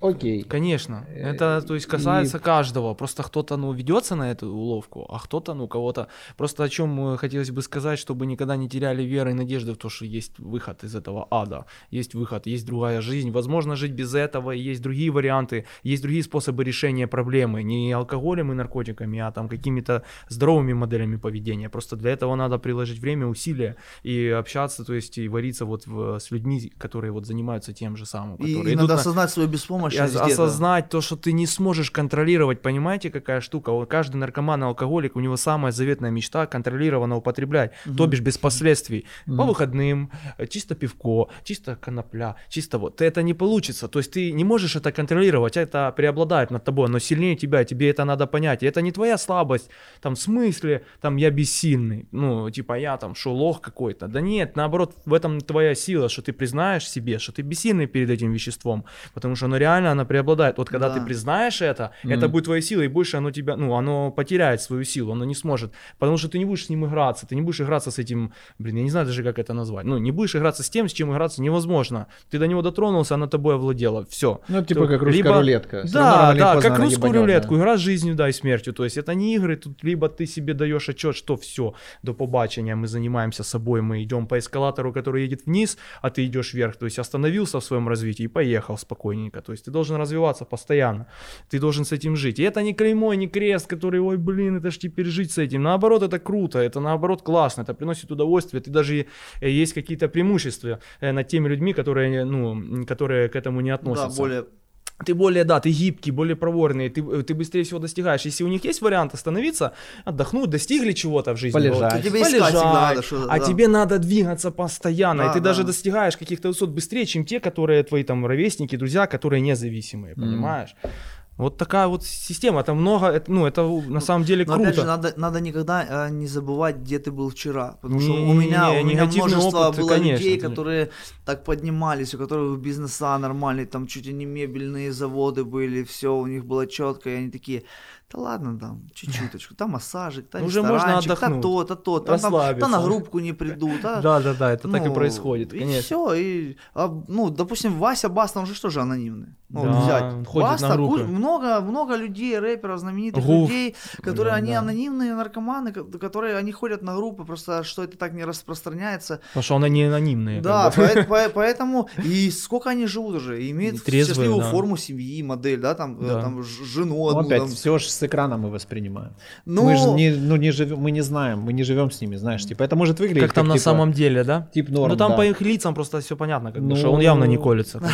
Окей. Конечно. Э, Это, то есть, касается каждого. Просто кто-то, ну, ведется на эту уловку, а кто-то, ну, кого-то. Просто о чем э, хотелось бы сказать, чтобы никогда не теряли веры и надежды в то, что есть выход из этого ада. Есть выход, есть другая жизнь. Возможно жить без этого, и есть другие варианты, есть другие способы решения проблемы. Не алкоголем и наркотиками, а там какими-то здоровыми моделями поведения. Просто для этого надо приложить время, усилия и общаться, то есть, и вариться вот в, с людьми, которые вот занимаются тем же самым. И, которые и надо на- осознать свою и беспомощность. ос- осознать то, что ты не сможешь контролировать. Понимаете, какая штука? Вот каждый наркоман и алкоголик, у него самая заветная мечта контролированно употреблять, то бишь без последствий. По выходным, э, чисто пивко, чисто конопля, чисто вот. Это не получится. То есть ты не можешь это контролировать, это преобладает над тобой, оно сильнее тебя, тебе это надо понять. И это не твоя слабость, там, в смысле, там, я бессильный, ну, типа, я там, что, лох какой-то. Да нет, наоборот, в этом твоя сила, что ты признаешь себе, что ты бессильный перед этим веществом, потому что оно реально, оно преобладает. Вот когда Да. ты признаешь это, это будет твоей силой, и больше оно тебя, ну, оно потеряет свою силу, оно не сможет, потому что ты не будешь с ним играться, ты не будешь играться с этим, блин, я не знаю даже, как это назвать, ну, не будешь играться с тем, с чем играться невозможно. Ты до него дотронулся, оно тобой овладело, все. Ну, типа как русская рулетка. Всё равно Да, да, как она русскую ебанет, рулетку, да. игра с жизнью, да, и смертью. То есть это не игры, тут либо ты себе даешь отчет, что все, до побачения, мы занимаемся собой, мы идем по эскалатору, который едет вниз, а ты идешь вверх. То есть остановился в своем развитии и поехал спокойненько. То есть ты должен развиваться постоянно, ты должен с этим жить. И это не клеймо, не крест, который, ой, блин, это ж теперь жить с этим. Наоборот, это круто, это наоборот классно, это приносит удовольствие. Ты даже э, есть какие-то преимущества э, над теми людьми, которые, ну, которые к этому не Да, относятся более ты более, да, ты гибкий, более проворный, ты, ты быстрее всего достигаешь. Если у них есть вариант остановиться, отдохнуть, достигли чего-то в жизни. Полежать. То тебе всегда надо что-то, а да. тебе надо двигаться постоянно, Да, и ты даже да. достигаешь каких-то высот быстрее, чем те, которые твои там ровесники, друзья, которые независимые, понимаешь? Вот такая вот система, это много, это, ну, это на самом деле Но круто. опять же, надо, надо никогда э, не забывать, где ты был вчера. Потому что Не- у меня, не, у меня множество опыт, было конечно, людей, конечно. которые так поднимались, у которых бизнеса нормальные, там чуть ли не мебельные заводы были, все у них было четко, и они такие, да ладно, там, чуть-чуточку, там массажик, там Уже можно отдохнуть, то, то, то, там, там, да на группку не придут, а, Да, да, да, это так и ну, происходит, И конечно. все, и, а, ну, допустим, Вася Баста, он же тоже анонимный. Ну, Да, взять. ходит Баста, на группы. много, много людей, рэперов, знаменитых Гуф. людей, которые, Да, они да. анонимные наркоманы, ко- которые, они ходят на группы, просто что это так не распространяется. Потому что она не анонимная. Да, как бы. поэ- поэ- поэтому, и сколько они живут уже, и имеют И трезвые, счастливую да. форму семьи, модель, да, там, э, Да. там жену Ну, одну, опять, там. все же с экрана мы воспринимаем. Ну, Мы же не, ну, не живем, мы не знаем, мы не живем с ними, знаешь, типа, это может выглядеть Как там на типа, самом деле, да? тип норм, ну там да. по их лицам просто все понятно, как Ну, что он явно не колется.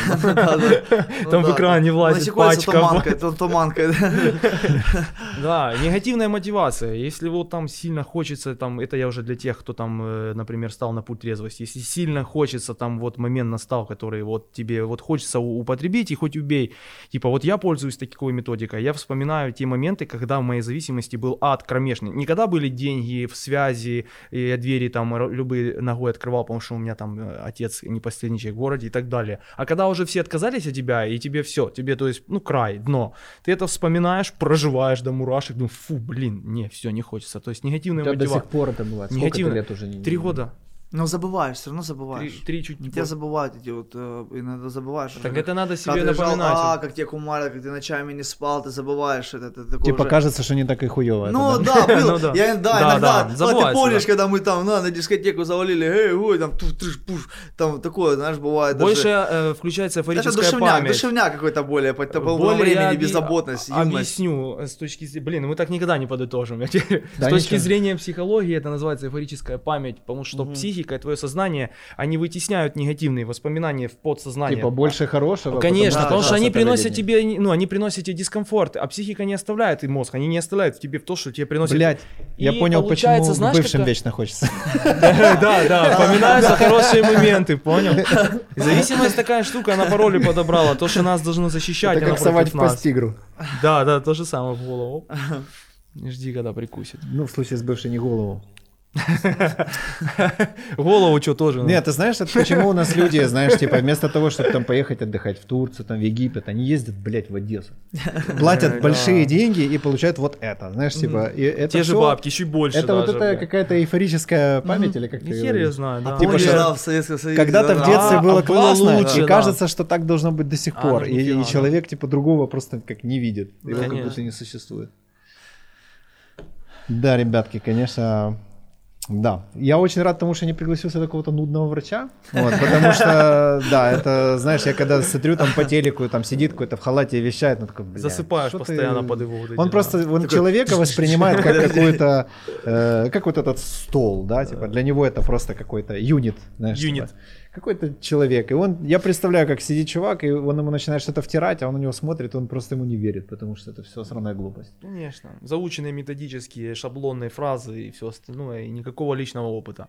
Ну Там в да, экране там влазит насекается, то пачка. манкает, то- манкает. Да, негативная мотивация. Если вот там сильно хочется, там, это я уже для тех, кто там, э, например, стал на путь трезвости. Если сильно хочется, там вот момент настал, который вот тебе вот хочется употребить и хоть убей. Типа вот я пользуюсь такой методикой. Я вспоминаю те моменты, когда в моей зависимости был ад кромешный. Не когда были деньги в связи, и я двери там любые ногой открывал, потому что у меня там э, отец не последний человек в городе и так далее. А когда уже все отказались от тебя, и тебе все, тебе, то есть, ну, край, дно. Ты это вспоминаешь, проживаешь до мурашек, думаешь, фу, блин, не, все, не хочется. То есть негативная тебя до мотивация. сих пор это бывает. Сколько Негативно. лет уже не Три года. Но забываешь, все равно Три, забываешь. три чуть не Тебя больше. забывают эти вот, э, иногда забываешь. Так уже, это надо себе Когда ты лежал, напоминать. а, как тебя кумарят, как ты ночами не спал, ты забываешь это. ты такой Типа уже- кажется, что не так и хуево. Ну это, да? да, было. Ну да. Я, да, Да, иногда. да, ну, а ты помнишь, да. когда мы там на, на дискотеку завалили, эй, ой, там, туш, туш, пуш, там такое, знаешь, бывает. даже- Больше э, включается Это эйфорическая душевняк, память. душевняк какой-то более, по, по Более времени, я объ- беззаботность, а- юность. Объясню э, с точки зрения... Блин, мы так никогда не подытожим. Тебе- Да с точки зрения психологии это называется эйфорическая память, потому что психика и твое сознание, они вытесняют негативные воспоминания в подсознание. Типа больше хорошего. Конечно, Да, потому да, что они приносят видение. тебе, ну, они приносят тебе дискомфорт, а психика не оставляет и мозг, они не оставляют в тебе в то, что тебе приносит... Блять, я понял, почему знаешь, бывшим как- вечно хочется. Да, да, вспоминаются хорошие моменты, понял? Зависимость такая штука, она пароли подобрала, то, что нас должно защищать, она против в нас. тигру. Да, да, то же самое в голову. Не жди, когда прикусит. Ну, в случае с бывшей не голову. Голову что тоже? ну. Нет, ты знаешь, это почему у нас люди, знаешь, типа, вместо того, чтобы там поехать отдыхать в Турцию, там, в Египет, они ездят, блядь, в Одессу. Платят большие деньги и получают вот это, знаешь, типа, это Те же бабки, чуть больше Это вот это какая-то эйфорическая память или как ты Ни хер я знаю, да. Типа, Помнишь, что- да, в Советском Союзе, Когда-то да, в детстве А, было а было классно, и кажется, что так должно быть до сих А, пор. ну, и, человек типа другого просто как не видит. Его как будто не существует. Да, ребятки, конечно, да. Я очень рад тому, что не пригласил сюда какого-то нудного врача. Вот, потому что, да, это, знаешь, я когда смотрю там по телеку, там сидит какой-то в халате и вещает, ну такой, Засыпаешь что ты- постоянно под его вот Он просто, он человека воспринимает как какой-то, э, как вот этот стол, да, типа для него это просто какой-то юнит, знаешь, типа, Юнит. какой-то человек. И он, я представляю, как сидит чувак, и он ему начинает что-то втирать, а он на него смотрит, и он просто ему не верит, потому что это все сраная глупость. Конечно. Заученные методические шаблонные фразы и все остальное, и никакого личного опыта.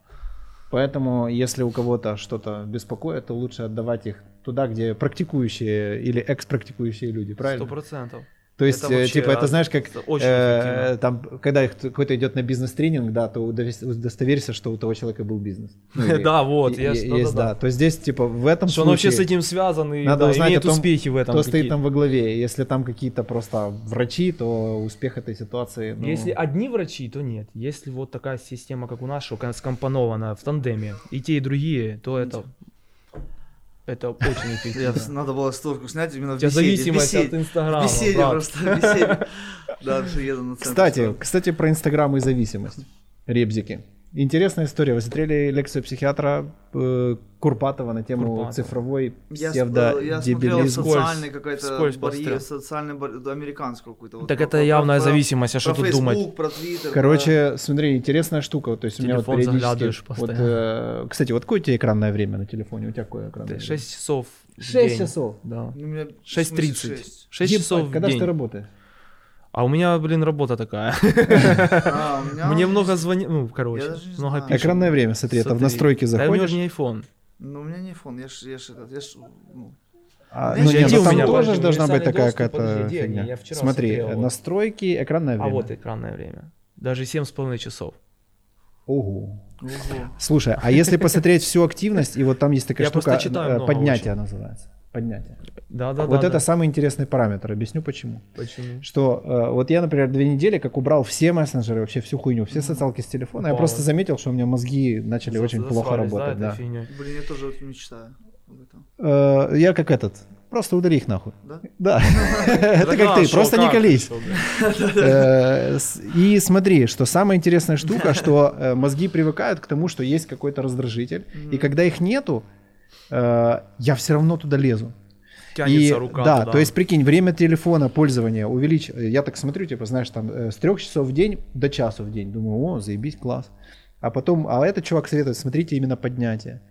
Поэтому, если у кого-то что-то беспокоит, то лучше отдавать их туда, где практикующие или экс-практикующие люди, Сто правильно? процентов. То есть, Это э, вообще типа, это знаешь, как очень э, там, когда какой-то идет на бизнес-тренинг, да, то удостоверься, что у того человека был бизнес. Ну, Да, вот, есть, да. То здесь, типа, в этом Что он вообще с этим связан и надо да, узнать имеет успехи в этом. кто стоит там во главе. Если там какие-то просто врачи, то успех этой ситуации... ну, Если одни врачи, то нет. Если вот такая система, как у нас, что скомпонована в тандеме, и те, и другие, то это, это очень эффективно. надо было створку снять именно в беседе. зависимость от Инстаграма, В беседе просто, в беседе. Да, еду на. Кстати, кстати, про Инстаграм и зависимость. Ребзики. Интересная история. Вы смотрели лекцию психиатра э, Курпатова на тему Курпатова. цифровой Я, с- э, я смотрел псевдодебилизм? социальный какой-то барьер, социальный барьер, да, американскую какую-то. вот Так про- это про- явная про- зависимость, а что тут думать? Facebook, про Twitter. Короче, смотри, интересная штука. То есть у меня вот Телефон периодически... заглядываешь Вот, э, кстати, вот какое у тебя экранное время на телефоне? У тебя какое экранное Да, время? 6 часов в 6 день. часов? Да. Ну, у меня 6.30. шесть. 6 Ебать, часов в Когда день. ты работаешь? А у меня, блин, работа такая. А, Мне много звонят, ну, короче, много пишут. Экранное время, смотри, это в настройки Да, у меня заходишь. же не iPhone. Ну, у меня не iPhone, я ж, я ж, этот, я ж, ну, А, ну нет, где ну там меня, тоже должна быть такая какая-то фигня. Смотри, настройки, экранное А время. вот экранное время. Даже 7,5 часов. Ого. ого. Слушай, а если посмотреть всю активность, и вот там есть такая штука, э, поднятие называется. Поднятие. Да, да, вот да. это да. самый интересный параметр. Объясню почему. Почему? Что э, вот я, например, две недели как убрал все мессенджеры, вообще всю хуйню, все социалки с телефона, я Упало. просто заметил, что у меня мозги начали За- очень плохо работать. Да, Да. Блин, я тоже мечтаю об этом. Э, я как этот, просто удари их нахуй. Да? Да, это как ты, просто не колись. Э, И смотри, что самая интересная штука, что э, мозги привыкают к тому, что есть какой-то раздражитель, и когда их нету, э, я все равно туда лезу. Тянется И, рука да, туда. то есть прикинь, время телефона пользования увеличь. Я так смотрю, типа, знаешь, там э, с трех часов в день до часу в день. Думаю, о, заебись, класс. А потом, а этот чувак советует, смотрите именно поднятие.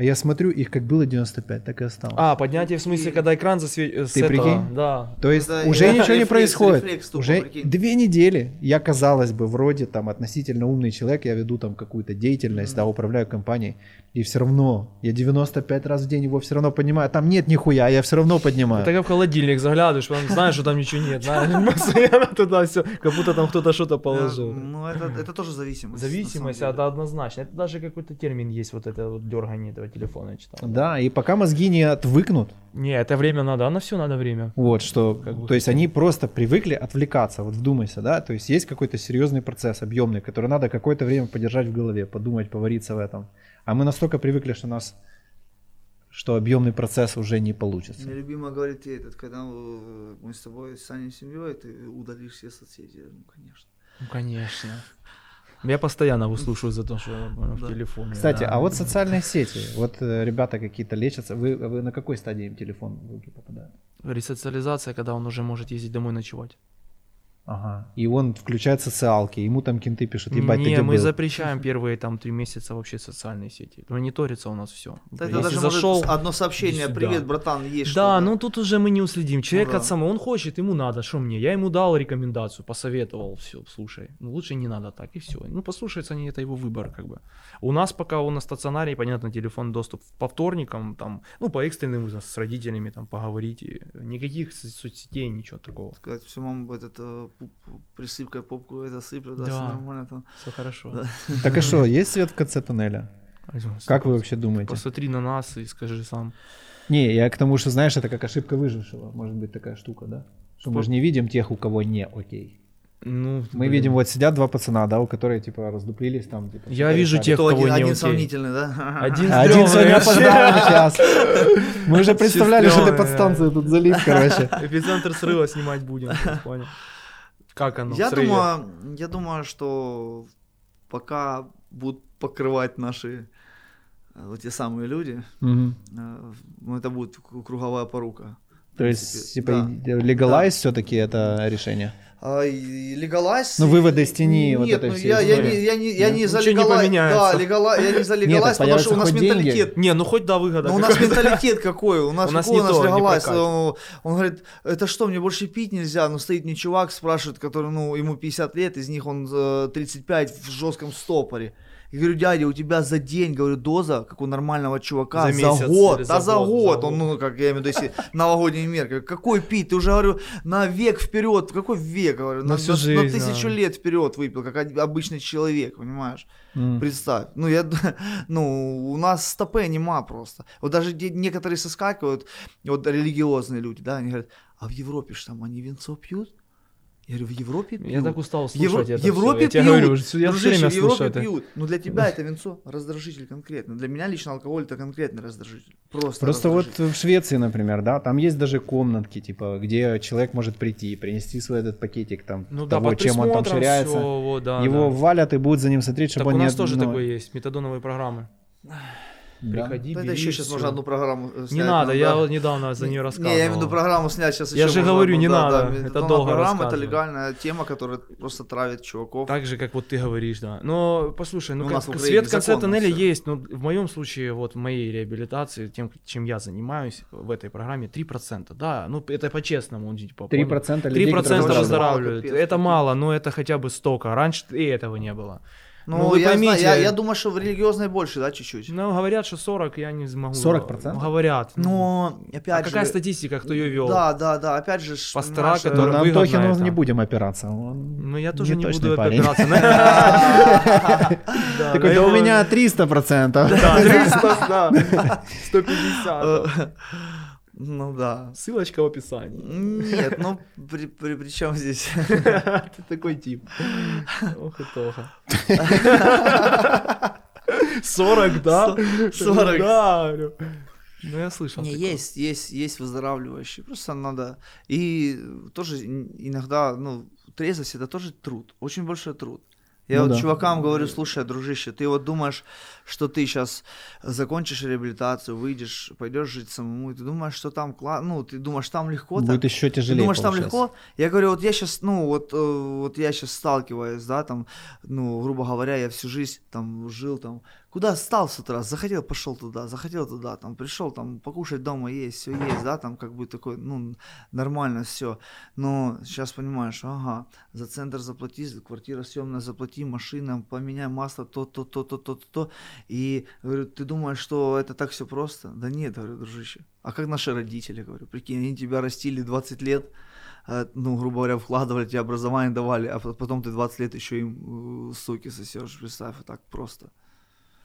А я смотрю, их как было 95, так и осталось. А, поднятие в смысле, когда экран засвечивается. Ты прикинь? Да. То есть Это уже ничего не происходит. рефлекс тупо, уже прикинь. две недели. Я, казалось бы, вроде там относительно умный человек, я веду там какую-то деятельность, да, управляю компанией. И все равно, я 95 раз в день его все равно поднимаю. Там нет нихуя, а я все равно поднимаю. Ты как в холодильник заглядываешь, потом знаешь, что там ничего нет. Постоянно туда все, как будто там кто-то что-то положил. Ну, это, это тоже зависимость. Зависимость, это однозначно. Это даже какой-то термин есть, вот это вот дергание этого телефона, я читал. Да, и пока мозги не отвыкнут, Не, это время надо, а на все надо время. вот что, Как бы то есть они просто привыкли отвлекаться, вот вдумайся, да, то есть есть какой-то серьезный процесс объемный, который надо какое-то время подержать в голове, подумать, повариться в этом. А мы настолько привыкли, что нас, что объемный процесс уже не получится. Мне любимо говорить этот, когда э, мы с тобой станем семьей, ты удалишь все соцсети. Ну, конечно. Ну, конечно. Я постоянно выслушиваю за то, что в Да. телефоне. Кстати, да. а вот социальные сети, вот э, ребята какие-то лечатся, вы, вы на какой стадии им телефон в руки попадает? Ресоциализация, когда он уже может ездить домой ночевать. Ага. И он включает социалки, ему там кенты пишут, ебать, ты Не, где мы был? запрещаем первые там три месяца вообще социальные сети. Мониторится у нас все. Да это даже может одно сообщение, привет, братан, есть Да, что-то». ну тут уже мы не уследим. Человек Ну да. от самого, он хочет, ему надо, что мне? Я ему дал рекомендацию, посоветовал, все, слушай. Ну лучше не надо так, и все. Ну послушается они, это его выбор, как бы. У нас пока он на стационаре, понятно, телефон доступ по вторникам, там, ну по экстренным вызовам с родителями там поговорить. и Никаких со- соцсетей, ничего такого. сказать всему этот, присыпкой попку это сыплю, да, Да. все нормально там. Все хорошо. Да. Так а что, есть свет в конце туннеля? Как вы вообще думаете? Посмотри на нас и скажи сам. Не, я к тому, что, знаешь, это как ошибка выжившего. Может быть такая штука, да? Что мы же не видим тех, у кого не окей. Ну, Мы блин. видим, вот сидят два пацана, да, у которых, типа, раздуплились там, типа... Я вижу решали. тех, Кто кого один, не один окей. сомнительный, да? Один Один сегодня опоздал на час. Мы уже представляли, что ты подстанцию тут залив, короче. Эпицентр срыва снимать будем, понял. Как оно? Я думаю, я думаю, что пока будут покрывать наши э, вот те самые люди, ну, это будет круговая порука. То есть, принципе. типа, Да. легалайз все-таки это решение? А, легалайз... Ну, выводы из тени, вот этой ну, всей я, я, не, я, не, я не за ничего не легалайз. поменяется. Да, легала, я не за легалайз, потому что у нас хоть деньги. менталитет Не, ну хоть да, выгода. Ну, у нас менталитет какой? У нас, У нас какой не у нас то, не легалайз? прокатит. Он, он говорит, это что, мне больше пить нельзя? Ну, стоит мне чувак, спрашивает, который, ну, ему 50 лет, из них он э, 35 в жестком стопоре. Я говорю, дядя, у тебя за день, говорю, доза, как у нормального чувака, За за, месяц год, да за год, год. за Он, ну, как я имею в виду, если новогодний. Говорю, Какой пить? Ты уже, говорю, на век вперед. Какой век? Говорю, На на, всю на- на жизнь, тысячу да. лет вперед выпил, как обычный человек, понимаешь? М. Представь. Ну, я, ну, у нас стопе нема просто. Вот даже некоторые соскакивают, вот религиозные люди, да, они говорят, а в Европе ж там они винцо пьют? Я говорю, в Европе пьют. Я так устал В Евро- слушать это в Европе всё. Я пьют. говорю, я все Дружище, время в Европе слушаю это. пьют. Ну, для тебя это винцо раздражитель конкретно. Для меня лично алкоголь это конкретный раздражитель. Просто Просто вот раздражитель. в Швеции, например, да, там есть даже комнатки, типа, где человек может прийти, принести свой этот пакетик там, Ну да, того, под чем он там ширяется. всё, вот, да, Его да. валят и будут за ним смотреть, чтобы Так он у нас не... тоже ну, такое есть, метадоновые программы. Да. Приходи, Да это бери, еще сейчас всё. можно одну программу снять. Не надо, ну, я да. недавно за нее Не, рассказывал. Не, я имею в виду программу снять сейчас Я еще же можно говорю, одну, не да, надо, да, это долго программа, это легальная тема, которая просто травит чуваков. Так же, как вот ты говоришь, да. Но послушай, ну Ну, как, свет в конце тоннеля всё. есть. Но в моем случае, вот в моей реабилитации, тем, чем я занимаюсь в этой программе, 3%. Да, ну это по-честному. типа, 3% людей, 3% которые выздоравливают. Это мало, но это хотя бы столько. Раньше и этого не было. Ну, Ну, вы я, знаю, поймите- я, я думаю, что в религиозной больше, да, чуть-чуть. Ну, говорят, что 40, я не смогу. 40%? Говорят. ну. Но, опять а же... какая статистика, кто ее вел? Да, да, да, опять же... Пастора, понимаешь, Ну, которые- на Антохину это. не будем опираться. Он Ну, я тоже не, точный буду парень. опираться. Да, Такой, да у меня 300%. Да, 300, да. 150. Ну да. Ссылочка в описании. Нет, ну при, при, при чем здесь? Ты такой тип. Ох и Тоха. 40, да? 40. Да. Ну, я слышал. Не, такое. есть, есть, есть выздоравливающие. Просто надо. И тоже ин- иногда, ну, трезвость это тоже труд. Очень большой труд. Я Ну вот да. чувакам говорю, слушай, дружище, ты вот думаешь, что ты сейчас закончишь реабилитацию, выйдешь, пойдешь жить самому, и ты думаешь, что там классно, ну, ты думаешь, там легко так? Будет еще Ты тяжелее. думаешь, там получается. легко? Я говорю, вот я сейчас, ну, вот, э, вот я сейчас сталкиваюсь, да, там, ну, грубо говоря, я всю жизнь там жил, там, куда встал с утра, захотел, пошел туда, захотел туда, там, пришел, там, покушать дома есть, все есть, да, там, как бы такой, ну, нормально все. Но сейчас понимаешь, ага, за центр заплати, за квартира съемная заплати, машина, поменяй масло, то, то, то, то, то, то, то. И, говорю, ты думаешь, что это так все просто? Да нет, говорю, дружище. А как наши родители, говорю, прикинь, они тебя растили 20 лет, э, ну, грубо говоря, вкладывали, тебе образование давали, а по- потом ты 20 лет еще им э, суки сосешь, представь, так просто.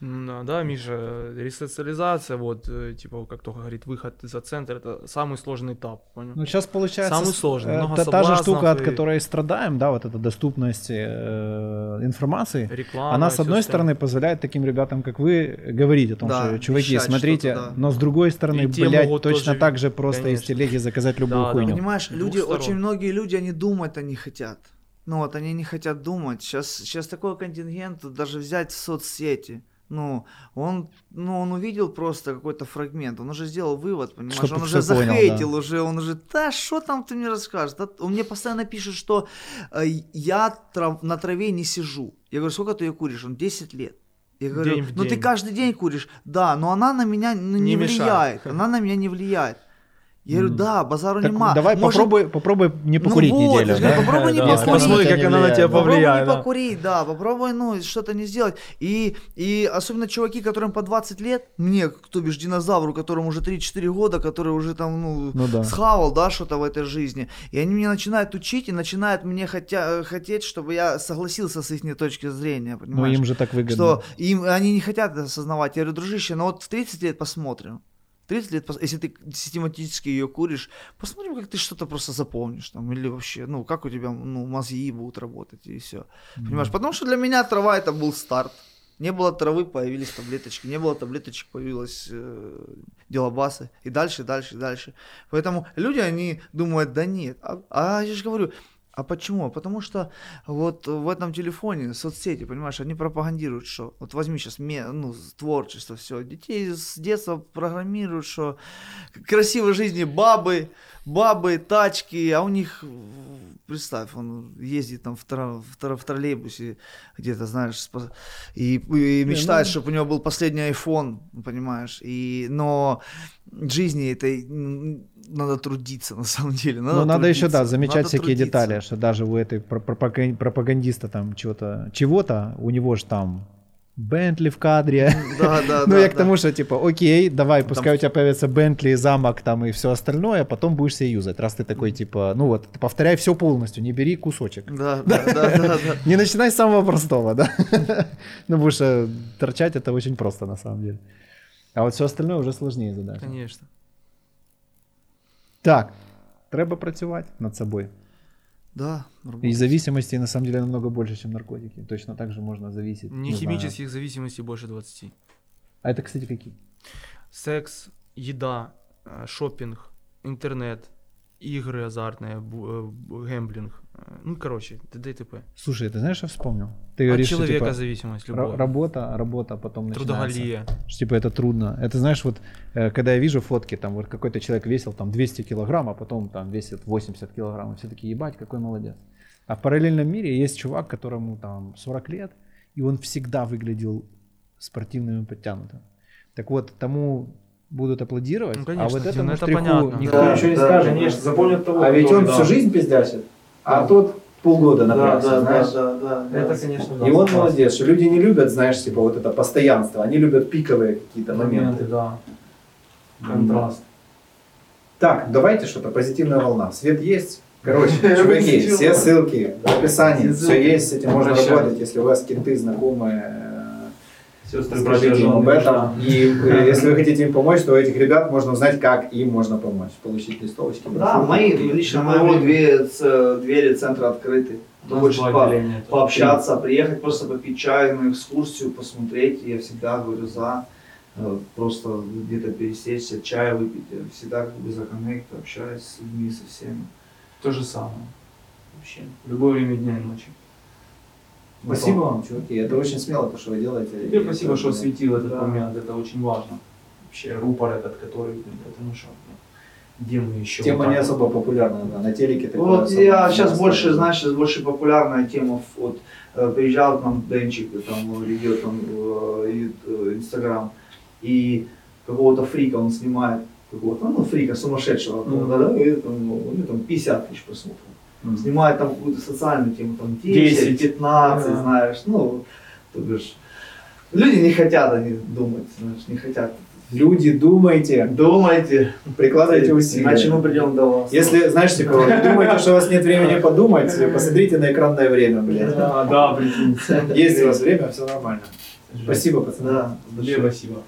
М, Да, да, Миша, ресоциализация, вот, э, типа, как Тоха говорит, выход за центр, это самый сложный этап, понял? Ну, сейчас получается... Самый сложный, э, много та, та же штука, от и- которой страдаем, да, вот эта доступность э, информации, Реклама. она, с одной стороны, позволяет таким ребятам, как вы, говорить о том, Да, что, чуваки, вещать смотрите, что-то, да. но с другой стороны, И блядь, точно тоже- так же просто из конечно. телеги заказать любую Да, да. хуйню. Понимаешь, С двух люди, сторон. очень многие люди, они думать-то не хотят. Ну вот, они не хотят думать. Сейчас, сейчас такой контингент, даже взять соцсети. Ну, он, ну, он увидел просто какой-то фрагмент, он уже сделал вывод, понимаешь, Чтоб он уже понял, захейтил, да. уже, он уже, да, что там ты мне расскажешь? Да, он мне постоянно пишет, что э, я трав- на траве не сижу. Я говорю, сколько ты ее куришь? Он 10 лет. Я говорю, День ну ты день. каждый день куришь. Да, но она на меня ну, не, Не мешает. влияет. Она на меня не влияет. Я говорю, да, базару Так нема. давай Может, попробуй, попробуй не покурить ну вот, неделю. говорю, да? попробуй не Да, покурить. посмотри, как она на тебя да. Попробуй повлияет. не покурить, да, попробуй, ну, что-то не сделать. И, и особенно чуваки, которым по 20 лет, мне, то бишь динозавру, которому уже 3-4 года, который уже там, ну, Ну да. схавал, да, что-то в этой жизни. И они меня начинают учить и начинают мне хотя, хотеть, чтобы я согласился с их точки зрения, Ну понимаешь? им же так выгодно. что им, они не хотят это осознавать. Я говорю, дружище, ну вот в 30 лет посмотрим. 30 лет, если ты систематически ее куришь, посмотрим, как ты что-то просто запомнишь там, или вообще, ну, как у тебя, ну, мозги будут работать, и все. Понимаешь? Потому что для меня трава это был старт. Не было травы, появились таблеточки. Не было таблеточек, появилась э, делобасы. И дальше, дальше, дальше. Поэтому люди, они думают, да нет. А, а я же говорю, а почему? Потому что вот в этом телефоне, соцсети, понимаешь, они пропагандируют, что вот возьми сейчас ну, творчество, все, детей с детства программируют, что красивой жизни бабы, бабы, тачки, а у них, представь, он ездит там в, тро- в, тро- в троллейбусе где-то, знаешь, и, и мечтает, ну- чтобы у него был последний iPhone, понимаешь, и, но жизни этой м, надо трудиться на самом деле. Надо Ну, надо еще, да, замечать надо всякие трудиться. детали, что даже у этой про- пропаган- пропагандиста там чего-то, чего-то, у него же там Бентли в кадре. Да, да, Ну, да, я к да. тому, что, типа, окей, давай, Там- пускай у тебя появится Бентли, замок там и все остальное, а потом будешь себе юзать, раз ты такой, типа, ну вот, повторяй все полностью, не бери кусочек. Да, да, да, да, да. Не начинай с самого простого, да? Ну, потому что торчать это очень просто, на самом деле. А вот все остальное уже сложнее задача. Конечно. Так, треба працювати над собою. Да, И работать. зависимости на самом деле намного больше, чем наркотики. Точно так же можно зависеть. Не не знаю. химических зависимостей больше 20. А это, кстати, какие? Секс, еда, э, шопинг, интернет, игры азартные, э, гэмблинг. Ну, короче, т.д. и т.п. Слушай, ты знаешь, что вспомнил? Ты От говоришь, человека что, типа, зависимость любая. работа, работа, потом начинается. Трудоголия. Что, типа, это трудно. Это, знаешь, вот, э, когда я вижу фотки, там, вот какой-то человек весил там 200 килограмм, а потом там весит 80 килограмм, и все такие, ебать, какой молодец. А в параллельном мире есть чувак, которому там 40 лет, и он всегда выглядел спортивным и подтянутым. Так вот, тому будут аплодировать, Ну, а конечно, вот ну, этому это штриху понятно. никто Да, ничего не да, скажет. конечно, запомнят того, А ведь он да. всю жизнь пиздячит, а тот полгода напрягся, знаешь. да, да. Это, конечно, да. И он молодец, что люди не любят, знаешь, типа вот это постоянство, они любят пиковые какие-то моменты. да. Контраст. Так, давайте что-то, позитивная волна. Свет есть? Короче, чуваки, все ссылки в описании, все есть, с этим можно работать, если у вас кенты знакомые, Сестры скажите им об этом. И э, если вы хотите им помочь, то у этих ребят можно узнать, как им можно помочь. Получить листовочки. Да, мои, лично моего две двери центра открыты. Кто хочет по- пообщаться, приехать просто попить чай на экскурсию, посмотреть. Я всегда говорю за э, просто где-то пересечься, чая выпить. Я всегда как бы за коннект, общаюсь с людьми, со всеми. То же самое. Вообще. В любое время дня и ночи. Спасибо вам, чуваки. Это очень смело, то, что вы делаете. Тебе спасибо, что осветил этот Да. момент, это очень важно. Вообще рупор этот, который, это ну что, где мы еще? Тема не особо популярна, да, на телеке такое Вот я сейчас больше, знаешь, сейчас больше популярная тема. Вот э, приезжал к нам Денчик, там ведет там э, и- э, Инстаграм, и какого-то фрика он снимает, какого-то, ну, фрика сумасшедшего, Мгм. да, да, и там, ну, у него там 50 тысяч просмотров. Мгм. Снимает там какую-то социальную тему, там 10, 10. 15, Да. знаешь, ну, то бишь, люди не хотят они думать, знаешь, не хотят. Люди, думайте, Думайте, прикладывайте усилия. иначе мы придем до вас. Если, знаешь, типа, вы думаете, что у вас нет времени подумать, посмотрите на экранное время, блядь. Да, да, прикинь. Есть у вас время, все нормально. Спасибо, пацаны. Да, спасибо.